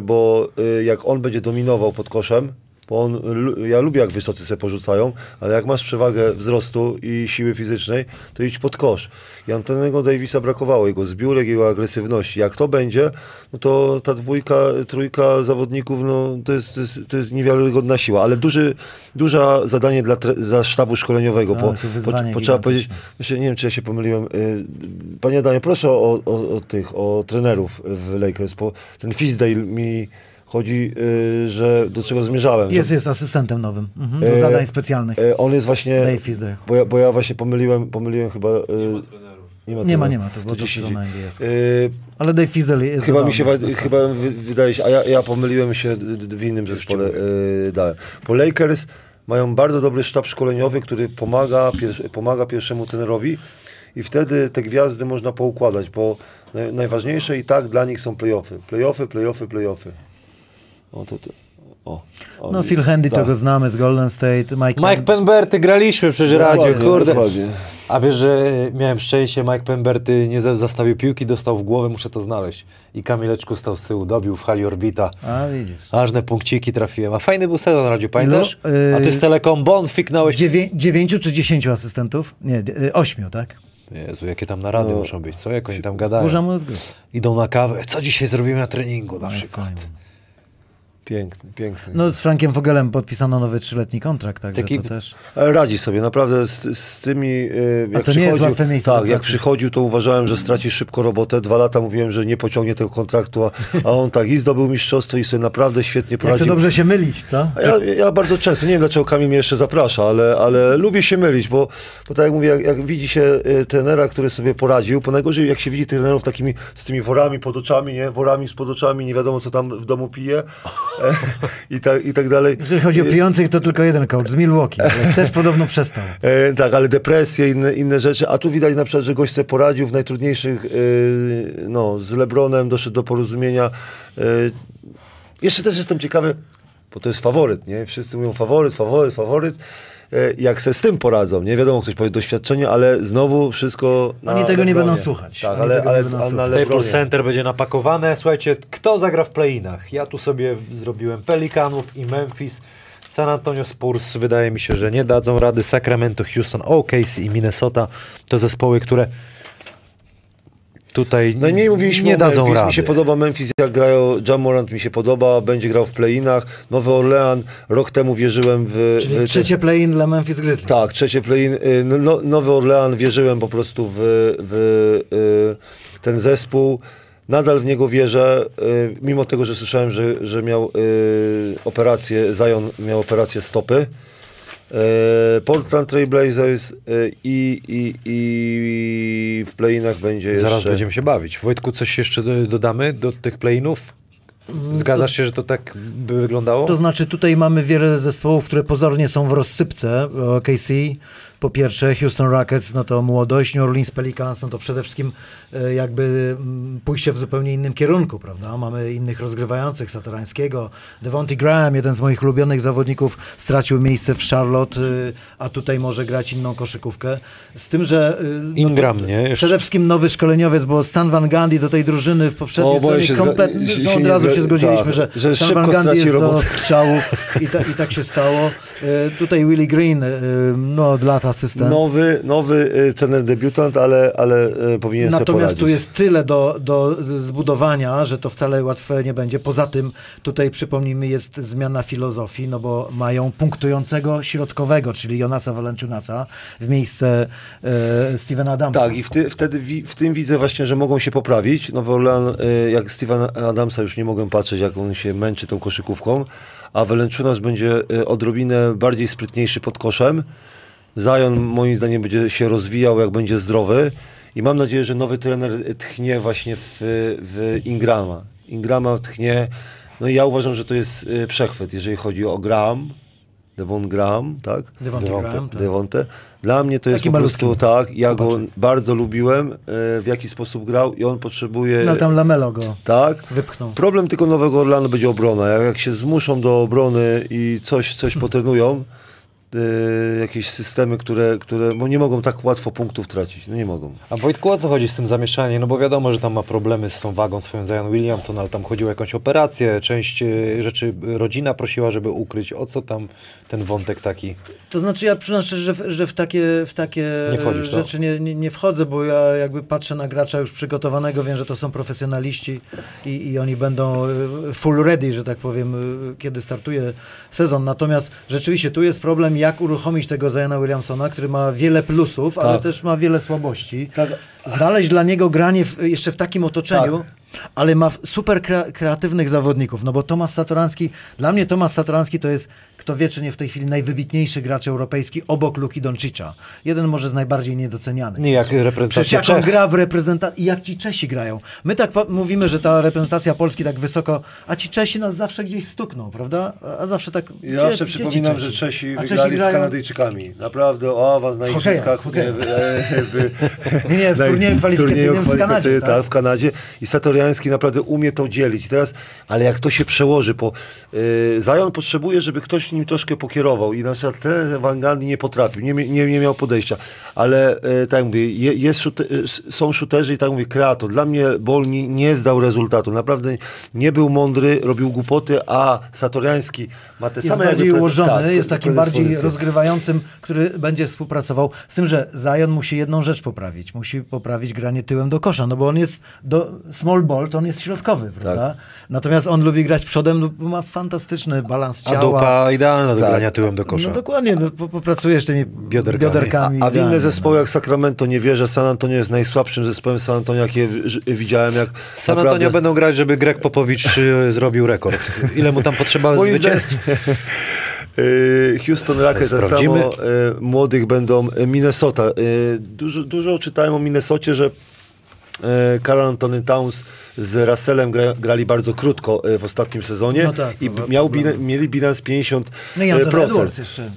bo y, jak on będzie dominował pod koszem, bo on, ja lubię jak wysocy sobie porzucają, ale jak masz przewagę wzrostu i siły fizycznej, to idź pod kosz. I Antonego Davisa brakowało, jego zbiórek, jego agresywności. Jak to będzie, no to ta dwójka, trójka zawodników, no to jest, to jest, to jest niewiarygodna siła, ale duży, duża zadanie dla, dla sztabu szkoleniowego, Tak, bo, bo, wyzwanie bo trzeba powiedzieć, nie wiem, czy ja się pomyliłem. y, Panie Adamie, proszę o, o, o tych, o trenerów w Lakers, bo ten Fisdale mi chodzi, y, że do czego zmierzałem. Jest, że, jest asystentem nowym, mhm, do E, zadań specjalnych. e, on jest właśnie, Dave bo ja, bo ja właśnie pomyliłem, pomyliłem chyba... y, Trenerów. ma Nie ma, nie ma, to to gdzieś indziej. sezona NBA. Y, Ale Dave Fisdale jest Chyba mi się wa- chyba wy- wydaje się, a ja, ja pomyliłem się w innym zespole y, dałem. Bo Lakers mają bardzo dobry sztab szkoleniowy, który pomaga, pier- pomaga pierwszemu trenerowi i wtedy te gwiazdy można poukładać, bo naj- najważniejsze i tak dla nich są playoffy. Playoffy, playoffy, playoffy. O, to, to, o, o, No Phil Handy, tak. to go znamy z Golden State, Mike, Mike Pemberty graliśmy przecież Dokładnie, Radzie, kurde. dokładnie. A wiesz, że miałem szczęście, Mike Pemberty nie za- zastawił piłki, dostał w głowę, muszę to znaleźć. I Kamileczku stał z tyłu, dobił w hali orbita. A widzisz. Ażne punkciki trafiłem. A fajny był sezon, Radziu, pamiętasz? Ilu? Y- A ty z Telekom Bon fiknąłeś. Dziewię- dziewięciu czy dziesięciu asystentów? Nie, d- y, ośmiu, tak? Jezu, jakie tam narady No. muszą być, co? Jak oni tam gadają? Burza mózgu. Idą na kawę. Co dzisiaj zrobimy na treningu na No, przykład? Simon. Piękny, piękny. No z Frankiem Fogelem podpisano nowy trzyletni kontrakt, także Taki- to też... Ale radzi sobie, naprawdę z, z tymi. y, Jak to nie jest łatwe miejsce Tak, jak przychodził, to uważałem, że straci szybko robotę. Dwa lata mówiłem, że nie pociągnie tego kontraktu, a, a on tak i zdobył mistrzostwo i sobie naprawdę świetnie Jak to poradził. dobrze się mylić, co? A Ja, ja bardzo często, nie wiem dlaczego Kamil mnie jeszcze zaprasza, ale, ale lubię się mylić, bo, bo tak jak mówię, jak, jak widzi się y, trenera, który sobie poradził, bo najgorzej jak się widzi trenerów takimi, z tymi worami pod oczami, nie? Worami z pod oczami, nie wiadomo co tam w domu pije e, i, tak, i tak dalej. Jeżeli chodzi o pijących, to tylko jeden coach z Milwaukee, też podobno przestał. E, tak, ale depresje, inne, inne rzeczy. A tu widać na przykład, że gość poradził w najtrudniejszych, e, no, z Lebronem doszedł do porozumienia. E, jeszcze też jestem ciekawy, bo to jest faworyt, nie? Wszyscy mówią faworyt, faworyt, faworyt. E, jak se z tym poradzą, nie wiadomo, ktoś powie doświadczenie, ale znowu wszystko na Oni tego nie Lebronie. będą słuchać. Tak, Oni ale, tego nie ale, będą ale słuchać. Staples. Center będzie napakowane. Słuchajcie, kto zagra w playinach? Ja tu sobie zrobiłem Pelikanów i Memphis. San Antonio Spurs wydaje mi się, że nie dadzą rady. Sacramento, Houston, OKC i Minnesota to zespoły, które tutaj Najmniej mówiliśmy nie o dadzą Memphis. rady. Mi się podoba Memphis, jak grają Jamorant mi się podoba, będzie grał w playinach. Nowy Orlean, rok temu wierzyłem w... Czyli w trzecie play-in dla Memphis Grizzlies. Tak, trzecie play-in. Y, no- No, Nowy Orlean, wierzyłem po prostu w, w y, ten zespół. Nadal w niego wierzę, y, mimo tego, że słyszałem, że, że miał operację, Zion miał operację stopy. Y, Portland Trail Blazers y, i, i, i w play-inach będzie jeszcze... Zaraz będziemy się bawić. Wojtku, coś jeszcze do- dodamy do tych playinów? Zgadzasz się, że to tak by wyglądało? To znaczy tutaj mamy wiele zespołów, które pozornie są w rozsypce. OKC po pierwsze, Houston Rockets, no to młodość, New Orleans Pelicans, no to przede wszystkim e, jakby mm, pójście w zupełnie innym kierunku, prawda? Mamy innych rozgrywających, Satorańskiego, Devontae Graham, jeden z moich ulubionych zawodników, stracił miejsce w Charlotte, y, a tutaj może grać inną koszykówkę. Z tym, że... y, no Ingram, nie? Jeszcze. Przede wszystkim nowy szkoleniowiec, bo Stan Van Gundy do tej drużyny w poprzedniej zga- kompletnie, no, od razu się zgodziliśmy, tak, że, że Stan Van Gundy jest do robotę. strzału i, ta, i tak się stało. E, tutaj Willie Green, e, no od lat asystent. Nowy, nowy y, trener debiutant, ale, ale y, powinien sobie Natomiast poradzić. tu jest tyle do, do zbudowania, że to wcale łatwe nie będzie. Poza tym tutaj przypomnijmy jest zmiana filozofii, no bo mają punktującego środkowego, czyli Jonasa Valanciunasa w miejsce e, Stevena Adamsa. Tak, i wtedy wi, w tym widzę właśnie, że mogą się poprawić. Nowy Orlean, y, jak Steven Adamsa już nie mogę patrzeć, jak on się męczy tą koszykówką, a Valenciunas będzie odrobinę bardziej sprytniejszy pod koszem. Zion moim zdaniem będzie się rozwijał, jak będzie zdrowy i mam nadzieję, że nowy trener tchnie właśnie w, w Ingrama. Ingrama tchnie, no i ja uważam, że to jest y, przechwyt, jeżeli chodzi o Graham, Devon Graham, tak? Devonte Devonte, Graham, tak. Devonte. Dla mnie to jest Taki po prostu malutki. tak, ja go bardzo lubiłem, e, w jaki sposób grał i on potrzebuje... No, tam Lamelo go Tak. wypchnął. Problem tylko Nowego Orlanu będzie obrona. Jak, jak się zmuszą do obrony i coś, coś Hmm. potrenują, e, jakieś systemy, które, które bo nie mogą tak łatwo punktów tracić. No nie mogą. A Wojtku, o co chodzi z tym zamieszaniem? No bo wiadomo, że tam ma problemy z tą wagą swoją Zion Williamson, ale tam chodziło o jakąś operację, część e, rzeczy rodzina prosiła, żeby ukryć. O co tam ten wątek taki? To znaczy ja przyznam szczerze, że, w- że w takie, w takie Nie to? rzeczy nie, nie, nie wchodzę, bo ja jakby patrzę na gracza już przygotowanego, wiem, że to są profesjonaliści i, i oni będą y, full ready, że tak powiem, y, kiedy startuje sezon. Natomiast rzeczywiście tu jest problem, jak uruchomić tego Ziona Williamsona, który ma wiele plusów, ale Tak. też ma wiele słabości. Tak. Znaleźć dla niego granie w, jeszcze w takim otoczeniu, Tak. ale ma super krea- kreatywnych zawodników, no bo Tomasz Satoranski, dla mnie Tomasz Satoranski to jest, kto wie czy nie w tej chwili, najwybitniejszy gracz europejski obok Luki Doncicza. Jeden może z najbardziej niedocenianych. Nie jak Przecież reprezentacja jak Czech. gra w reprezentacji, jak ci Czesi grają. My tak mówimy, że ta reprezentacja Polski tak wysoko, a ci Czesi nas zawsze gdzieś stukną, prawda? A- zawsze tak... Ja gdzie- zawsze przypominam, że Czesi A wygrali z grają- Kanadyjczykami. Naprawdę o awans na igrzyskach. w hokejach. nie, e, Nie, nie, w turnieju kwalifikacyjnym w Kanadzie, tak? tak, w Kanadzie. I Satoriański naprawdę umie to dzielić. Teraz, ale jak to się przełoży, po y, Zion potrzebuje, żeby ktoś nim troszkę pokierował i na przykład ten Van Gundy nie potrafił, nie, nie, nie miał podejścia. Ale y, tak jak mówię, je, jest są shooterzy i tak mówię, kreator. Dla mnie Bol nie, zdał rezultatu. Naprawdę nie był mądry, robił głupoty, a Satoriański ma te jest same bardziej jakby pre- ułożony, tak, jest takim bardziej rozgrywającym, który będzie współpracował. Z tym, że Zion musi jedną rzecz poprawić. Musi poprawić granie tyłem do kosza, no bo on jest do small ball, to on jest środkowy, prawda? Natomiast on lubi grać przodem, bo ma fantastyczny balans A ciała. dupa idealna do Tak. grania tyłem do kosza. No dokładnie, no, po- popracujesz tymi Bioderkami. bioderkami. A, a w inne zespoły no. jak Sacramento nie wierzę. San Antonio jest najsłabszym zespołem San Antonio, jakie widziałem. Jak San naprawdę- Antonio będą grać, żeby Greg Popowicz y, zrobił rekord. Ile mu tam potrzeba Moim zwycięstw? Yy, Houston Rockets tak Sprawdzimy. samo yy, młodych będą Minnesota. Dużo, dużo czytałem o Minnesocie, że Karl Anthony Towns z Russellem gra, grali bardzo krótko yy, w ostatnim sezonie No tak, i no, miał mieli bilans 50%. No i Anton Edwards jeszcze.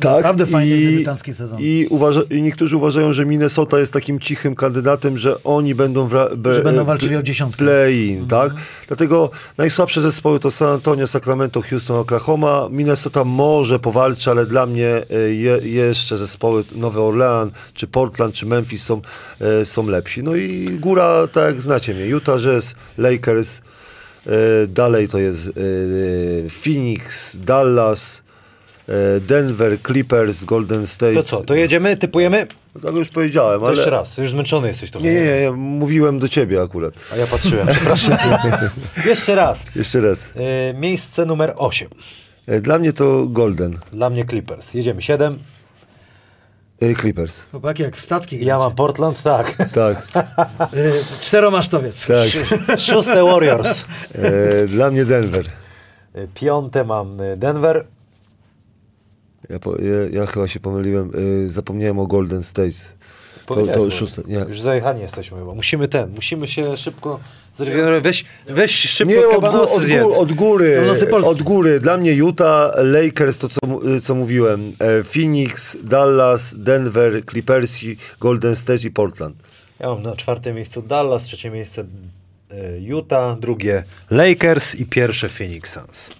Tak, Naprawdę fajny i, debiutancki sezon. I, uważa, I niektórzy uważają, że Minnesota jest takim cichym kandydatem, że oni będą, wra, be, Że będą e, walczyli o dziesiątkę. Play-in, tak? Dlatego najsłabsze zespoły to San Antonio, Sacramento, Houston, Oklahoma. Minnesota może powalczy, ale dla mnie e, je, jeszcze zespoły Nowy Orlean, czy Portland, czy Memphis są, e, są lepsi. No i góra, tak jak znacie mnie, Utah Jazz, Lakers, dalej to jest Phoenix, Dallas, Denver, Clippers, Golden State. To co, to jedziemy, typujemy? Tak już powiedziałem, To ale... jeszcze raz, już zmęczony jesteś trochę. Nie, nie, nie, ja mówiłem do ciebie akurat. A ja patrzyłem, przepraszam. jeszcze raz. Jeszcze raz. Y, miejsce numer 8. E, Dla mnie to Golden. Dla mnie Clippers. Jedziemy 7. E, Clippers. Chłopaki, jak w statki. Ja mam Portland, tak. Tak, Y, Czteromasztowiec. tak. Szóste Warriors. E, Dla mnie Denver. Piąte mam Denver. Ja, po, ja, ja chyba się pomyliłem. e, Zapomniałem o Golden State. To, to szóste. Nie, Już zajechani jesteśmy chyba. Musimy ten, musimy się szybko zregenerować. Weź, weź szybko nie od, od, od góry. Od góry. Dla mnie Utah, Lakers, to co, mu- co mówiłem. E, Phoenix, Dallas, Denver, Clippersi, Golden State i Portland. Ja mam na czwartym miejscu Dallas, trzecie miejsce y, Utah, drugie Lakers i pierwsze Phoenix Suns.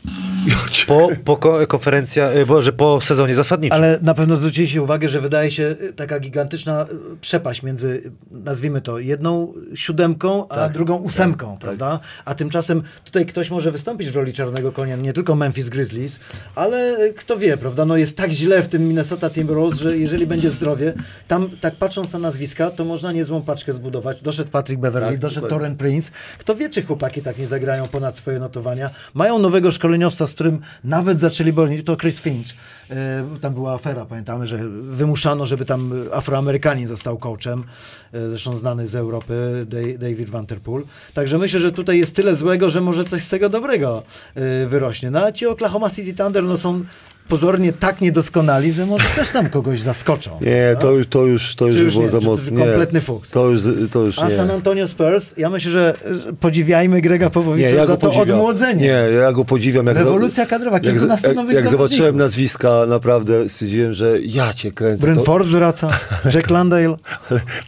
po, po ko- konferencja, y, Boże, po sezonie zasadniczym. Ale na pewno zwróciliście uwagę, że wydaje się y, taka gigantyczna przepaść między, nazwijmy to, jedną siódemką, a Tak, drugą ósemką, prawda? A tymczasem tutaj ktoś może wystąpić w roli czarnego konia, nie tylko Memphis Grizzlies, ale kto wie, prawda? No jest tak źle w tym Minnesota Timberwolves, że jeżeli będzie zdrowie, tam tak patrząc na nazwiska, to można niezłą paczkę zbudować. Doszedł Patrick Beverly, Tak, doszedł. Toren Prince. Kto wie, czy chłopaki tak nie zagrają ponad swoje notowania. Mają nowego szkoleniowca, z którym nawet zaczęli bronić, to Chris Finch. E, Tam była afera, pamiętamy, że wymuszano, żeby tam Afroamerykanin został coachem, e, zresztą znany z Europy, Da- David Vanterpool. Także myślę, że tutaj jest tyle złego, że może coś z tego dobrego e, wyrośnie. No a ci Oklahoma City Thunder no, są pozornie tak niedoskonali, że może też tam kogoś zaskoczą. Nie, to, już- to już, to już, już było nie? za mocno. kompletny fuks? To już, to już A nie. San Antonio Spurs, ja myślę, że podziwiajmy Grega Popovicza Nie, ja za to podziwiam. odmłodzenie. Nie, ja go podziwiam. Jak Rewolucja kadrowa, jak, jak, jak zobaczyłem nazwiska, naprawdę stwierdziłem, że ja cię kręcę. Bryn To, Ford wraca, Jack Landale.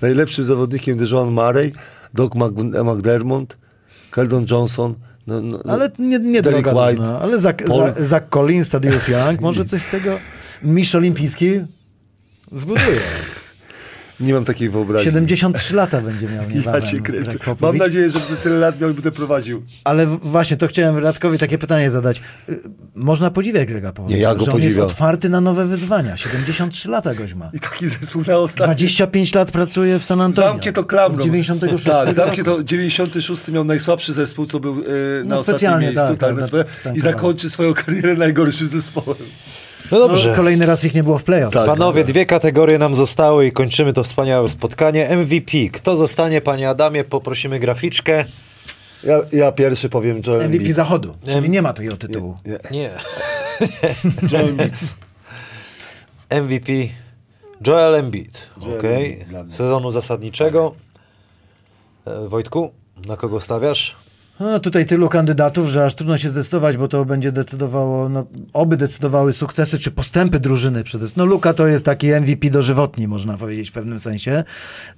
najlepszym zawodnikiem DeJohn Murray, Doc Mc- McDermott, Keldon Johnson. No, no, Ale nie, nie Derek droga White. drużyna. Ale Zach, Paul- Zach, Collins, Tadeusz Young, może coś z tego mistrz olimpijski zbuduje. Nie mam takiej wyobraźni. 73 lata będzie miał Ja niebawem cię kręcę. Mam nadzieję, że tyle lat miał i będę prowadził. Ale właśnie, to chciałem Radkowi takie pytanie zadać. Y, Można podziwiać Grega Popovicza, Nie, ja go że on jest podziwiam. otwarty na nowe wyzwania. 73 lata goś ma. I taki zespół na ostatni. 25 lat pracuje w San Antonio. Zamknie to klamrą. Od 96 Tak, zamknie to 96 miał najsłabszy zespół, co był e, na No, ostatnim miejscu. tak, Tak, tak, tak, tak, I tak. zakończy swoją karierę najgorszym zespołem. No dobrze. No, kolejny raz ich nie było w playoff. Tak. Panowie, dwie kategorie nam zostały i kończymy to wspaniałe spotkanie. MVP. Kto zostanie, panie Adamie? Poprosimy graficzkę. Ja, ja pierwszy powiem Joel MVP Embiid. Zachodu, czyli nie ma takiego tytułu. Nie, Nie. Joel Embiid. MVP Joel Embiid. Joel Okay. Embiid. Sezonu zasadniczego. E, Wojtku, na kogo stawiasz? No, tutaj tylu kandydatów, że aż trudno się zdecydować, bo to będzie decydowało, no, oby decydowały sukcesy czy postępy drużyny przede wszystkim. No Luka to jest taki MVP dożywotni, można powiedzieć w pewnym sensie.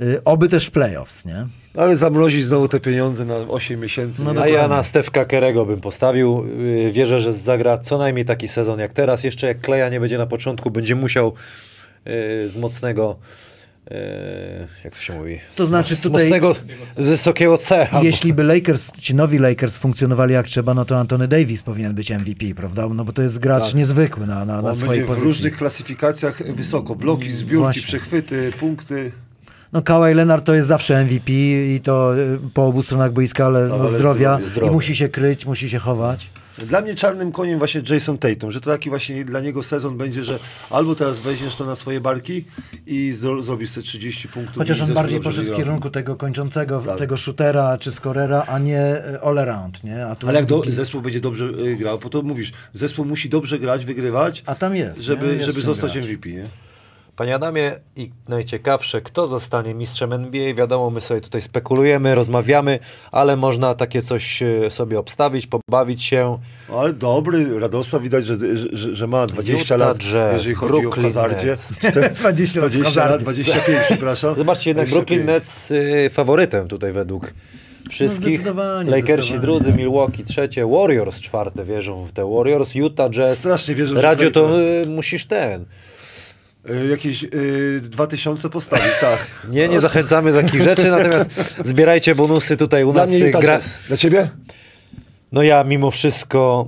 Y, oby też w playoffs, nie? Ale zamrozić znowu te pieniądze na 8 miesięcy. No? A ja na Stefka Kerego bym postawił. Yy, Wierzę, że zagra co najmniej taki sezon jak teraz. Jeszcze jak Kleja nie będzie na początku, będzie musiał yy, z mocnego jak to się mówi? To znaczy tutaj- mocnego, wysokiego C. albo- Jeśli by Lakers, ci nowi Lakers funkcjonowali jak trzeba, no to Anthony Davis powinien być MVP, prawda? No bo to jest gracz Tak. niezwykły na, na, na swojej będzie w pozycji. różnych klasyfikacjach wysoko. Bloki, zbiórki, Właśnie. przechwyty, punkty. No Kawhi Leonard to jest zawsze MVP i to y, po obu stronach boiska, ale, no, ale zdrowia zdrowie, i musi się kryć, musi się chować. Dla mnie czarnym koniem właśnie Jason Tatum, że to taki właśnie dla niego sezon będzie, że albo teraz weźmiesz to na swoje barki i zro, zrobisz sobie 30 punktów. Chociaż on bardziej poszedł w kierunku tego kończącego, Tak. tego shootera czy scorera, a nie y, all around, nie? Ale jak do, zespół będzie dobrze y, grał, bo to mówisz, zespół musi dobrze grać, wygrywać, A tam jest, nie? żeby, Jest żeby zostać grać. MVP. Nie? Panie Adamie, i najciekawsze, kto zostanie mistrzem NBA? Wiadomo, my sobie tutaj spekulujemy, rozmawiamy, ale można takie coś e, sobie obstawić, pobawić się. Ale dobry, Radosław widać, że, że, że ma 20 Utah lat, Jazz, jeżeli chodzi Brooklyn o hazardzie. Nets. 20 lat w 20 hazardzie. lat, 25, przepraszam. Zobaczcie, jednak 25. Brooklyn Nets y, faworytem tutaj według wszystkich. zdecydowanie, Lakersi zdecydowanie. drudzy, Milwaukee trzecie, Warriors czwarte wierzą w te Warriors, Utah Jazz. Strasznie Radziu, tutaj- to y, musisz ten. Y, Jakieś y, 2000 postawić, tak. Nie, nie zachęcamy do takich rzeczy, natomiast zbierajcie bonusy tutaj u Dla nas. mnie gra... Dla ciebie? No ja mimo wszystko.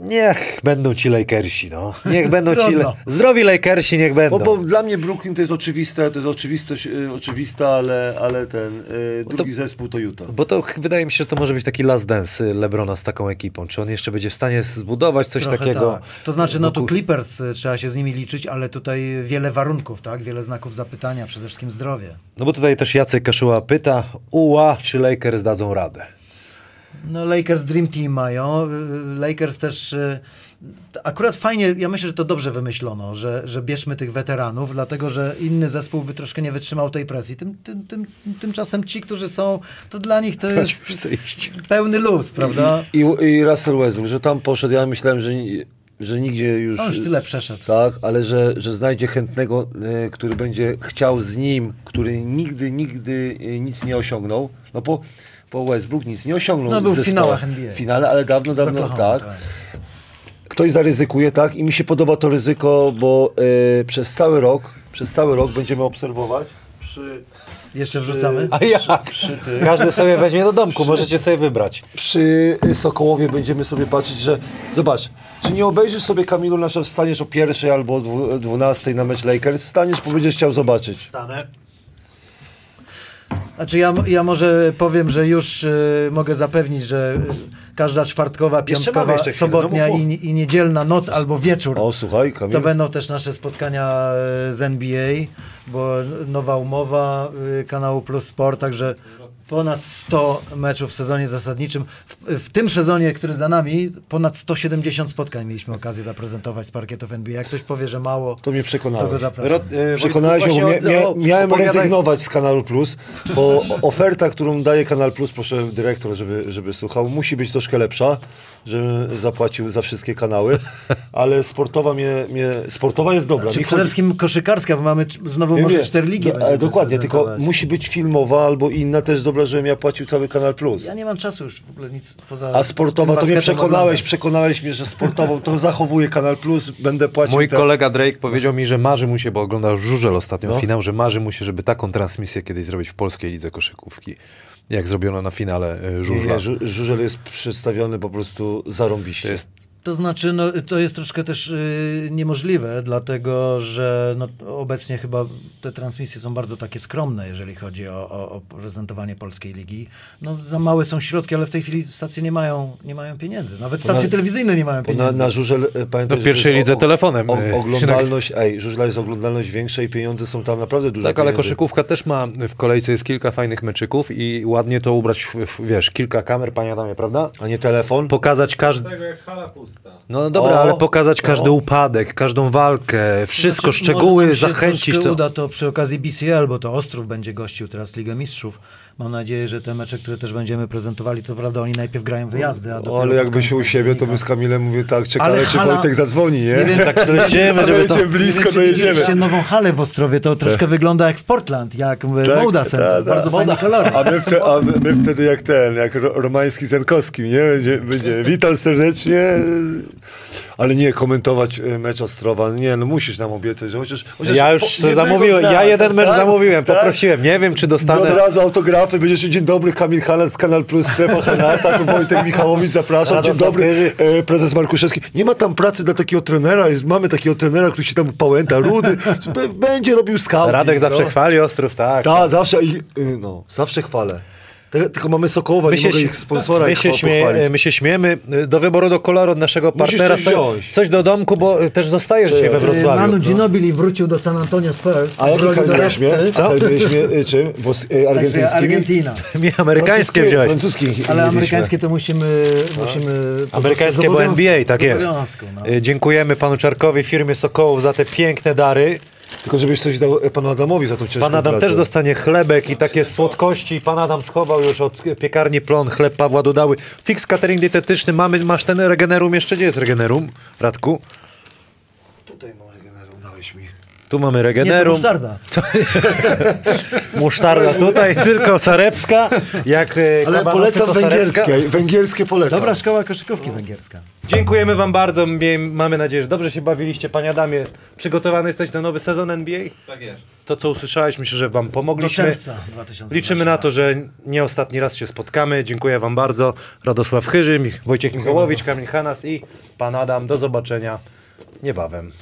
Niech będą ci Lakersi, no. Niech będą ci. Le... Zdrowi Lakersi, niech będą. Bo, bo dla mnie Brooklyn to jest oczywiste, to jest oczywistość, y, oczywista, ale, ale ten y, drugi zespół to Utah. Bo to wydaje mi się, że to może być taki last dance y, Lebrona z taką ekipą. Czy on jeszcze będzie w stanie zbudować coś Trochę takiego? Tak. To znaczy, no tu Clippers, trzeba się z nimi liczyć, ale tutaj wiele warunków, tak? Wiele znaków zapytania, przede wszystkim zdrowie. No bo tutaj też Jacek Kaszuła pyta, uła, czy Lakers dadzą radę? No Lakers Dream Team mają, Lakers też... y, Akurat fajnie, ja myślę, że to dobrze wymyślono, że, że bierzmy tych weteranów, dlatego że inny zespół by troszkę nie wytrzymał tej presji. Tym, tym, tym, tymczasem ci, którzy są, to dla nich to jest pełny luz, prawda? I, I Russell Westbrook, że tam poszedł, ja myślałem, że, że nigdzie już... On już tyle przeszedł. Tak, ale że, że znajdzie chętnego, e, który będzie chciał z nim, który nigdy, nigdy e, nic nie osiągnął. No po, po Westbrook nic nie osiągnął. No, był w finałach NBA. W finale, ale dawno, dawno, Oklahoma, tak. ktoś zaryzykuje, tak? I mi się podoba to ryzyko, bo e, przez cały rok, przez cały rok będziemy obserwować przy, Jeszcze wrzucamy? A jak? przy tym. Każdy sobie weźmie do domku, możecie sobie wybrać. przy Sokołowie będziemy sobie patrzeć, że zobacz, czy nie obejrzysz sobie Kamilu, na przykład wstaniesz o pierwszej albo o dwu- dwunastej na mecz Lakers, wstaniesz, bo będziesz chciał zobaczyć. Stanę. Znaczy ja, ja może powiem, że już y, mogę zapewnić, że y, każda czwartkowa, piątkowa, chwilę, sobotnia no mów, mów. i, i niedzielna noc albo wieczór. O, słuchaj, Kamil. To będą też nasze spotkania y, z NBA, bo nowa umowa y, kanału Plus Sport, także ponad 100 meczów w sezonie zasadniczym. W, w tym sezonie, który za nami, ponad 170 spotkań mieliśmy okazję zaprezentować z parkietów NBA. Jak ktoś powie, że mało, To mnie to go przekonałeś. Ro, e, Przekonałeś mnie, mia, miałem opowiadaj- rezygnować z Kanalu Plus, bo oferta, którą daje Kanal Plus, proszę dyrektor, żeby, żeby słuchał, musi być troszkę lepsza, żebym zapłacił za wszystkie kanały, ale sportowa mnie, mnie sportowa jest dobra. Czy Mi przede wszystkim koszykarska, bo mamy znowu Wiem, może cztery ligi. Do, będziemy dokładnie, tylko musi być filmowa albo inna też dobra, żebym ja płacił cały Kanal Plus. Ja nie mam czasu już w ogóle nic poza. A sportowa, to mnie przekonałeś, oglądam. przekonałeś mnie, że sportową to zachowuję Kanal Plus, będę płacił Mój te- kolega Drake powiedział mi, że marzy mu się, bo oglądał Żużel ostatnio No. finał, że marzy mu się, żeby taką transmisję kiedyś zrobić w polskiej lidze koszykówki, jak zrobiono na finale e, Nie, Żużla. nie, Żu- Żużel jest przedstawiony po prostu zarąbiście. To jest To znaczy, no, to jest troszkę też y, niemożliwe, dlatego że no, obecnie chyba te transmisje są bardzo takie skromne, jeżeli chodzi o, o, o prezentowanie polskiej ligi. No, za małe są środki, ale w tej chwili stacje nie mają, nie mają pieniędzy. Nawet stacje na- telewizyjne nie mają Bo na, pieniędzy. na Żużel, e, pamiętaj, No w pierwszej lidze telefonem, O, e, oglądalność, ej, Żużla jest oglądalność większa i pieniądze są tam naprawdę duże Tak, ale pieniędzy. koszykówka też ma w kolejce jest kilka fajnych meczyków i ładnie to ubrać, w, w, wiesz, kilka kamer, panie Adamie, prawda? A nie telefon? Pokazać każdy. Tego jak hala pusta. No dobra, O, ale pokazać każdy o. upadek, każdą walkę, wszystko, Znaczy, szczegóły, może zachęcić to. uda to przy okazji BCL, bo to Ostrów będzie gościł teraz Ligę Mistrzów. Mam nadzieję, że te mecze, które też będziemy prezentowali, to prawda, oni najpierw grają wyjazdy, a O, ale jakby się u siebie, to my z Kamilem mówię tak, czekamy, Ale czy hala- Wojtek zadzwoni, nie? Nie wiem, tak A żeby to- blisko, Nie wiem, to czy jedziemy. widzieliście nową halę w Ostrowie, to troszkę wygląda jak w Portland, jak Tak, Moda Center. tak, tak. Bardzo fajne kolory. A a my, wtedy jak ten, jak ro, Romański z Jankowskim, nie? Będzie, będzie witam serdecznie, ale nie, komentować e, mecz Ostrowa, nie, no musisz nam obiecać, że chociaż... chociaż Ja już zamówiłem, z nas, ja jeden mecz tak? zamówiłem, Tak? poprosiłem, nie wiem czy No od dostanę. razu autografy, będziesz dzień dobry, Kamil Hanas, Kanal Plus, Strefa Hanasa, tu Wojtek Michałowicz, zapraszam, dzień dobry, e, prezes Markuszewski. Nie ma tam pracy dla takiego trenera, jest, mamy takiego trenera, który się tam pałęta, rudy, będzie robił scouting. Radek zawsze no. chwali Ostrów, tak. Tak, zawsze, i, y, no, zawsze chwalę. Tylko mamy Sokołowa, nie mogę ich sponsora my, ich się my się śmiejemy. Do wyboru do koloru od naszego partnera. coś Coś, wziąć. coś do domku, bo y, też zostajesz dzisiaj we E, Wrocławiu. Manu Ginobili wrócił do San Antonio Spurs. A jaki karmiłeś mnie? karmiłeś mnie y, czym? Włos, argentyńskimi? Argentina. Mi amerykańskie wziąłeś. Francuskie Ale amerykańskie to musimy... musimy po Amerykańskie, bo NBA, tak jest. no. Dziękujemy panu Czarkowi, firmie Sokołów za te piękne dary. Tylko żebyś coś dał e, panu Adamowi za tą ciężką Pan Adam pracę. też dostanie chlebek i takie słodkości. Pan Adam schował już od piekarni plon chleb Pawła Dudały. Fix catering dietetyczny. Mamy, masz ten Regenerum jeszcze? Gdzie jest Regenerum, Radku? Tutaj mam regenerum, dałeś mi. Tu mamy Nie, to Regenerum. musztarda. Musztarda tutaj, tylko sarepska. Jak e, Ale kabanosy, polecam węgierskie, węgierskie polecam. Dobra szkoła koszykówki węgierska. Dziękujemy wam bardzo. Mamy nadzieję, że dobrze się bawiliście. Panie Adamie, przygotowany jesteś na nowy sezon NBA? Tak jest. To, co usłyszałeś, myślę, że wam Do pomogliśmy. czerwca 2020. Liczymy na to, że nie ostatni raz się spotkamy. Dziękuję wam bardzo. Radosław Chyży, Mich- Wojciech Michałowicz, Kamil Hanas i pan Adam. Do zobaczenia niebawem.